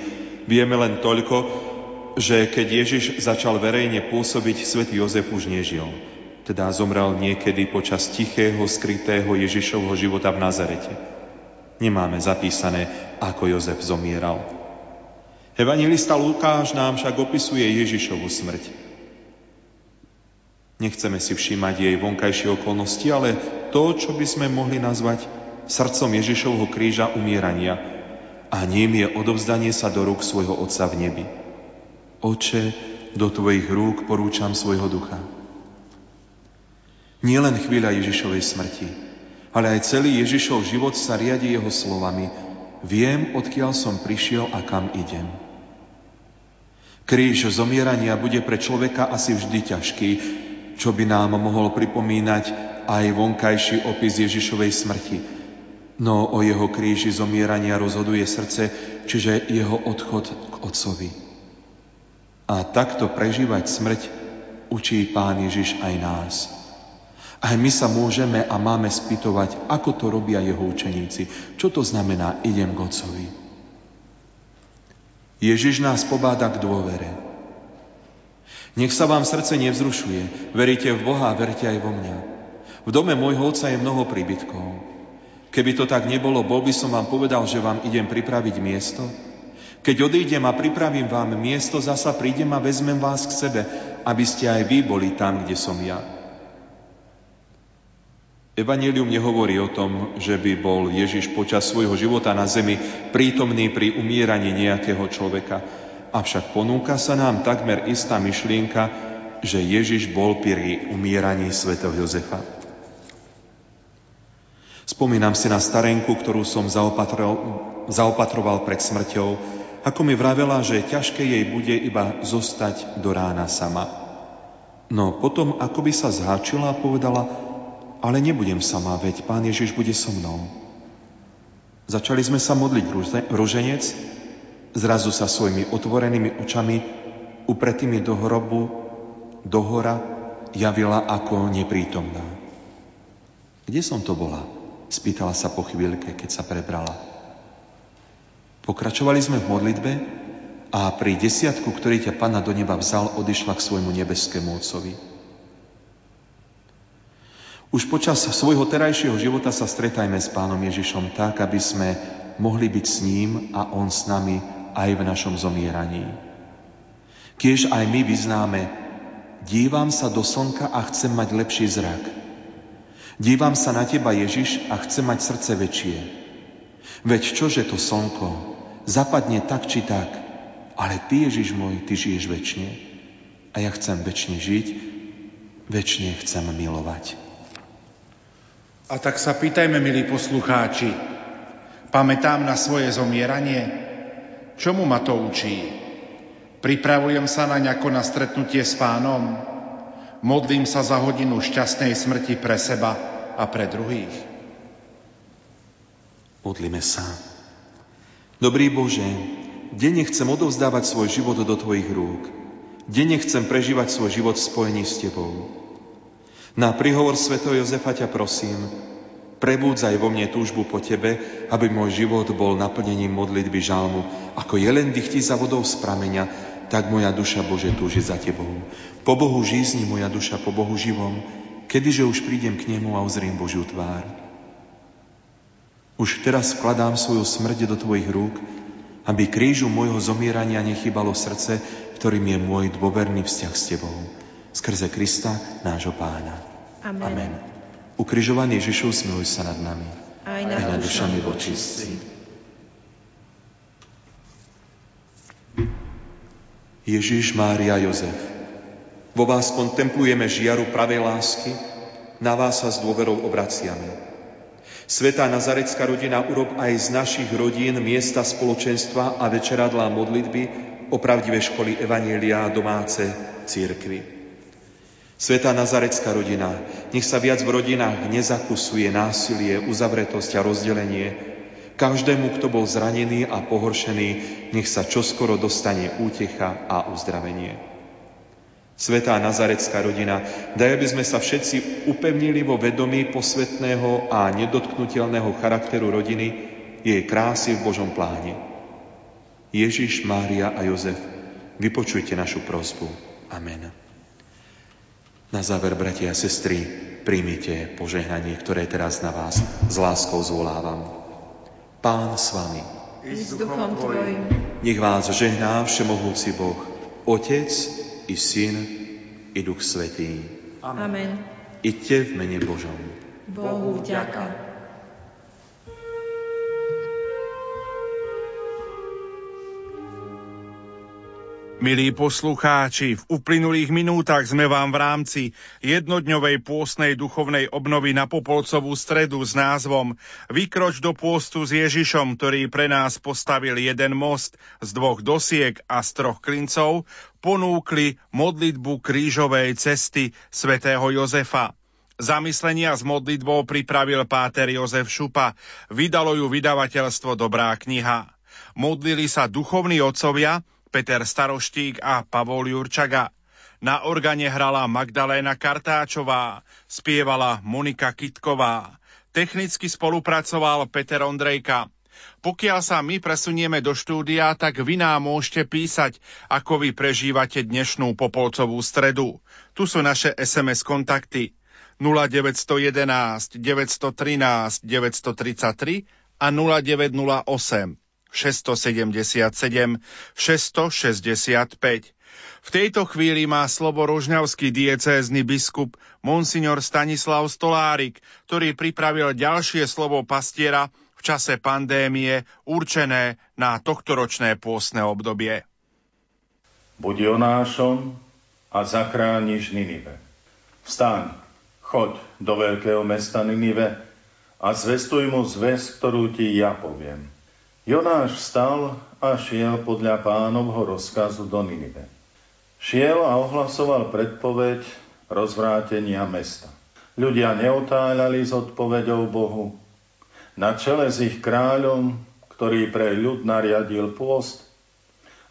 Vieme len toľko, že keď Ježiš začal verejne pôsobiť, svätý Jozef už nežil. Teda zomrel niekedy počas tichého, skrytého Ježišovho života v Nazarete. Nemáme zapísané, ako Jozef zomieral. Evangelista Lukáš nám však opisuje Ježišovu smrť. Nechceme si všímať jej vonkajšie okolnosti, ale to, čo by sme mohli nazvať srdcom Ježišovho kríža umierania. A ním je odovzdanie sa do rúk svojho Otca v nebi. Oče, do Tvojich rúk porúčam svojho ducha. Nie len chvíľa Ježišovej smrti, ale aj celý Ježišov život sa riadi jeho slovami Viem, odkiaľ som prišiel a kam idem. Kríž zomierania bude pre človeka asi vždy ťažký, čo by nám mohol pripomínať aj vonkajší opis Ježišovej smrti. No o jeho kríži zomierania rozhoduje srdce, čiže jeho odchod k Otcovi. A takto prežívať smrť učí Pán Ježiš aj nás. Aj my sa môžeme a máme spýtovať, ako to robia jeho učeníci. Čo to znamená, idem k Otcovi. Ježiš nás pobáda k dôvere. Nech sa vám srdce nevzrušuje. Veríte v Boha verte aj vo mňa. V dome môjho otca je mnoho príbytkov. Keby to tak nebolo, bol by som vám povedal, že vám idem pripraviť miesto. Keď odídem a pripravím vám miesto, zasa prídem a vezmem vás k sebe, aby ste aj vy boli tam, kde som ja. Evangelium nehovorí o tom, že by bol Ježiš počas svojho života na zemi prítomný pri umieraní nejakého človeka, avšak ponúka sa nám takmer istá myšlienka, že Ježiš bol pri umieraní svätého Jozefa. Spomínam si na starenku, ktorú som zaopatroval, zaopatroval pred smrťou, ako mi vravela, že ťažké jej bude iba zostať do rána sama. No potom, ako by sa zháčila povedala, ale nebudem sama, veď Pán Ježiš bude so mnou. Začali sme sa modliť roženec, zrazu sa svojimi otvorenými očami upretými do hrobu, do hora, javila ako neprítomná. Kde som to bola? Spýtala sa po chvíľke, keď sa prebrala. Pokračovali sme v modlitbe a pri desiatku, ktorý ťa Pana do neba vzal, odišla k svojmu nebeskému Otcovi. Už počas svojho terajšieho života sa stretajme s Pánom Ježišom tak, aby sme mohli byť s ním a On s nami aj v našom zomieraní. Kiež aj my vyznáme, dívam sa do slnka a chcem mať lepší zrak. Dívam sa na Teba, Ježiš, a chcem mať srdce väčšie. Veď čože to slnko? Zapadne tak či tak, ale Ty, Ježiš môj, Ty žiješ väčšine. A ja chcem väčšine žiť, väčšine chcem milovať. A tak sa pýtajme, milí poslucháči, pamätám na svoje zomieranie? Čomu ma to učí? Pripravujem sa na ako na stretnutie s pánom? Modlím sa za hodinu šťastnej smrti pre seba a pre druhých? Modlíme sa. Dobrý Bože, Denne chcem odovzdávať svoj život do Tvojich rúk. Denne chcem prežívať svoj život spojení s Tebou. Na príhovor Sv. Jozefa ťa prosím, prebúdzaj vo mne túžbu po Tebe, aby môj život bol naplnením modlitby žalmu. Ako jelen dychtí za vodou z prameňa, tak moja duša Bože túži za Tebou. Po Bohu žízni moja duša, po Bohu živom, kedyže už prídem k Nemu a uzriem Božiu tvár. Už teraz vkladám svoju smrť do Tvojich rúk, aby krížu môjho zomierania nechybalo srdce, ktorým je môj dôverný vzťah s Tebou. Skrze Krista, nášho Pána. Amen. Amen. Ukrižovaný Ježišov, smiluj sa nad nami. Aj nad, Aj nad dušami vočistí. Ježiš, Mária, Jozef, vo vás kontemplujeme žiaru pravej lásky, na vás sa s dôverou obraciame. Svetá Nazarecká rodina, urob aj z našich rodín miesta spoločenstva a večeradlá modlitby o pravdivé školy Evanielia domáce církvy. Svetá Nazarecká rodina, nech sa viac v rodinách nezakusuje násilie, uzavretosť a rozdelenie. Každému, kto bol zranený a pohoršený, nech sa čoskoro dostane útecha a uzdravenie. Svetá Nazarecká rodina, daj, aby sme sa všetci upevnili vo vedomí posvetného a nedotknutelného charakteru rodiny, jej krásy v Božom pláne. Ježiš, Mária a Jozef, vypočujte našu prosbu. Amen. Na záver, bratia a sestry, príjmite požehnanie, ktoré teraz na vás s láskou zvolávam. Pán s vami. I s duchom Tvojim. Nech vás žehná Všemohúci Boh, Otec i Syn, i Duch Svetý. Amen. Iďte v mene Božom. Bohu vďaka. Milí poslucháči, v uplynulých minútach sme vám v rámci jednodňovej pôstnej duchovnej obnovy na Popolcovú stredu s názvom Vykroč do pôstu s Ježišom, ktorý pre nás postavil jeden most z dvoch dosiek a z troch klincov, ponúkli modlitbu krížovej cesty svätého Jozefa. Zamyslenia s modlitbou pripravil páter Jozef Šupa. Vydalo ju vydavateľstvo Dobrá kniha. Modlili sa duchovní otcovia, Peter Staroštík a Pavol Jurčaga. Na organe hrala Magdaléna Kartáčová, spievala Monika Kitková. Technicky spolupracoval Peter Ondrejka. Pokiaľ sa my presunieme do štúdia, tak vy nám môžete písať, ako vy prežívate dnešnú Popolcovú stredu. Tu sú naše SMS kontakty 0911 913 933 a 0908 677 665. V tejto chvíli má slovo rožňavský diecézny biskup Monsignor Stanislav Stolárik, ktorý pripravil ďalšie slovo pastiera v čase pandémie určené na tohtoročné pôstne obdobie. Buď Jonášom a zachrániš Ninive. Vstaň, choď do veľkého mesta Ninive a zvestuj mu zväz, ktorú ti ja poviem. Jonáš vstal a šiel podľa pánovho rozkazu do Ninive. Šiel a ohlasoval predpoveď rozvrátenia mesta. Ľudia neotáľali s odpoveďou Bohu. Na čele s ich kráľom, ktorý pre ľud nariadil pôst,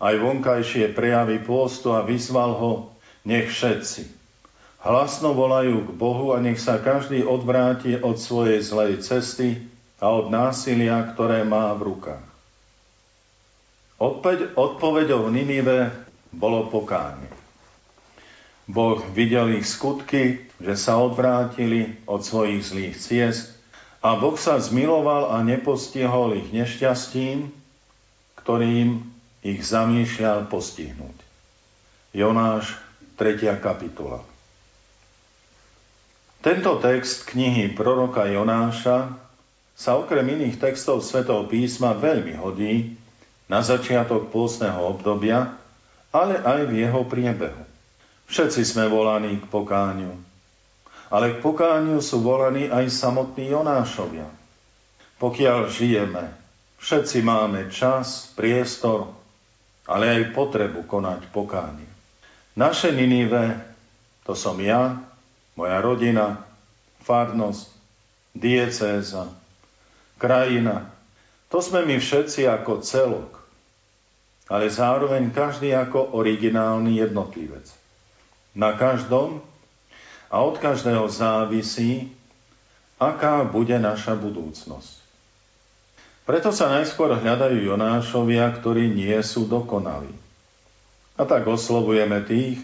aj vonkajšie prejavy pôstu a vyzval ho, nech všetci, Hlasno volajú k Bohu a nech sa každý odvráti od svojej zlej cesty a od násilia, ktoré má v rukách. Odpoveď, odpoveďou Ninive bolo pokánie. Boh videl ich skutky, že sa odvrátili od svojich zlých ciest a Boh sa zmiloval a nepostihol ich nešťastím, ktorým ich zamýšľal postihnúť. Jonáš, 3. kapitola. Tento text knihy proroka Jonáša sa okrem iných textov Svetého písma veľmi hodí na začiatok pôstneho obdobia, ale aj v jeho priebehu. Všetci sme volaní k pokáňu, ale k pokáňu sú volaní aj samotní Jonášovia. Pokiaľ žijeme, všetci máme čas, priestor, ale aj potrebu konať pokánie. Naše Ninive, to som ja, moja rodina, farnosť, diecéza, krajina. To sme my všetci ako celok, ale zároveň každý ako originálny jednotlivec. Na každom a od každého závisí, aká bude naša budúcnosť. Preto sa najskôr hľadajú Jonášovia, ktorí nie sú dokonalí. A tak oslovujeme tých,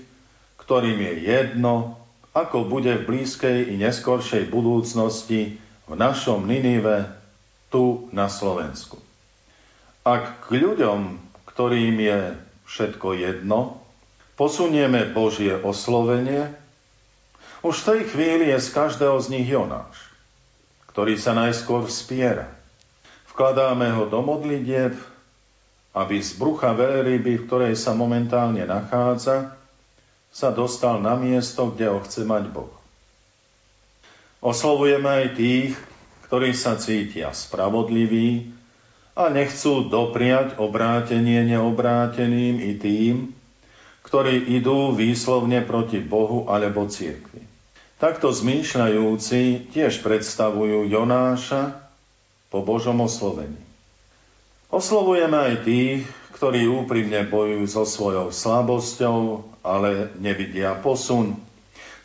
ktorým je jedno, ako bude v blízkej i neskoršej budúcnosti v našom Ninive tu na Slovensku. Ak k ľuďom, ktorým je všetko jedno, posunieme Božie oslovenie, už v tej chvíli je z každého z nich Jonáš, ktorý sa najskôr spiera. Vkladáme ho do modlitieb, aby z brucha veľryby, v ktorej sa momentálne nachádza, sa dostal na miesto, kde ho chce mať Boh. Oslovujeme aj tých, ktorí sa cítia spravodliví a nechcú dopriať obrátenie neobráteným i tým, ktorí idú výslovne proti Bohu alebo cirkvi. Takto zmýšľajúci tiež predstavujú Jonáša po Božom oslovení. Oslovujeme aj tých, ktorí úprimne bojujú so svojou slabosťou, ale nevidia posun.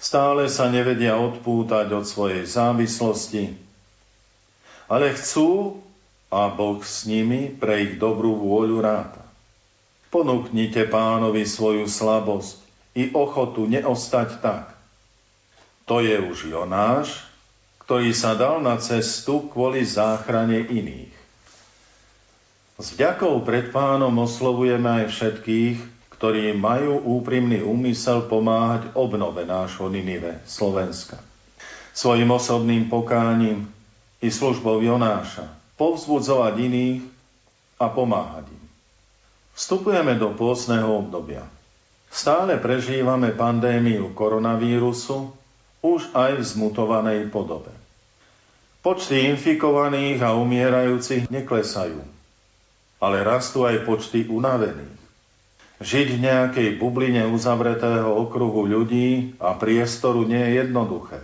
Stále sa nevedia odpútať od svojej závislosti, ale chcú a Boh s nimi pre ich dobrú vôľu ráta. Ponúknite pánovi svoju slabosť i ochotu neostať tak. To je už Jonáš, ktorý sa dal na cestu kvôli záchrane iných. S vďakou pred pánom oslovujeme aj všetkých, ktorí majú úprimný úmysel pomáhať obnove nášho Ninive, Slovenska. Svojim osobným pokáním i službou Jonáša povzbudzovať iných a pomáhať im. Vstupujeme do pôsneho obdobia. Stále prežívame pandémiu koronavírusu, už aj v zmutovanej podobe. Počty infikovaných a umierajúcich neklesajú ale rastú aj počty unavených. Žiť v nejakej bubline uzavretého okruhu ľudí a priestoru nie je jednoduché.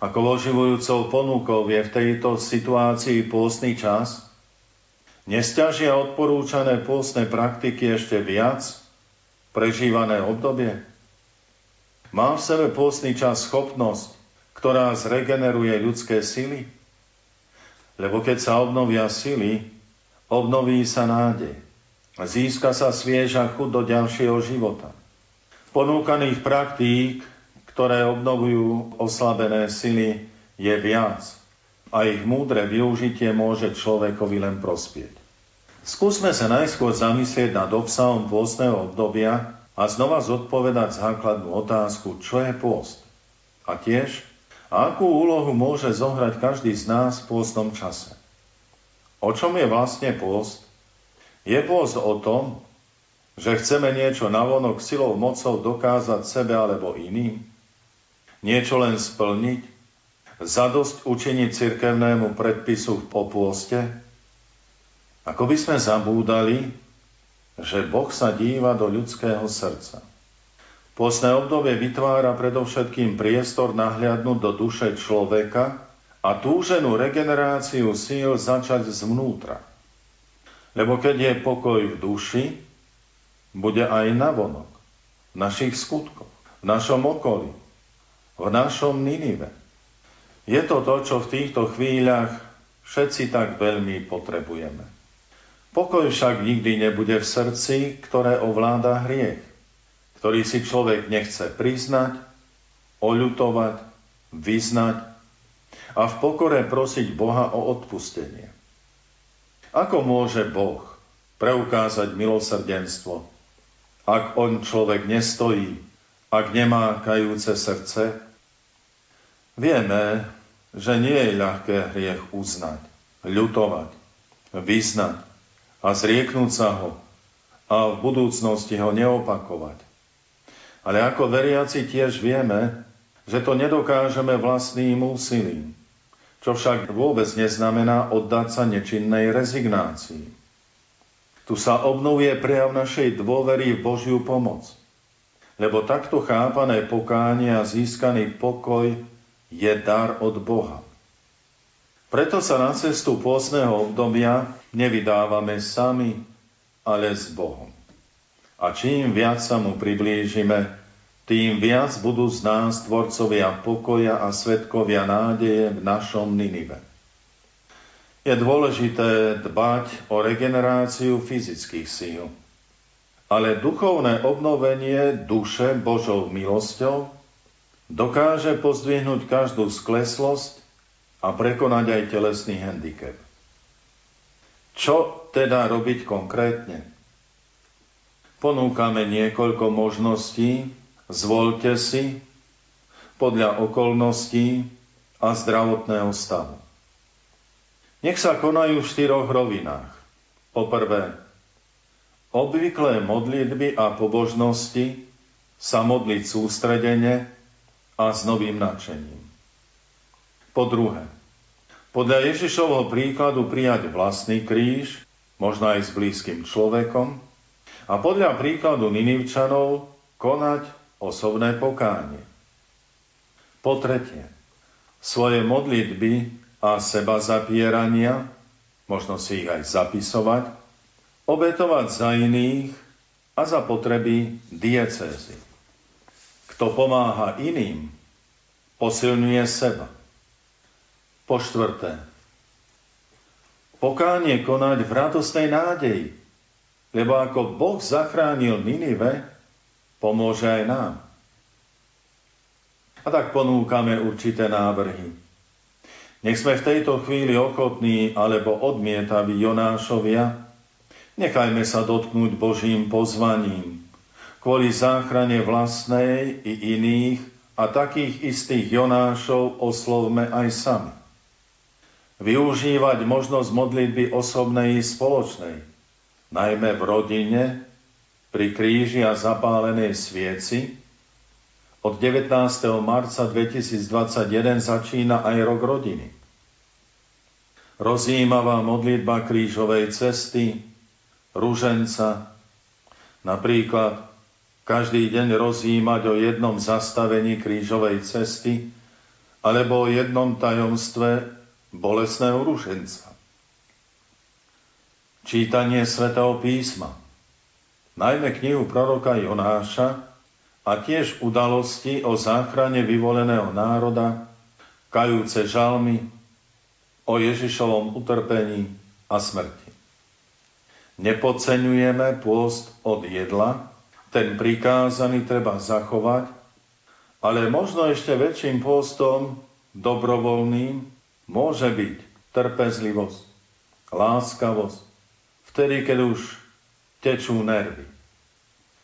Ako oživujúcou ponukou je v tejto situácii pôstny čas, nesťažia odporúčané pôstne praktiky ešte viac prežívané obdobie? Má v sebe pôstny čas schopnosť, ktorá zregeneruje ľudské sily? Lebo keď sa obnovia sily, Obnoví sa nádej. Získa sa svieža chuť do ďalšieho života. Ponúkaných praktík, ktoré obnovujú oslabené sily, je viac a ich múdre využitie môže človekovi len prospieť. Skúsme sa najskôr zamyslieť nad obsahom pôstneho obdobia a znova zodpovedať základnú otázku, čo je pôst. A tiež, akú úlohu môže zohrať každý z nás v pôstnom čase. O čom je vlastne pôst? Je pôst o tom, že chceme niečo navonok silou mocou dokázať sebe alebo iným? Niečo len splniť? Zadosť učiniť cirkevnému predpisu po pôste? Ako by sme zabúdali, že Boh sa díva do ľudského srdca. Pôstne obdobie vytvára predovšetkým priestor nahliadnúť do duše človeka, a túženú regeneráciu síl začať zvnútra. Lebo keď je pokoj v duši, bude aj navonok, v našich skutkoch, v našom okolí, v našom Ninive. Je to to, čo v týchto chvíľach všetci tak veľmi potrebujeme. Pokoj však nikdy nebude v srdci, ktoré ovláda hriech, ktorý si človek nechce priznať, oľutovať, vyznať a v pokore prosiť Boha o odpustenie. Ako môže Boh preukázať milosrdenstvo, ak on človek nestojí, ak nemá kajúce srdce? Vieme, že nie je ľahké hriech uznať, ľutovať, vyznať a zrieknúť sa ho a v budúcnosti ho neopakovať. Ale ako veriaci tiež vieme, že to nedokážeme vlastným úsilím, čo však vôbec neznamená oddať sa nečinnej rezignácii. Tu sa obnovuje prejav našej dôvery v Božiu pomoc. Lebo takto chápané pokánie a získaný pokoj je dar od Boha. Preto sa na cestu pôsneho obdobia nevydávame sami, ale s Bohom. A čím viac sa mu priblížime, tým viac budú z nás tvorcovia pokoja a svetkovia nádeje v našom Ninive. Je dôležité dbať o regeneráciu fyzických síl, ale duchovné obnovenie duše Božou milosťou dokáže pozdvihnúť každú skleslosť a prekonať aj telesný handicap. Čo teda robiť konkrétne? Ponúkame niekoľko možností, Zvolte si podľa okolností a zdravotného stavu. Nech sa konajú v štyroch rovinách. Poprvé, obvyklé modlitby a pobožnosti sa modliť sústredene a s novým nadšením. Po druhé, podľa Ježišovho príkladu prijať vlastný kríž, možno aj s blízkym človekom, a podľa príkladu Ninivčanov konať osobné pokánie. Po tretie, svoje modlitby a seba zapierania, možno si ich aj zapisovať, obetovať za iných a za potreby diecézy. Kto pomáha iným, posilňuje seba. Po štvrté, pokánie konať v radostnej nádeji, lebo ako Boh zachránil Ninive, pomôže aj nám. A tak ponúkame určité návrhy. Nech sme v tejto chvíli ochotní alebo odmietaví Jonášovia, nechajme sa dotknúť Božím pozvaním, kvôli záchrane vlastnej i iných a takých istých Jonášov oslovme aj sami. Využívať možnosť modlitby osobnej i spoločnej, najmä v rodine, pri kríži a zapálenej svieci. Od 19. marca 2021 začína aj rok rodiny. Rozjímavá modlitba krížovej cesty, ruženca, napríklad každý deň rozjímať o jednom zastavení krížovej cesty alebo o jednom tajomstve bolesného ruženca. Čítanie svätého písma – najmä knihu proroka Jonáša a tiež udalosti o záchrane vyvoleného národa, kajúce žalmy o Ježišovom utrpení a smrti. Nepodceňujeme pôst od jedla, ten prikázaný treba zachovať, ale možno ešte väčším pôstom, dobrovoľným, môže byť trpezlivosť, láskavosť, vtedy, keď už tečú nervy.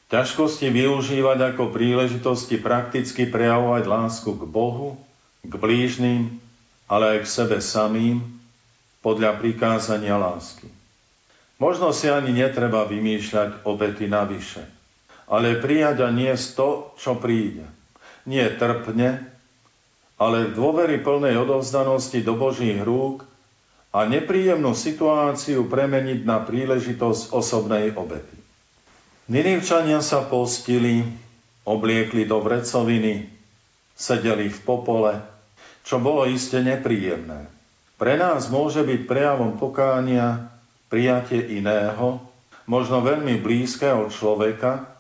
Ťažkosti využívať ako príležitosti prakticky prejavovať lásku k Bohu, k blížnym, ale aj k sebe samým, podľa prikázania lásky. Možno si ani netreba vymýšľať obety navyše, ale prijať a niesť to, čo príde. Nie trpne, ale v dôvery plnej odovzdanosti do Božích rúk a nepríjemnú situáciu premeniť na príležitosť osobnej obety. Ninivčania sa postili, obliekli do vrecoviny, sedeli v popole, čo bolo iste nepríjemné. Pre nás môže byť prejavom pokánia prijatie iného, možno veľmi blízkeho človeka,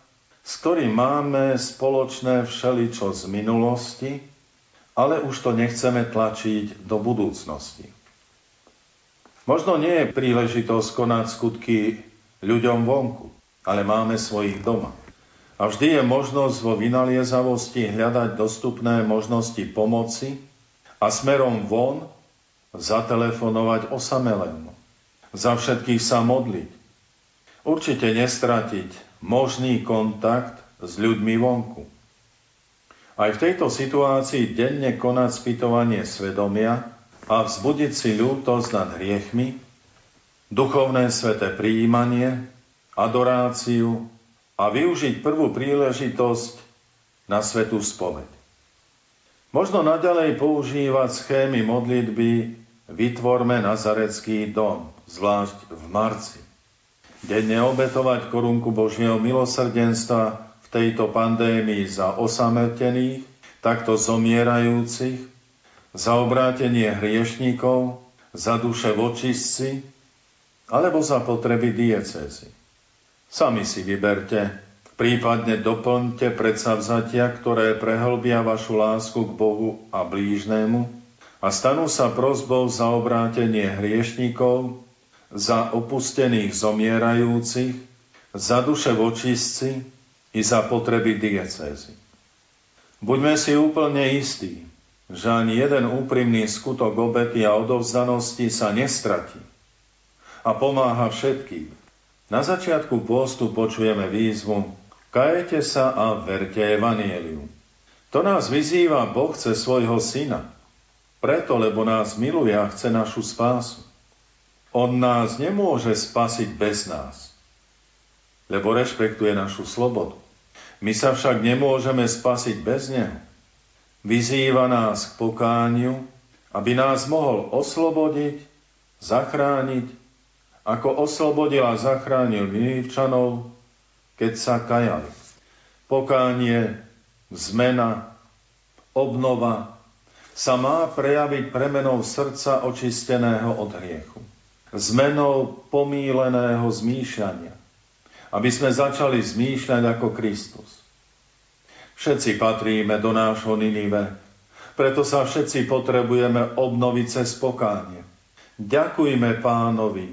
s ktorým máme spoločné všeličo z minulosti ale už to nechceme tlačiť do budúcnosti. Možno nie je príležitosť konať skutky ľuďom vonku, ale máme svojich doma. A vždy je možnosť vo vynaliezavosti hľadať dostupné možnosti pomoci a smerom von zatelefonovať osamelému. Za všetkých sa modliť. Určite nestratiť možný kontakt s ľuďmi vonku. Aj v tejto situácii denne konať spytovanie svedomia a vzbudiť si ľútosť nad hriechmi, duchovné sveté prijímanie, adoráciu a využiť prvú príležitosť na svetú spoveď. Možno naďalej používať schémy modlitby Vytvorme Nazarecký dom, zvlášť v marci. Denne obetovať korunku Božieho milosrdenstva v tejto pandémii za osametených, takto zomierajúcich, za obrátenie hriešnikov, za duše vočistci, alebo za potreby diecézy. Sami si vyberte, prípadne doplňte predsavzatia, ktoré prehlbia vašu lásku k Bohu a blížnému a stanú sa prozbou za obrátenie hriešnikov, za opustených zomierajúcich, za duše vočistci i za potreby diecézy. Buďme si úplne istí, že ani jeden úprimný skutok obety a odovzdanosti sa nestratí a pomáha všetkým, na začiatku pôstu počujeme výzvu Kajete sa a verte Evanieliu. To nás vyzýva Boh cez svojho Syna. Preto, lebo nás miluje a chce našu spásu. On nás nemôže spasiť bez nás, lebo rešpektuje našu slobodu. My sa však nemôžeme spasiť bez Neho. Vyzýva nás k pokániu, aby nás mohol oslobodiť, zachrániť ako oslobodil a zachránil Niničanov, keď sa kajali. Pokánie, zmena, obnova sa má prejaviť premenou srdca očisteného od hriechu. Zmenou pomíleného zmýšľania. Aby sme začali zmýšľať ako Kristus. Všetci patríme do nášho Ninive, preto sa všetci potrebujeme obnoviť cez pokánie. Ďakujme pánovi,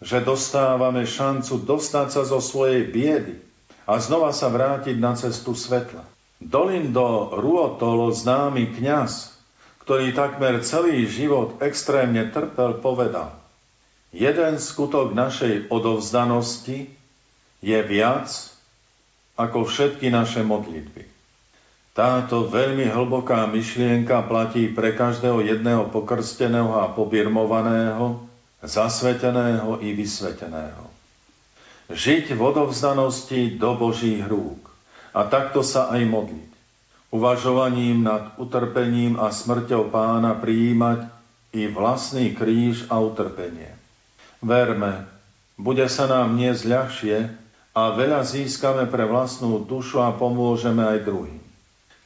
že dostávame šancu dostať sa zo svojej biedy a znova sa vrátiť na cestu svetla. Dolindo Ruotolo, známy kňaz, ktorý takmer celý život extrémne trpel, povedal Jeden skutok našej odovzdanosti je viac ako všetky naše modlitby. Táto veľmi hlboká myšlienka platí pre každého jedného pokrsteného a pobirmovaného, zasveteného i vysveteného. Žiť v odovzdanosti do Božích rúk a takto sa aj modliť. Uvažovaním nad utrpením a smrťou pána prijímať i vlastný kríž a utrpenie. Verme, bude sa nám niesť ľahšie a veľa získame pre vlastnú dušu a pomôžeme aj druhým.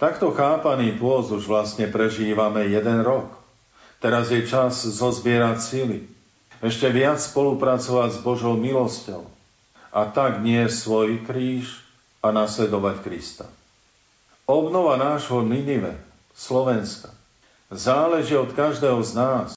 Takto chápaný pôz už vlastne prežívame jeden rok. Teraz je čas zozbierať sily, ešte viac spolupracovať s Božou milosťou a tak nie svoj kríž a nasledovať Krista. Obnova nášho Ninive, Slovenska, záleží od každého z nás,